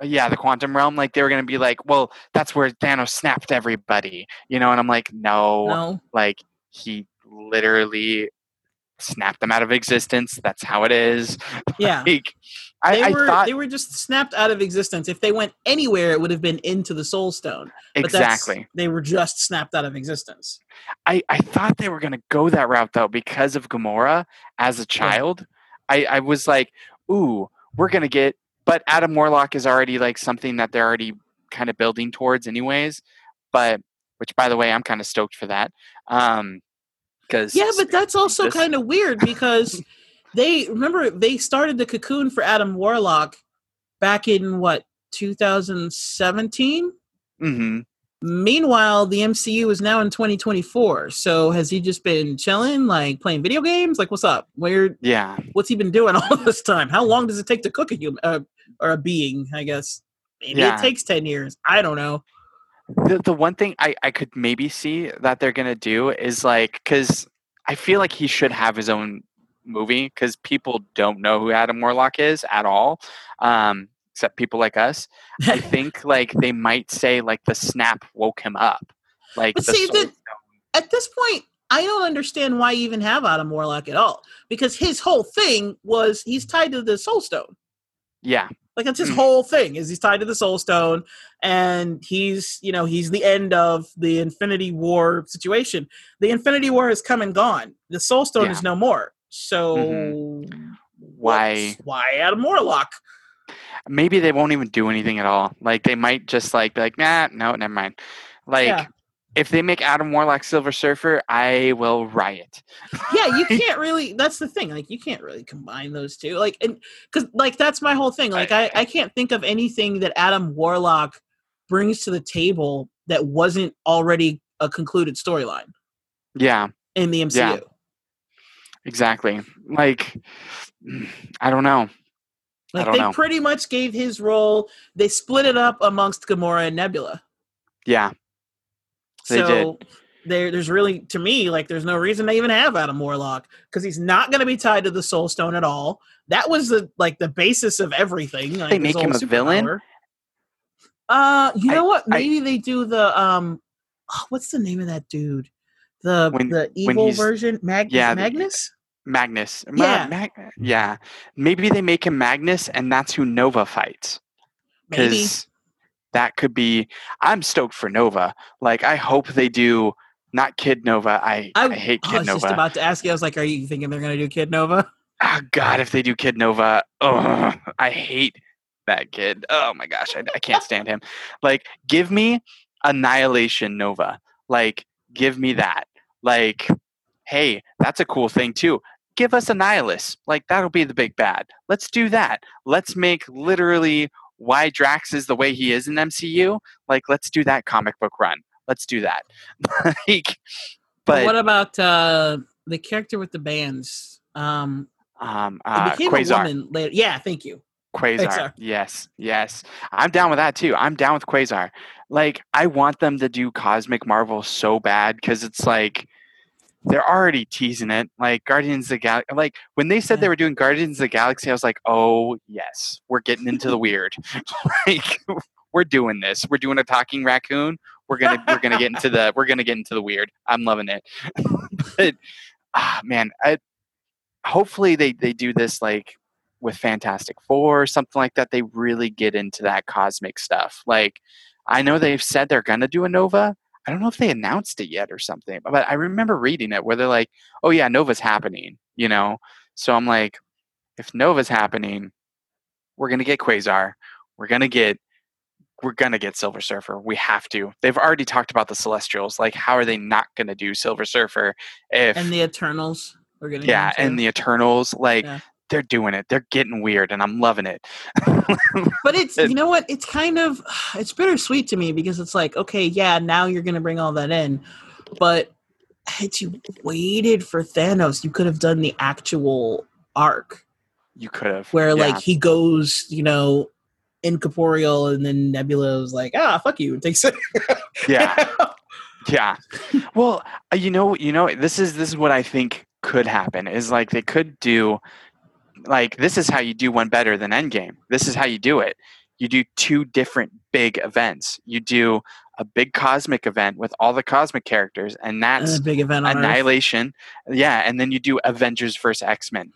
yeah the quantum realm like they were going to be like well that's where thanos snapped everybody you know and i'm like no, no. Like he literally snapped them out of existence. That's how it is. (laughs) Yeah. Like i, were thought they were just snapped out of existence. If they went anywhere it would have been into the soul stone. But that's- exactly. they were just snapped out of existence. I, I thought they were going to go that route though because of Gamora as a child. I, I was like, ooh, we're going to get, but Adam Warlock is already like something that they're already kind of building towards, anyways. But, which by the way, I'm kind of stoked for that. Um, because Yeah, but that's also kind of weird because (laughs) they remember they started the cocoon for Adam Warlock back in what 2017. hmm Meanwhile, the MCU is now in 2024. So has he just been chilling, like playing video games? Like, what's up? Where? yeah, What's he been doing (laughs) all this time? How long does it take to cook a human uh, or a being? I guess maybe Yeah. it takes 10 years. I don't know. the, the one thing I, I could maybe see that they're going to do is like, because I feel like he should have his own movie because people don't know who Adam Warlock is at all, um, except people like us. I (laughs) think like they might say like the snap woke him up. Like But the see, the- at this point, I don't understand why you even have Adam Warlock at all because his whole thing was he's tied to the Soul Stone. yeah, Like that's his Mm. whole thing is he's tied to the Soul Stone, and he's you know he's the end of the Infinity War situation. The Infinity War has come and gone. The Soul Stone Yeah. is no more. So Mhm. why? Why Adam Warlock? Maybe they won't even do anything at all. Like they might just like be like, nah, no, never mind. Like Yeah. if they make Adam Warlock Silver Surfer, I will riot. yeah you (laughs) can't really that's the thing like you can't really combine those two like and because like that's my whole thing like I, I can't think of anything that adam warlock brings to the table that wasn't already a concluded storyline Yeah, in the mcu Yeah. exactly. Like I don't know. Like don't they know. pretty much gave his role they split it up amongst gamora and nebula Yeah, They so there there's really to me like there's no reason to even have adam warlock because he's not going to be tied to the soul stone at all that was the like the basis of everything like, They make him a villain? superpower. Uh, you I- know what? I- Maybe they do the um, oh, what's the name of that dude? The When- the evil version, Mag- yeah, Magnus. Magnus. Yeah. Mag- yeah. Maybe they make him Magnus, and that's who Nova fights. Maybe. that could be i'm stoked for nova like i hope they do not kid nova i, I, hate I kid was just about to ask you. I was like, "Are you thinking they're gonna do Kid Nova?" oh god if they do kid nova oh i hate that kid oh my gosh I, I can't stand him like give me annihilation nova like give me that like hey that's a cool thing too give us a annihilus like that'll be the big bad let's do that let's make literally why drax is the way he is in mcu like let's do that comic book run let's do that (laughs) like but what about uh the character with the bands? Um, um uh became quasar a woman later. Yeah, thank you. Quasar. Quasar. Yes, yes. I'm down with that too. I'm down with Quasar. Like, I want them to do Cosmic Marvel so bad because it's like they're already teasing it. Like Guardians of the Galaxy. Like when they said they were doing Guardians of the Galaxy, I was like, oh yes, we're getting into the weird. (laughs) (laughs) like we're doing this. We're doing a talking raccoon. We're gonna we're gonna get into the we're gonna get into the weird. I'm loving it. (laughs) but ah man, I hopefully they they do this like with Fantastic Four or something like that, they really get into that cosmic stuff. Like, I know they've said they're gonna do a Nova. I don't know if they announced it yet or something, but I remember reading it where they're like, "Oh yeah, Nova's happening," you know. So I'm like, if Nova's happening, we're gonna get Quasar. We're gonna get we're gonna get Silver Surfer. We have to. They've already talked about the Celestials. Like, how are they not gonna do Silver Surfer if And the Eternals. We're gonna. yeah, and the Eternals, like Yeah. They're doing it. They're getting weird, and I'm loving it. But it's (laughs) you know what? It's kind of (sighs) it's bittersweet to me because it's like, okay, yeah, now you're gonna bring all that in, but had you waited for Thanos, you could have done the actual arc you could have where yeah. like he goes, you know, incorporeal, and then Nebula was like, ah, fuck you, and takes it. (laughs) yeah, (laughs) yeah. Well, uh, you know, you know, this is this is what I think could happen. Is like they could do, like this is how you do one better than Endgame. This is how you do it. You do two different big events. You do a big cosmic event with all the cosmic characters, and that's a big event on Earth. Annihilation. Yeah, and then you do Avengers versus X Men.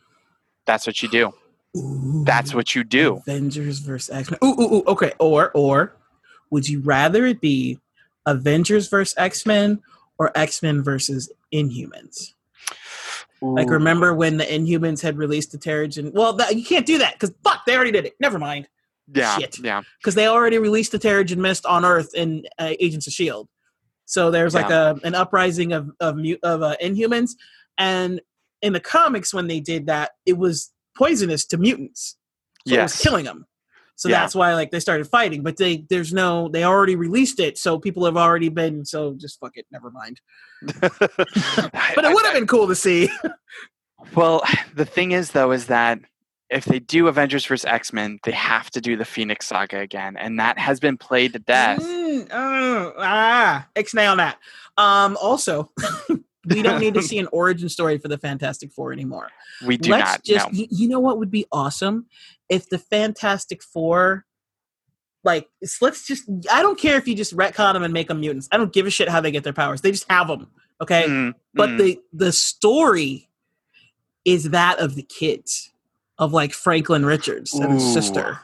That's what you do. Ooh, That's what you do. Avengers versus X Men. Ooh, ooh, ooh. Okay. Or or would you rather it be Avengers versus X Men or X Men versus Inhumans? Like, remember when the Inhumans had released the Terrigen? Well, that, you can't do that because fuck, they already did it. Never mind, Yeah, shit. yeah, because they already released the Terrigen Mist on Earth in uh, Agents of Shield. So there's like a an uprising of of of uh, Inhumans, and in the comics when they did that, it was poisonous to mutants. So it was Yes. killing them. So Yeah. that's why like they started fighting. But they there's no they already released it, so people have already been so just fuck it, never mind. (laughs) But it would have been cool to see. Well, the thing is, though, is that if they do Avengers vs. X Men, they have to do the Phoenix Saga again, and that has been played to death. Mm, oh, ah, ixnay on that. Um, also, (laughs) we don't need to (laughs) see an origin story for the Fantastic Four anymore. We do Let's not. just, no. y- you know what would be awesome if the Fantastic Four, like, let's just, I don't care if you just retcon them and make them mutants. I don't give a shit how they get their powers. They just have them, okay? Mm, but mm. the the story is that of the kids of like Franklin Richards and his sister.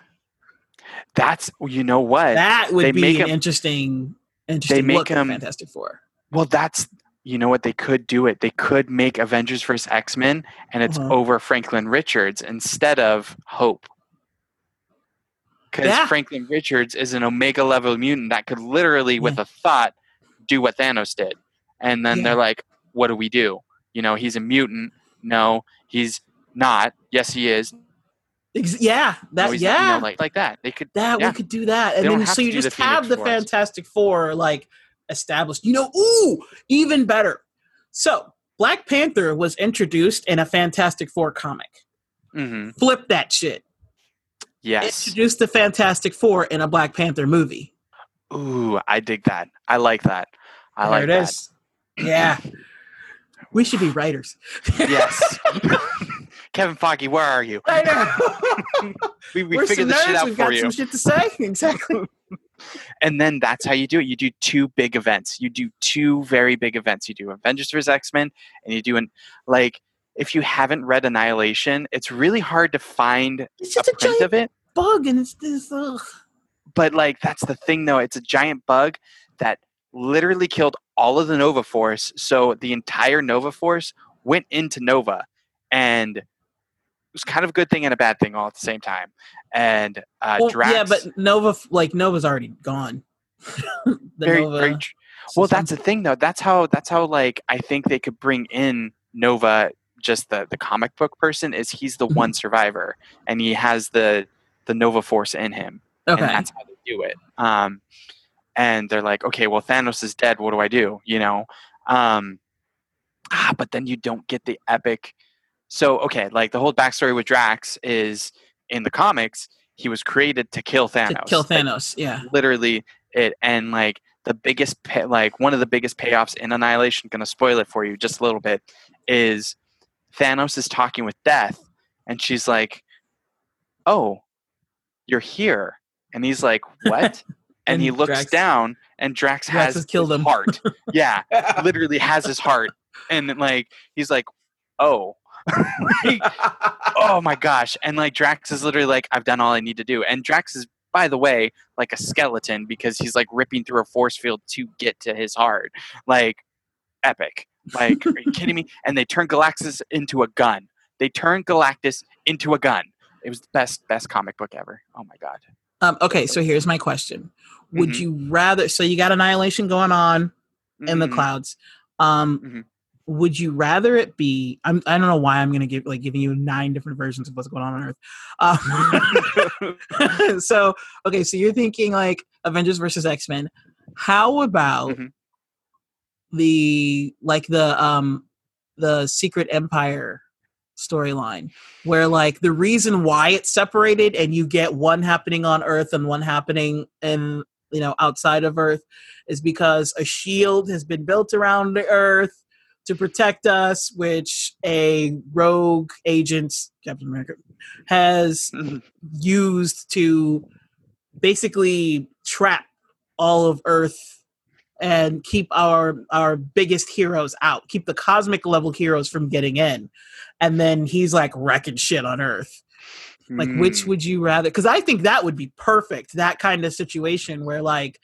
that's you know what? That would they be make an 'em- interesting, interesting make look at 'em- Fantastic Four. well, that's you know what they could do it. They could make Avengers vs. X Men, and it's Uh-huh. over Franklin Richards instead of Hope. Because Yeah. Franklin Richards is an Omega level mutant that could literally, with a thought, do what Thanos did. And then Yeah. they're like, "What do we do? You know, he's a mutant. No, he's not. Yes, he is. Ex- yeah, No, that he's yeah. You know, like like that. They could. that yeah. we could do that, and then so you do the just have the. Fantastic Four like established. You know, ooh, even better. So Black Panther was introduced in a Fantastic Four comic. hmm Flip that shit. Yes. Introduce the Fantastic Four in a Black Panther movie. Ooh, I dig that. I like that. I there like it that. is. Yeah. We should be writers. Yes. (laughs) Kevin Feige, where are you? I know. (laughs) We, we We're figured this shit out We've for got you. some shit to say. (laughs) Exactly. and then that's how you do it. You do two big events. You do two very big events. You do Avengers vs X Men, and you do an like. If you haven't read Annihilation, it's really hard to find It's just a, print giant of it. bug, and it's this. Ugh. But like that's the thing, though. It's a giant bug that literally killed all of the Nova Force. So the entire Nova Force went into Nova, and it was kind of a good thing and a bad thing all at the same time. And uh, Well, Drax, yeah, but Nova, like Nova's already gone. (laughs) the very, Nova very tr- well that's the thing though that's how that's how like i think they could bring in nova just the the comic book person is he's the Mhm. one survivor and he has the the nova force in him okay. and that's how they do it um and they're like okay well thanos is dead what do i do you know um ah but then you don't get the epic so okay like the whole backstory with drax is in the comics he was created to kill to thanos kill Like, Thanos. yeah. literally it and like the biggest pay, like one of the biggest payoffs in annihilation gonna spoil it for you just a little bit is thanos is talking with death and she's like oh you're here. And he's like what? And, (laughs) And he looks Drax- down and drax, Drax has has killed his him. heart. (laughs) Yeah literally has his heart. And like he's like oh. (laughs) Like, oh my gosh. And like drax is literally like i've done all i need to do. And drax is by the way like a skeleton because he's like ripping through a force field to get to his heart. Like epic like are you kidding me and they turn galactus into a gun they turned galactus into a gun it was the best best comic book ever oh my god Um, okay, so here's my question: Would Mhm. you rather? So you got annihilation going on in the Mhm. clouds. Um, Mhm. Would you rather it be? I'm, I don't know why I'm going to give like giving you nine different versions of what's going on on Earth. Um, (laughs) (laughs) so okay, so you're thinking like Avengers versus X Men. How about Mhm. The like the um the Secret Empire storyline where like the reason why it's separated and you get one happening on earth and one happening in you know outside of earth is because a shield has been built around the earth to protect us which a rogue agent captain america has Mhm. used to basically trap all of earth and keep our our biggest heroes out keep the cosmic level heroes from getting in. And then he's like wrecking shit on earth. Like which Mm. would you rather? Because i think that would be perfect that kind of situation where like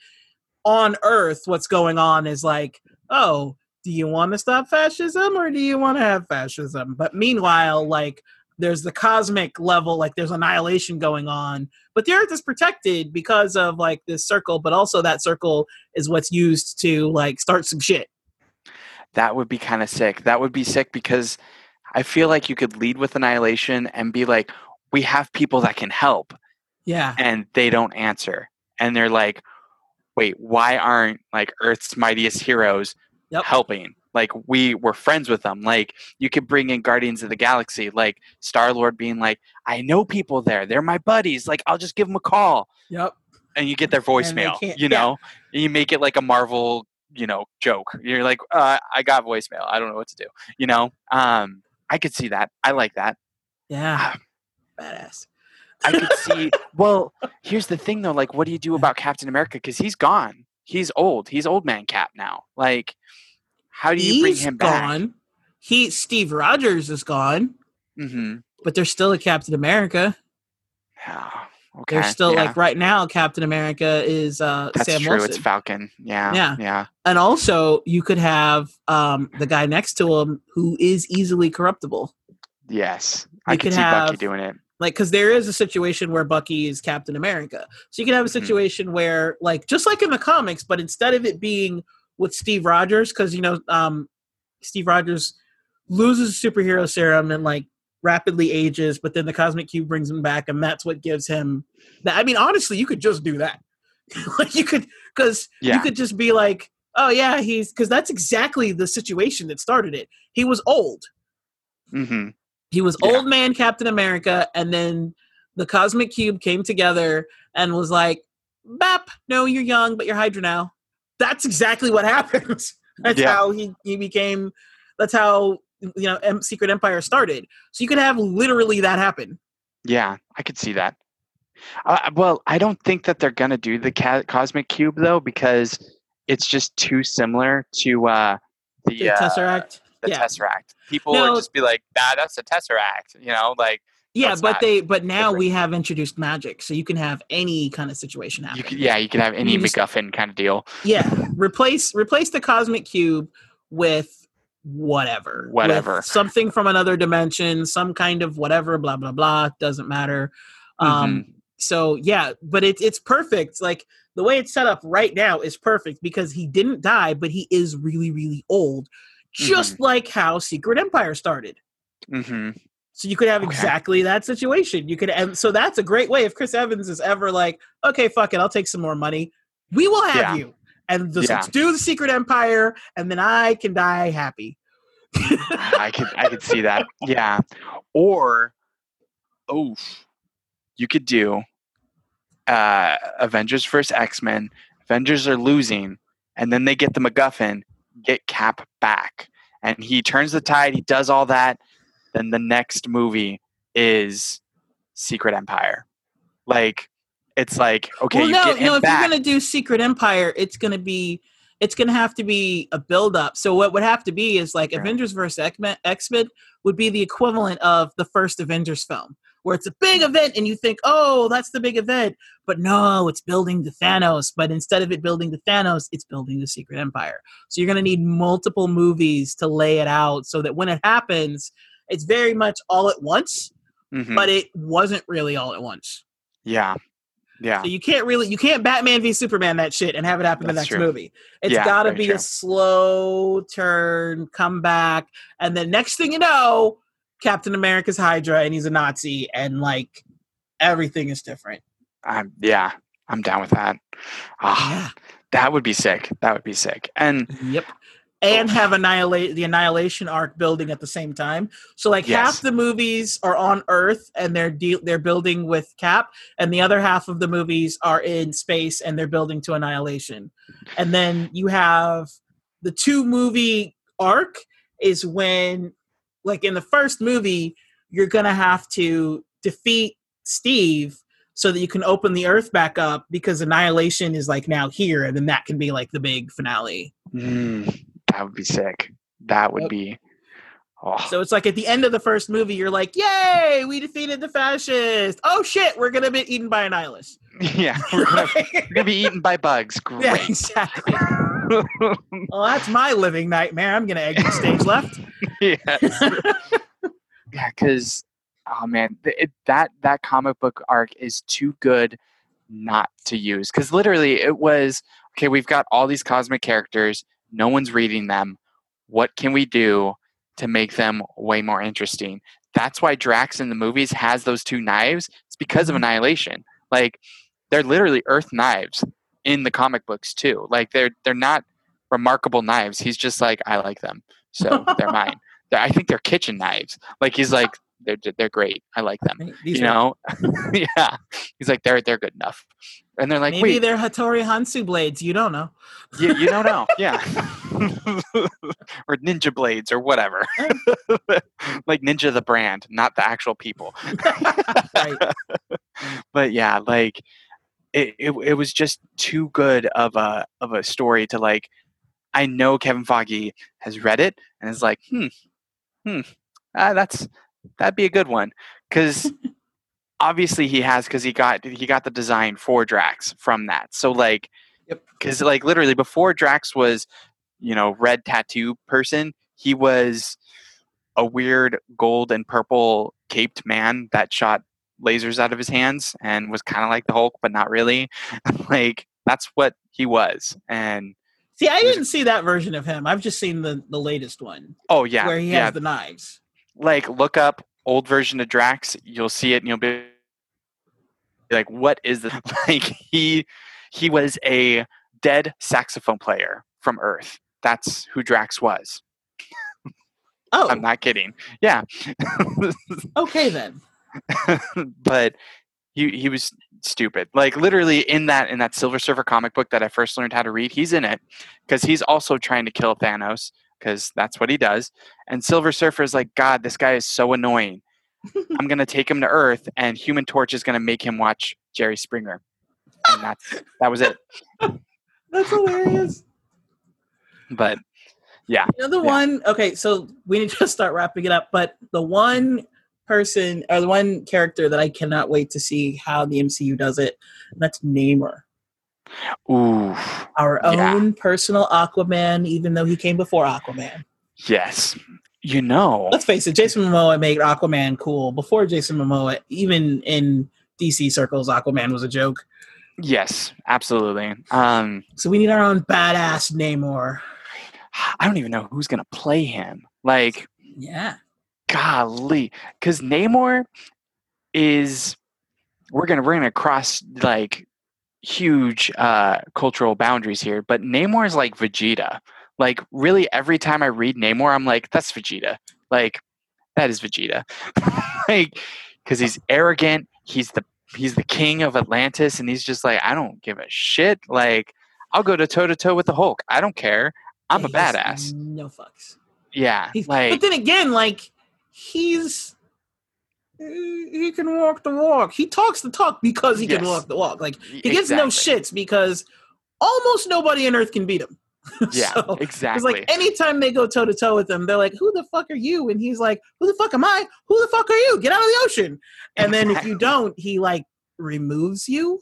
on earth what's going on is like oh do you want to stop fascism or do you want to have fascism? But meanwhile like there's the cosmic level like there's annihilation going on but the earth is protected because of like this circle but also that circle is what's used to like start some shit that would be kind of sick. That would be sick because I feel like you could lead with annihilation and be like, we have people that can help, yeah and they don't answer. And they're like, wait, why aren't like Earth's mightiest heroes Yep. helping? Like we were friends with them. Like you could bring in Guardians of the Galaxy, like Star Lord being like, I know people there. They're my buddies. Like I'll just give them a call. yep and you get their voicemail. You yeah. know, you make it like a Marvel, you know, joke. You're like, uh, I got voicemail. I don't know what to do. You know, um, I could see that. I like that. yeah badass I could see. (laughs) well, here's the thing though. Like, what do you do about Captain America? Because he's gone. He's old. He's old man Cap now. Like, how do you bring He's him back? gone he steve rogers is gone Mm-hmm. but there's still a captain america Yeah. okay. There's still yeah. like right now, Captain America is uh, That's Sam true. Wilson, It's Falcon. Yeah. Yeah. Yeah. and also you could have um, the guy next to him who is easily corruptible. Yes. I could could see Bucky have- doing it. Like, because there is a situation where Bucky is Captain America, so you can have a Mhm. situation where, like, just like in the comics, but instead of it being with Steve Rogers, because you know, um, Steve Rogers loses superhero serum and like rapidly ages, but then the cosmic cube brings him back, and that's what gives him that. I mean, honestly, you could just do that. (laughs) like, you could, because Yeah. you could just be like, oh yeah, he's because that's exactly the situation that started it. He was old. Mm-hmm. He was Yeah. old man Captain America, and then the Cosmic Cube came together and was like, "Bap, no, you're young, but you're Hydra now." That's exactly what happened. (laughs) That's Yeah. how he he became. That's how you know em- Secret Empire started. So you could have literally that happen. Yeah, I could see that. Uh, well, I don't think that they're gonna do the ca- cosmic cube though because it's just too similar to uh, the, The uh, Tesseract. the yeah. Tesseract. People No. would just be like, "Nah, that's a Tesseract," you know, like Yeah, but they but now different. we have introduced magic, so you can have any kind of situation happen. you could, yeah, you can have any You just- MacGuffin kind of deal. Yeah, replace replace the cosmic cube with whatever, with Whatever. something from another dimension, some kind of whatever, blah blah blah. Doesn't matter. Mm-hmm. Um, so yeah, but it's it's perfect. Like the way it's set up right now is perfect because he didn't die, but he is really really old, just Mm-hmm. like how Secret Empire started. hmm So you could have Okay. exactly that situation. You could, and so that's a great way. If Chris Evans is ever like, okay, fuck it, I'll take some more money. We will have Yeah. you, and just Yeah. let's do the Secret Empire, and then I can die happy. I could I could see that. Yeah. Or oh you could do uh Avengers versus X-Men. Avengers are losing and then they get the MacGuffin, get Cap back. And he turns the tide, he does all that. Then the next movie is Secret Empire. Like it's like okay, well, you no, no. If back. you're gonna do Secret Empire, it's gonna be, it's gonna have to be a build up. So what would have to be is like Yeah. Avengers versus X Men would be the equivalent of the first Avengers film, where it's a big hmm. event, and you think, oh, that's the big event, but no, it's building the Thanos. But instead of it building the Thanos, it's building the Secret Empire. So you're gonna need multiple movies to lay it out, so that when it happens, it's very much all at once, Mhm. but it wasn't really all at once. yeah. Yeah. So you can't really you can't Batman v Superman that shit and have it happen in the next true. movie. It's Yeah, got to be true. a slow turn, come back, and then next thing you know, Captain America's Hydra and he's a Nazi and like everything is different. I'm yeah, I'm down with that. Ah, that would be sick. That would be sick. And Yep. And have annihilate the annihilation arc building at the same time. So like Yes. half the movies are on Earth and they're de- they're building with Cap, and the other half of the movies are in space and they're building to annihilation. And then you have the two movie arc is when like in the first movie you're gonna have to defeat Steve so that you can open the Earth back up because annihilation is like now here, and then that can be like the big finale. mm, that would be sick. That would Yep. be. Oh, So it's like at the end of the first movie, you're like, "Yay, we defeated the fascists!" Oh shit, we're gonna be eaten by a nihilist. (laughs) yeah, we're gonna, we're gonna be eaten by bugs. (laughs) Great. yeah, exactly. (laughs) Well, that's my living nightmare. I'm gonna exit stage left. yes. yeah, because oh man, it, that that comic book arc is too good not to use. Because literally, it was okay. We've got all these cosmic characters. No one's reading them. What can we do to make them way more interesting? That's why Drax in the movies has those two knives. It's because of Mhm. Annihilation. Like they're literally Earth knives in the comic books too. Like they're they're not remarkable knives. He's just like I like them, so they're (laughs) mine. I think they're kitchen knives. Like he's like they're they're great. I like them. These you know, (laughs) (laughs) yeah. He's like they're they're good enough, and they're like maybe wait, they're Hattori Hanzo blades. You don't know. you, you don't know, (laughs) yeah, (laughs) or ninja blades or whatever. (laughs) like ninja the brand, not the actual people. right. but yeah, like it, it it was just too good of a of a story to like I know Kevin Feige has read it and is like, hmm, hmm, ah, that's that'd be a good one because obviously he has because he got he got the design for Drax from that. So like, Yep. because like literally before Drax was, you know, red tattoo person, he was a weird gold and purple caped man that shot lasers out of his hands and was kind of like the Hulk, but not really. (laughs) like that's what he was. And See, I didn't see that version of him. I've just seen the the latest one oh yeah, where he yeah. has the knives. like look up old version of Drax, you'll see it and you'll be like, what is this? (laughs) Like he he was a dead saxophone player from Earth. That's who Drax was. Oh, I'm not kidding. Yeah. (laughs) okay then. (laughs) but he he was stupid. Like literally in that in that Silver Surfer comic book that I first learned how to read, he's in it because he's also trying to kill Thanos because that's what he does. And Silver Surfer is like, God, this guy is so annoying. I'm gonna take him to Earth, and Human Torch is gonna make him watch Jerry Springer, and that's that was it. (laughs) That's hilarious. But yeah, The other Yeah. one, okay, so we need to (laughs) start wrapping it up. But the one person or the one character that I cannot wait to see how the MCU does it, that's Namor. ooh, Our Yeah. own personal Aquaman, even though he came before Aquaman. yes, you know, Let's face it, Jason Momoa made Aquaman cool. Before Jason Momoa, even in DC circles, Aquaman was a joke. yes, absolutely. Um, So we need our own badass Namor. I don't even know who's gonna play him. Like, Yeah. golly, because Namor is we're gonna we're gonna cross like huge uh cultural boundaries here, but Namor is like Vegeta. Like really every time I read Namor, I'm like, that's Vegeta. Like that is Vegeta. (laughs) like because he's arrogant, he's the he's the king of Atlantis, and he's just like, I don't give a shit. Like, I'll go to toe to toe with the Hulk. I don't care. I'm a badass. No fucks. Yeah. He's, Like but then again, like he's he he can walk the walk. He talks the talk because he can walk the walk. Like he gives no shits because almost nobody on Earth can beat him. (laughs) Yeah, so, it's exactly. like anytime they go toe to toe with him, they're like, "Who the fuck are you?" And he's like, "Who the fuck am I? Who the fuck are you? Get out of the ocean!" And then if you don't, he like removes you.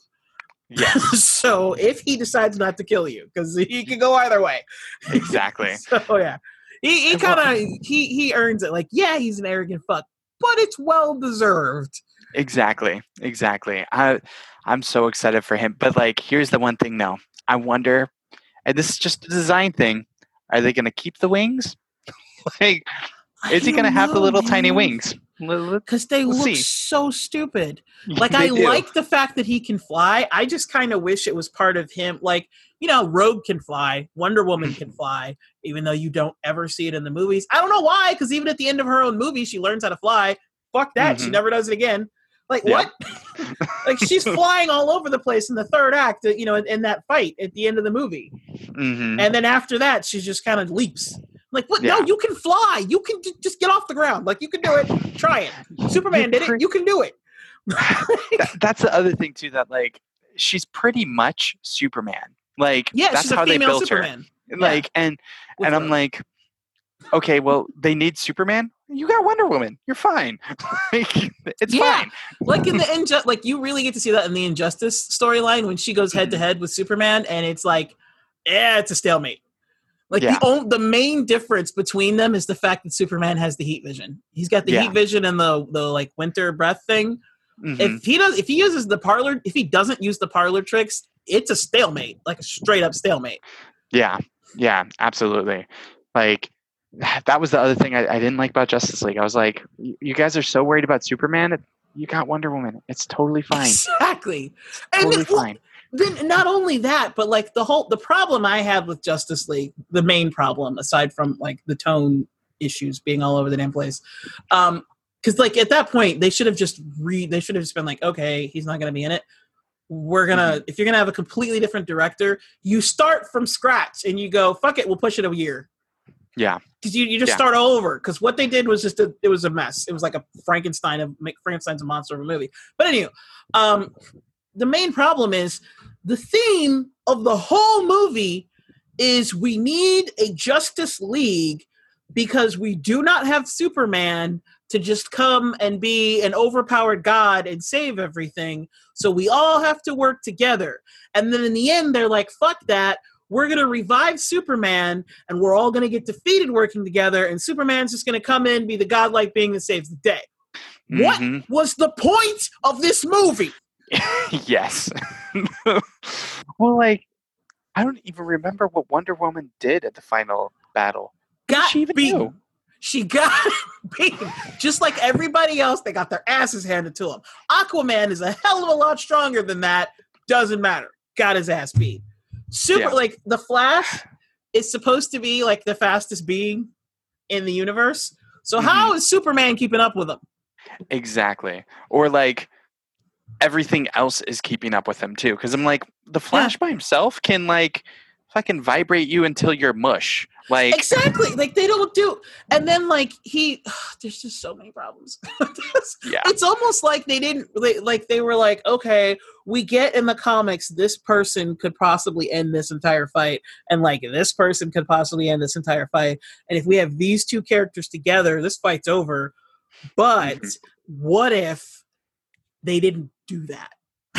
yeah, (laughs) so if he decides not to kill you, because he can go either way. exactly. (laughs) So yeah, he he kind of he he earns it. Like yeah, he's an arrogant fuck, but it's well deserved. Exactly. Exactly. I I'm so excited for him. But like here's the one thing though. I wonder and this is just a design thing. Are they gonna keep the wings? (laughs) like is he gonna have the little tiny wings? Because they We'll look see. so stupid. (laughs) Like I do. like the fact that he can fly. I just kind of wish it was part of him. Like you know, Rogue can fly, Wonder Woman can (laughs) fly, even though you don't ever see it in the movies. I don't know why, because even at the end of her own movie, she learns how to fly. Fuck that, she Mhm. never does it again. Like Yeah. what? (laughs) like she's (laughs) flying all over the place in the third act. You know, in, in that fight at the end of the movie, Mhm. and then after that, she just kind of leaps. Like what? Yeah. No, you can fly. You can j- just get off the ground. Like you can do it. Try it. Superman did it. You can do it. (laughs) That- that's the other thing too that like she's pretty much Superman. Like Yeah, that's how they built her. Superman. Like and with and I'm like, okay, well, they need Superman. You got Wonder Woman. You're fine. (laughs) like, it's Yeah. fine. like in the (laughs) inju- like you really get to see that in the injustice storyline when she goes head to head with superman and it's like yeah it's a stalemate like Yeah. the on- the main difference between them is the fact that superman has the heat vision he's got the Yeah. heat vision and the the like winter breath thing Mhm. if he does if he uses the parlor if he doesn't use the parlor tricks it's a stalemate like a straight up stalemate yeah, yeah, absolutely. Like (sighs) that was the other thing I, I didn't like about Justice League. I was like, you guys are so worried about Superman. You got Wonder Woman. It's totally fine. exactly and Totally then, fine. then not only that but like the whole the problem i have with justice league the main problem aside from like the tone issues being all over the damn place um because like at that point they should have just read. they should have just been like okay he's not gonna be in it we're gonna if you're gonna have a completely different director you start from scratch and you go fuck it we'll push it a year Yeah, because you, you just Yeah. start all over. Because what they did was just a, it was a mess. It was like a frankenstein of frankenstein's a monster of a movie. But anyway um the main problem is the theme of the whole movie is we need a justice league because we do not have superman to just come and be an overpowered god and save everything. So we all have to work together. And then in the end they're like fuck that we're going to revive superman and we're all going to get defeated working together and superman's just going to come in be the godlike being that saves the day what Mhm. was the point of this movie (laughs) yes. (laughs) well, like I don't even remember what Wonder Woman did at the final battle. got she even beaten do? she got (laughs) beaten just like everybody else they got their asses handed to them. aquaman is a hell of a lot stronger than that doesn't matter got his ass beat super Yeah. like the flash is supposed to be like the fastest being in the universe so Mm-hmm. how is superman keeping up with him Exactly. Or like everything else is keeping up with him too. Because I'm like, the Flash by himself can like fucking vibrate you until you're mush. Like exactly like they don't do and then like he there's just so many problems (laughs) Yeah. it's almost like they didn't they, like they were like okay we get in the comics this person could possibly end this entire fight and like this person could possibly end this entire fight and if we have these two characters together this fight's over but Mhm. what if they didn't do that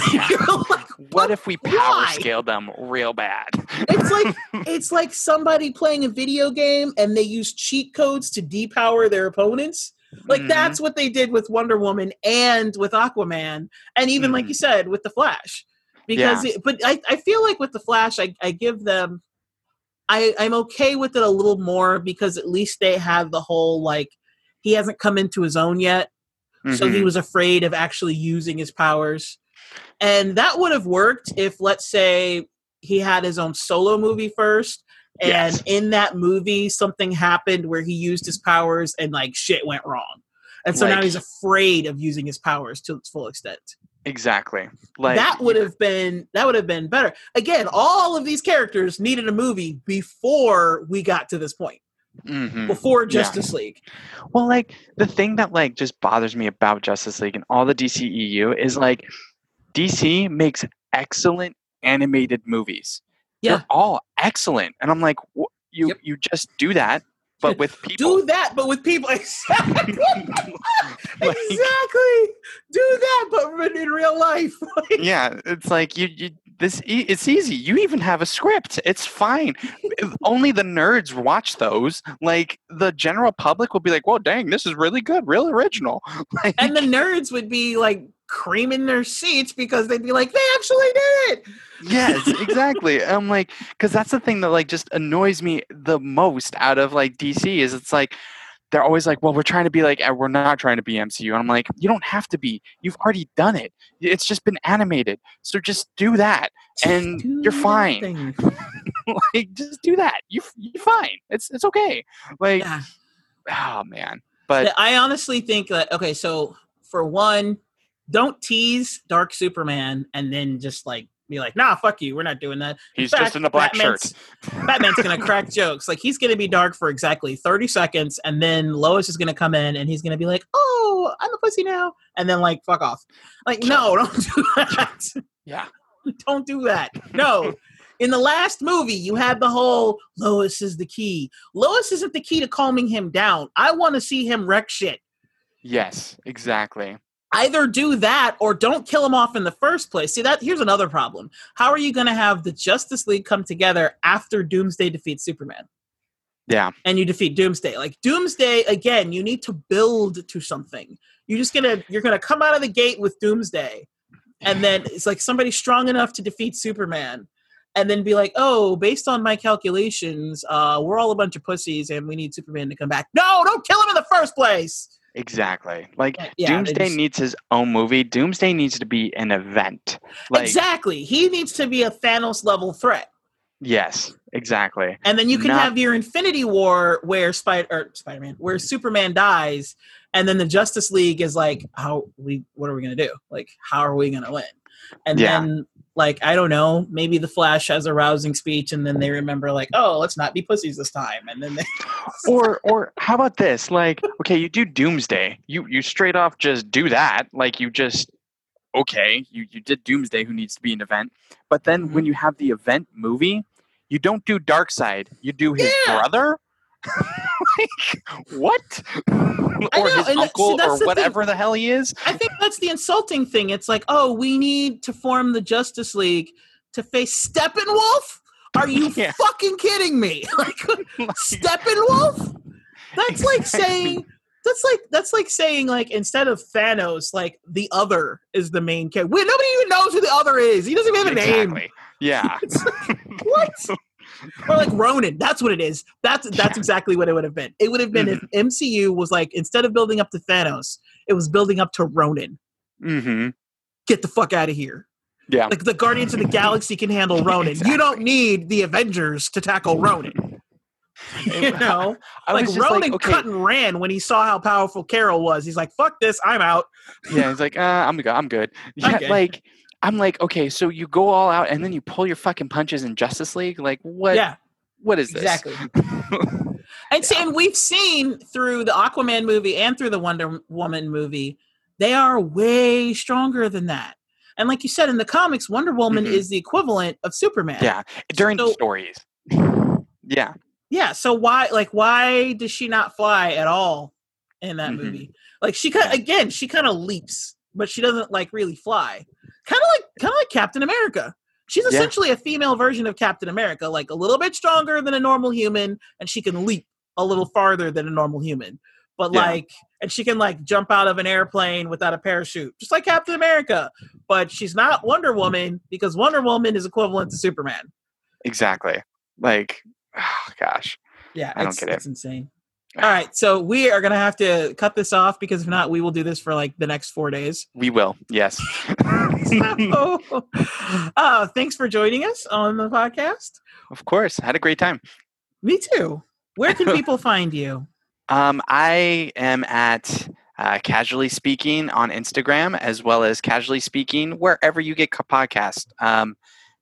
(laughs) like, what if we power Why? scaled them real bad? It's like (laughs) it's like somebody playing a video game and they use cheat codes to depower their opponents. Like Mhm. that's what they did with Wonder Woman and with Aquaman, and even like Mhm. you said with the Flash. Because, it, but I, I feel like with the Flash, I, I give them, I I'm okay with it a little more because at least they have the whole like he hasn't come into his own yet, so he Mhm. was afraid of actually using his powers and that would have worked if let's say he had his own solo movie first and Yes. in that movie something happened where he used his powers and like shit went wrong and so now he's afraid of using his powers to its full extent exactly. Like that would have been that would have been better again all of these characters needed a movie before we got to this point Mhm. before Yeah. justice league Well, like the thing that like just bothers me about Justice League and all the DCEU is like DC makes excellent animated movies. Yeah. They're all excellent, and I'm like, wh- you Yep. you just do that, but with (laughs) people. do that but with people exactly (laughs) (laughs) Like- exactly do that but in real life yeah, it's like you you this e- it's easy. You even have a script. It's fine. Only the nerds watch those. Like the general public will be like, "Well, dang, this is really good, real original." Like, and the nerds would be like creaming their seats because they'd be like, they actually did it. yes exactly i'm like because that's the thing that like just annoys me the most out of like dc is it's like they're always like well we're trying to be like "Eh, we're not trying to be mcu and i'm like you don't have to be you've already done it it's just been animated so just do that and Do you're fine (laughs) like just do that you, you're fine it's it's okay like Yeah. oh man but I honestly think that okay, so for one, don't tease Dark Superman and then just like be like, nah, fuck you, we're not doing that. he's fact, just in the black Batman's- shirt Batman's gonna crack (laughs) jokes. Like he's gonna be dark for exactly 30 seconds, and then Lois is gonna come in and he's gonna be like, Oh, I'm a pussy now, and then like fuck off. Like, no, (laughs) don't do that. yeah (laughs) don't do that. No. In the last movie, you had the whole Lois is the key. Lois isn't the key to calming him down. I want to see him wreck shit. yes exactly Either do that or don't kill him off in the first place. See that here's another problem. How are you going to have the Justice League come together after Doomsday defeats Superman? yeah and you defeat Doomsday. Like Doomsday, again, you need to build to something. You're just gonna you're gonna come out of the gate with Doomsday, and then it's like somebody strong enough to defeat Superman, and then be like, oh, based on my calculations, uh, we're all a bunch of pussies, and we need Superman to come back. No, don't kill him in the first place. Exactly. Like Yeah, Doomsday just- needs his own movie. Doomsday needs to be an event. Like exactly, he needs to be a Thanos level threat. yes, exactly. And then you can Not- have your Infinity War where Spider or Spider Man, where mm-hmm. Superman dies, and then the Justice League is like, how we what are we gonna do? Like, how are we gonna win? And Yeah. then like I don't know, maybe the Flash has a rousing speech, and then they remember like, oh, let's not be pussies this time, and then they (laughs) Or or how about this? Like, okay, you do Doomsday. You you straight off just do that. Like you just okay, you, you did Doomsday who needs to be an event. But then Mm-hmm. when you have the event movie, you don't do Darkseid You do his Yeah. brother? (laughs) like what? (laughs) or know, his and that- uncle or whatever the hell he is? I think that's the insulting thing. It's like, oh, we need to form the Justice League to face Steppenwolf. Are you (laughs) Yeah. fucking kidding me? Like Like- Steppenwolf? That's like saying that's like that's like saying like instead of Thanos, like the other is the main character. Nobody even knows who the other is. He doesn't even have a name. Exactly. Yeah. It's like, what? Or like Ronan. That's what it is. That's that's Yeah. exactly what it would have been. It would have been if MCU was like instead of building up to Thanos, it was building up to Ronan. mm-hmm. Get the fuck out of here. Yeah. Like the Guardians of the Galaxy can handle (laughs) Ronan. You don't need the Avengers to tackle Ronan. (laughs) you know, (laughs) I like Ronan okay. cut and ran when he saw how powerful Carol was. He's like, "Fuck this, I'm out." Yeah, he's like, uh, I'm good. I'm good. Yeah, good. like I'm like, okay, so you go all out and then you pull your fucking punches in Justice League. Like, what? Yeah, What is this? exactly. (laughs) And see, and we've seen through the Aquaman movie and through the Wonder Woman movie, they are way stronger than that. And like you said in the comics, Wonder Woman Mhm. is the equivalent of Superman. yeah, during the So- stories. (laughs) Yeah, Yeah. So why, like, why does she not fly at all in that Mhm. movie? Like, she kind again, she kind of leaps, but she doesn't like really fly. Kind of like, kind of like Captain America. She's Yeah. essentially a female version of Captain America, like a little bit stronger than a normal human, and she can leap a little farther than a normal human. But Yeah. like, and she can like jump out of an airplane without a parachute, just like Captain America. But she's not Wonder Woman because Wonder Woman is equivalent to Superman. exactly. Like, oh, (sighs) gosh, Yeah, I don't it's, get it. it's insane. All right, so we are gonna have to cut this off because if not, we will do this for like the next four days. we will. Yes. (laughs) So, (laughs) uh, thanks for joining us on the podcast. of course. Had a great time. Me too. Where can (laughs) people find you? Um, I am at uh, Casually Speaking on Instagram, as well as Casually Speaking wherever you get co- podcast. Um,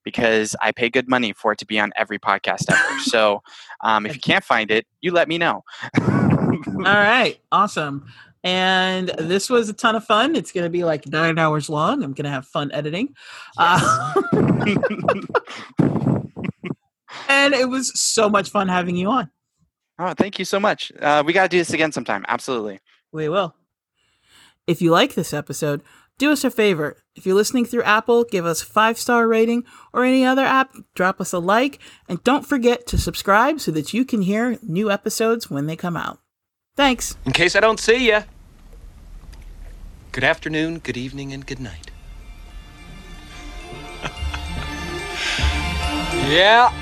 because I pay good money for it to be on every podcast ever. so um, if you can't find it, you let me know. All (laughs) right, awesome. And this was a ton of fun. It's going to be like nine hours long. I'm going to have fun editing. Uh, (laughs) and it was so much fun having you on. oh, thank you so much. Uh, we got to do this again sometime. Absolutely. We will. If you like this episode, do us a favor. If you're listening through Apple, give us five star rating or any other app, drop us a like, and don't forget to subscribe so that you can hear new episodes when they come out. Thanks. In case I don't see ya. Good afternoon, good evening, and good night. (laughs) yeah.